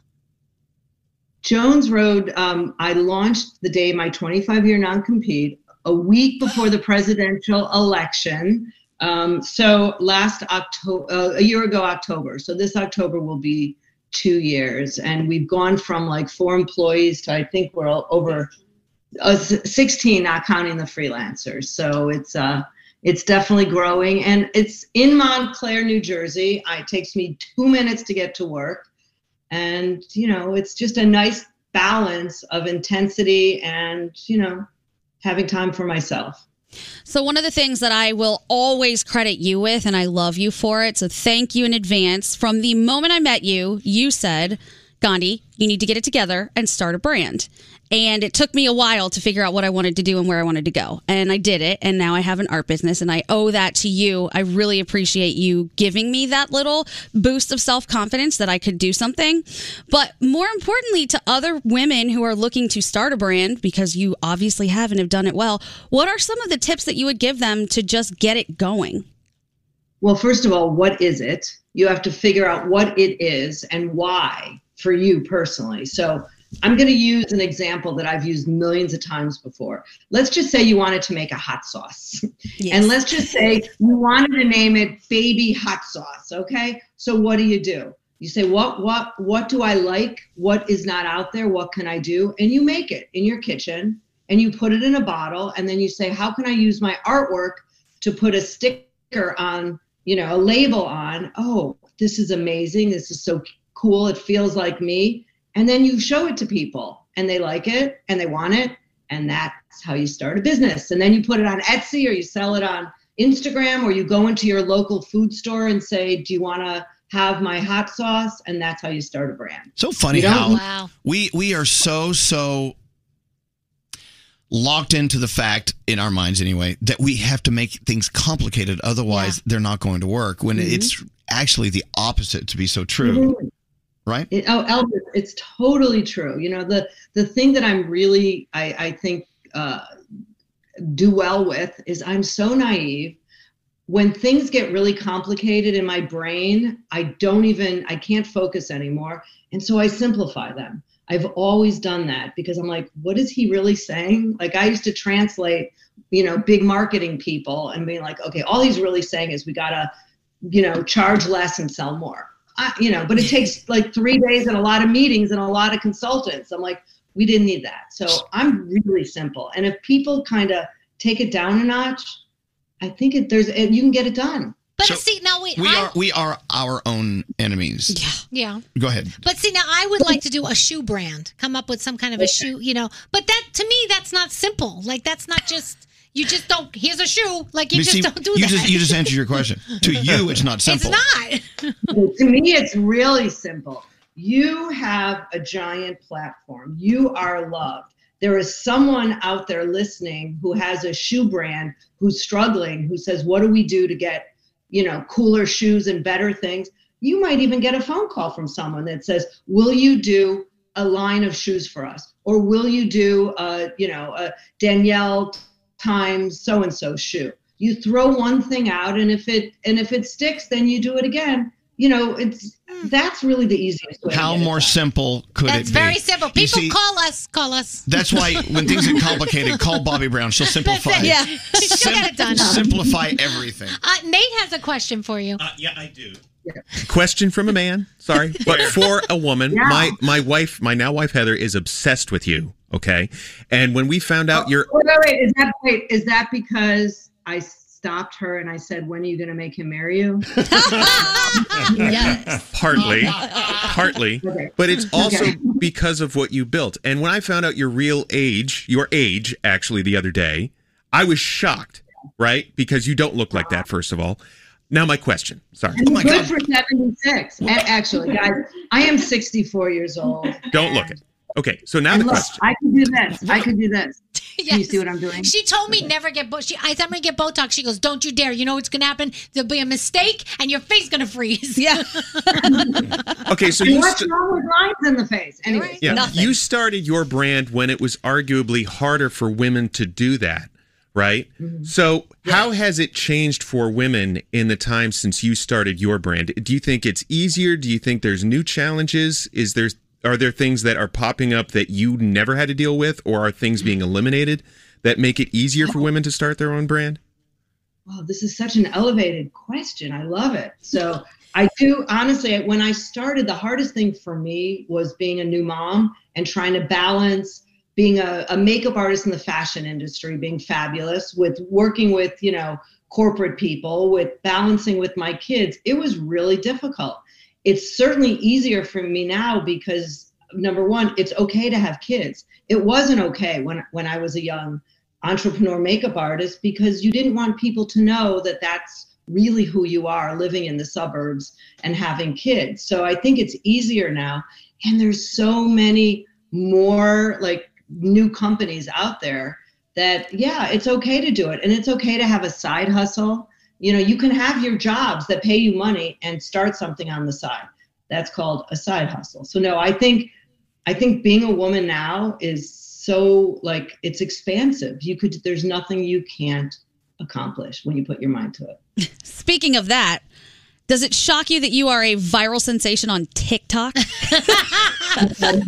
Jones Road, um, I launched the day my 25 year non compete, a week before the presidential election. Um, so last October, uh, a year ago, October. So this October will be two years. And we've gone from like four employees to I think we're over uh, 16, not counting the freelancers. So it's, uh, it's definitely growing and it's in Montclair, New Jersey. It takes me two minutes to get to work and you know it's just a nice balance of intensity and you know having time for myself So, one of the things that I will always credit you with, and I love you for it. So, thank you in advance. From the moment I met you, you said, Gandhi, you need to get it together and start a brand. And it took me a while to figure out what I wanted to do and where I wanted to go. And I did it. And now I have an art business and I owe that to you. I really appreciate you giving me that little boost of self confidence that I could do something. But more importantly, to other women who are looking to start a brand, because you obviously have and have done it well, what are some of the tips that you would give them to just get it going? well first of all what is it you have to figure out what it is and why for you personally. So i'm going to use an example that i've used millions of times before. Let's just say you wanted to make a hot sauce. And let's just say you wanted to name it baby hot sauce okay? So what do you do? You say what what what do i like? What is not out there? What can i do? And you make it in your kitchen and you put it in a bottle and then you say how can i use my artwork to put a sticker on you know a label on? Oh this is amazing. This is so cool it feels like me. And then you show it to people and they like it and they want it and that's how you start a business. And then you put it on etsy or you sell it on instagram or you go into your local food store and say do you want to have my hot sauce? And that's how you start a brand. So funny You don't- how we we are so so locked into the fact in our minds anyway that we have to make things complicated otherwise they're not going to work when Mhm. it's actually the opposite to be so true. Mhm. Right It, oh, Elvis, it's totally true. You know, the the thing that I'm really, I, I think, uh, do well with is I'm so naive. When things get really complicated in my brain, I don't even, I can't focus anymore, and so I simplify them. I've always done that because I'm like, what is he really saying? Like I used to translate, you know, big marketing people and being like, okay, all he's really saying is we gotta, you know, charge less and sell more. I, you know, but it takes like three days and a lot of meetings and a lot of consultants. I'm like, we didn't need that. So I'm really simple. And if people kind of take it down a notch, I think it, there's it, you can get it done. But see, now wait, we I, are we are our own enemies yeah yeah. go ahead But see, now I would like to do a shoe brand, come up with some kind of a shoe, you know. But that to me, that's not simple. Like that's not just you just don't. Here's a shoe. Like you But just don't do you that. just you just answered your question <laughs> to you it's not simple It's not. <laughs> to me, it's really simple. You have a giant platform. You are loved. There is someone out there listening who has a shoe brand who's struggling, who says, What do we do to get, you know, cooler shoes and better things? You might even get a phone call from someone that says, Will you do a line of shoes for us? Or will you do a, you know, a Danielle times so and so shoe? You throw one thing out and if it and if it sticks, then you do it again. You know, it's that's really the easiest way. how get it more simple could That's it be very simple. People see, call us. Call us. that's why <laughs> when things get complicated call bobbie brown she'll simplify <laughs> Yeah, she'll get it done. simplify everything Uh, Nate has a question for you. yeah, I do. Question from a man. Sorry, <laughs> but for a woman, Yeah. my my wife, my now wife Heather, is obsessed with you. Okay, and when we found out oh, you're Wait, wait, wait. Is that wait? Is that because I stopped her and I said, "When are you going to make him marry you?" <laughs> <laughs> yes. partly partly Okay. but it's also Okay. because of what you built and when i found out your real age your age actually the other day i was shocked right because you don't look like that first of all now my question sorry And oh he's good for 76. Actually, guys, I am 64 years old. don't look it okay so now And the look, question I can do this. I can do this. Yes. You see what I'm doing? She told me never get. Bo- she, I said I'm gonna get Botox. She goes, "Don't you dare! You know what's gonna happen? There'll be a mistake, and your face gonna freeze." Yeah. <laughs> Okay, so And you what's st- wrong with lines in the face? Anyway, Yeah, you started your brand when it was arguably harder for women to do that, right? Mm-hmm. So, how has it changed for women in the time since you started your brand? Do you think it's easier? Do you think there's new challenges? Is there are there things that are popping up that you never had to deal with or are things being eliminated that make it easier for women to start their own brand? wow, this is such an elevated question. I love it. So I do honestly, when I started, the hardest thing for me was being a new mom and trying to balance being a, a makeup artist in the fashion industry, being fabulous, with working with, you know, corporate people, with balancing with my kids. It was really difficult. It's certainly easier for me now because number one, it's okay to have kids. It wasn't okay when when I was a young entrepreneur makeup artist because you didn't want people to know that that's really who you are living in the suburbs and having kids. So I think it's easier now. And there's so many more like new companies out there that, yeah, it's okay to do it. And it's okay to have a side hustle. You know, you can have your jobs that pay you money and start something on the side. That's called a side hustle. So no, I think I think being a woman now is so like it's expansive. You could there's nothing you can't accomplish when you put your mind to it. <laughs> Speaking of that, does it shock you that you are a viral sensation on TikTok? <laughs> <laughs>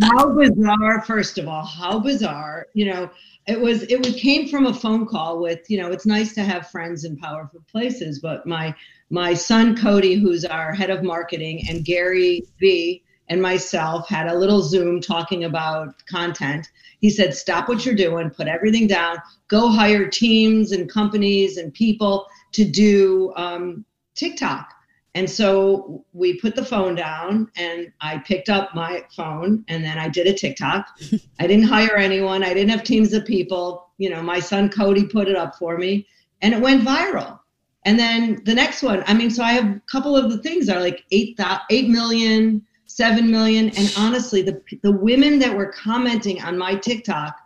how bizarre first of all how bizarre you know it was it was, came from a phone call with you know it's nice to have friends in powerful places but my my son cody who's our head of marketing and gary v and myself had a little zoom talking about content. He said stop what you're doing put everything down go hire teams and companies and people to do um, tiktok and so we put the phone down and I picked up my phone and then I did a TikTok. <laughs> I didn't hire anyone. I didn't have teams of people. You know, my son Cody put it up for me and it went viral. And then the next one, I mean, so I have a couple of the things are like 8, 8 million, 7 million. And <sighs> honestly, the, the women that were commenting on my TikTok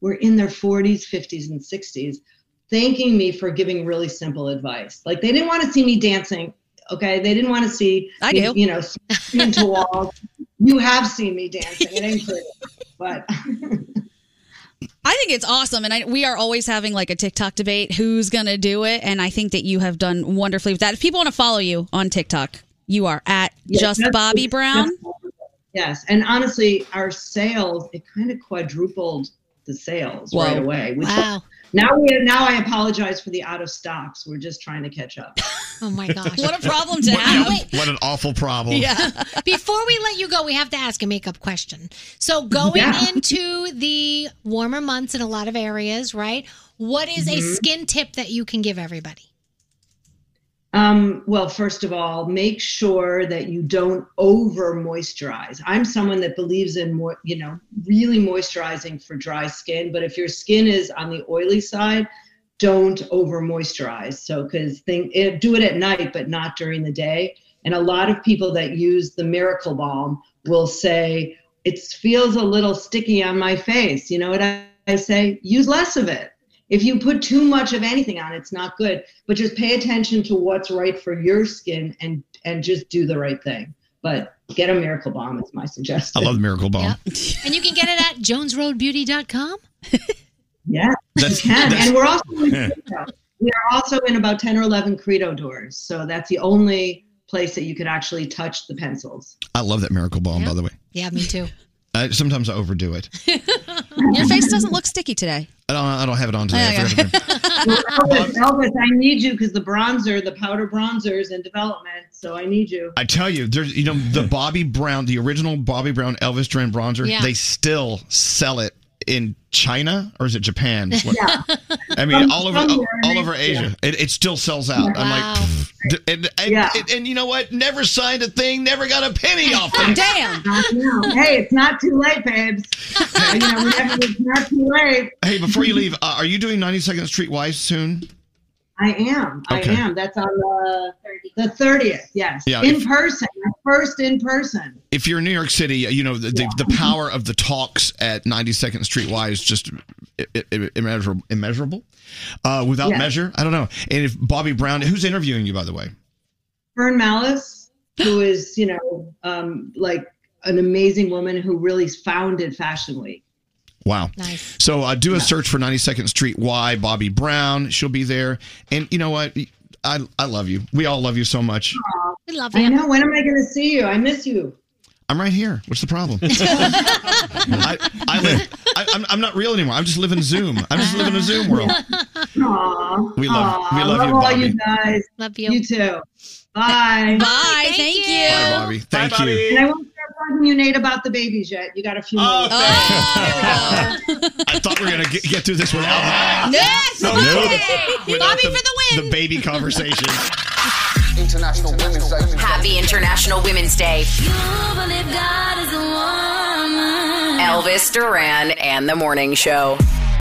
were in their 40s, 50s, and 60s, thanking me for giving really simple advice. Like they didn't want to see me dancing Okay, they didn't want to see. I do. You know, into walls. <laughs> You have seen me dancing. It ain't pretty, but <laughs> I think it's awesome, and I, we are always having like a TikTok debate who's gonna do it, and I think that you have done wonderfully with that. If people want to follow you on TikTok, you are at Yeah, just Bobbie Brown. Yes, and honestly, our sales it kind of quadrupled the sales Whoa. right away. which- Wow. Now we now I apologize for the out of stocks. We're just trying to catch up. <laughs> Oh my <laughs> gosh. what a problem to have. <laughs> What an awful problem. Yeah. Before we let you go, we have to ask a makeup question. So, going Yeah. into the warmer months in a lot of areas, right? What is a Mhm. skin tip that you can give everybody? Um, well, first of all, make sure that you don't over moisturize. I'm someone that believes in more, you know, really moisturizing for dry skin. But if your skin is on the oily side, don't over moisturize. So, because think eh, do it at night, but not during the day. And a lot of people that use the Miracle Balm will say it feels a little sticky on my face. You know what I, I say? Use less of it. If you put too much of anything on, it's not good. But just pay attention to what's right for your skin and and just do the right thing. But get a miracle balm is my suggestion. I love the Miracle Balm. And you can get it at jonesroadbeauty.com. <laughs> Yeah, That's- you can. that's- And we're also in we are also in about 10 or 11 Credo doors. So that's the only place that you could actually touch the pencils. I love that Miracle Balm, by the way. Yeah, me too. <laughs> I, sometimes I overdo it. <laughs> Your face doesn't look sticky today. I don't, I don't have it on today. I Yeah, forgot to bring- <laughs> Elvis, Elvis, I need you because the bronzer, the powder bronzer is in development. So I need you. I tell you, there's you know the Bobbie Brown, the original Bobbie Brown Elvis Duran bronzer. Yeah. They still sell it in China or is it Japan? Yeah. <laughs> I mean, Some- all over somewhere. all over Asia, it, it still sells out. I'm like, pfft. And and, Yeah. and and you know what? Never signed a thing, never got a penny <laughs> off it. Damn. Hey, it's not too late, babes. you know, whenever it's not too late. Hey, before you leave, uh, are you doing 92nd Street Y's soon? I am. Okay. I am. That's on the the thirtieth. Yes. Yeah, in if- person. First in person. If you're in New York City, you know the, the, the power of the talks at 92nd Street Y is just i- i- immeasurable. Immeasurable, uh, without Yeah. measure. I don't know. And if Bobbie Brown, who's interviewing you, by the way? Fern Mallis. who <gasps> is, you know, um, like an amazing woman who really founded Fashion Week. Wow. Nice. So uh, do a search for 92nd Street Y, Bobbie Brown. She'll be there. And you know what? I, I love you. We all love you so much. We love you. I know. When am I going to see you? I miss you. I'm right here. What's the problem? <laughs> I, I live, I, I'm, I'm not real anymore. I'm just living Zoom. I'm just living a Zoom world. Aw, We love- aw, we love you, all Bobbie. you guys. Love you. You too. Bye. Bye. Thank, you. Bye, Bobbie. Thank you. And I won't start talking to you, Nate, about the babies yet. You got a few Oh, more. Oh. I thought we were going to get, get through this without that. Yes. No, Nope. without Bobbie the, for the win. The baby conversation. International Women's Day. Happy International Women's Day. Elvis Duran and the Morning Show.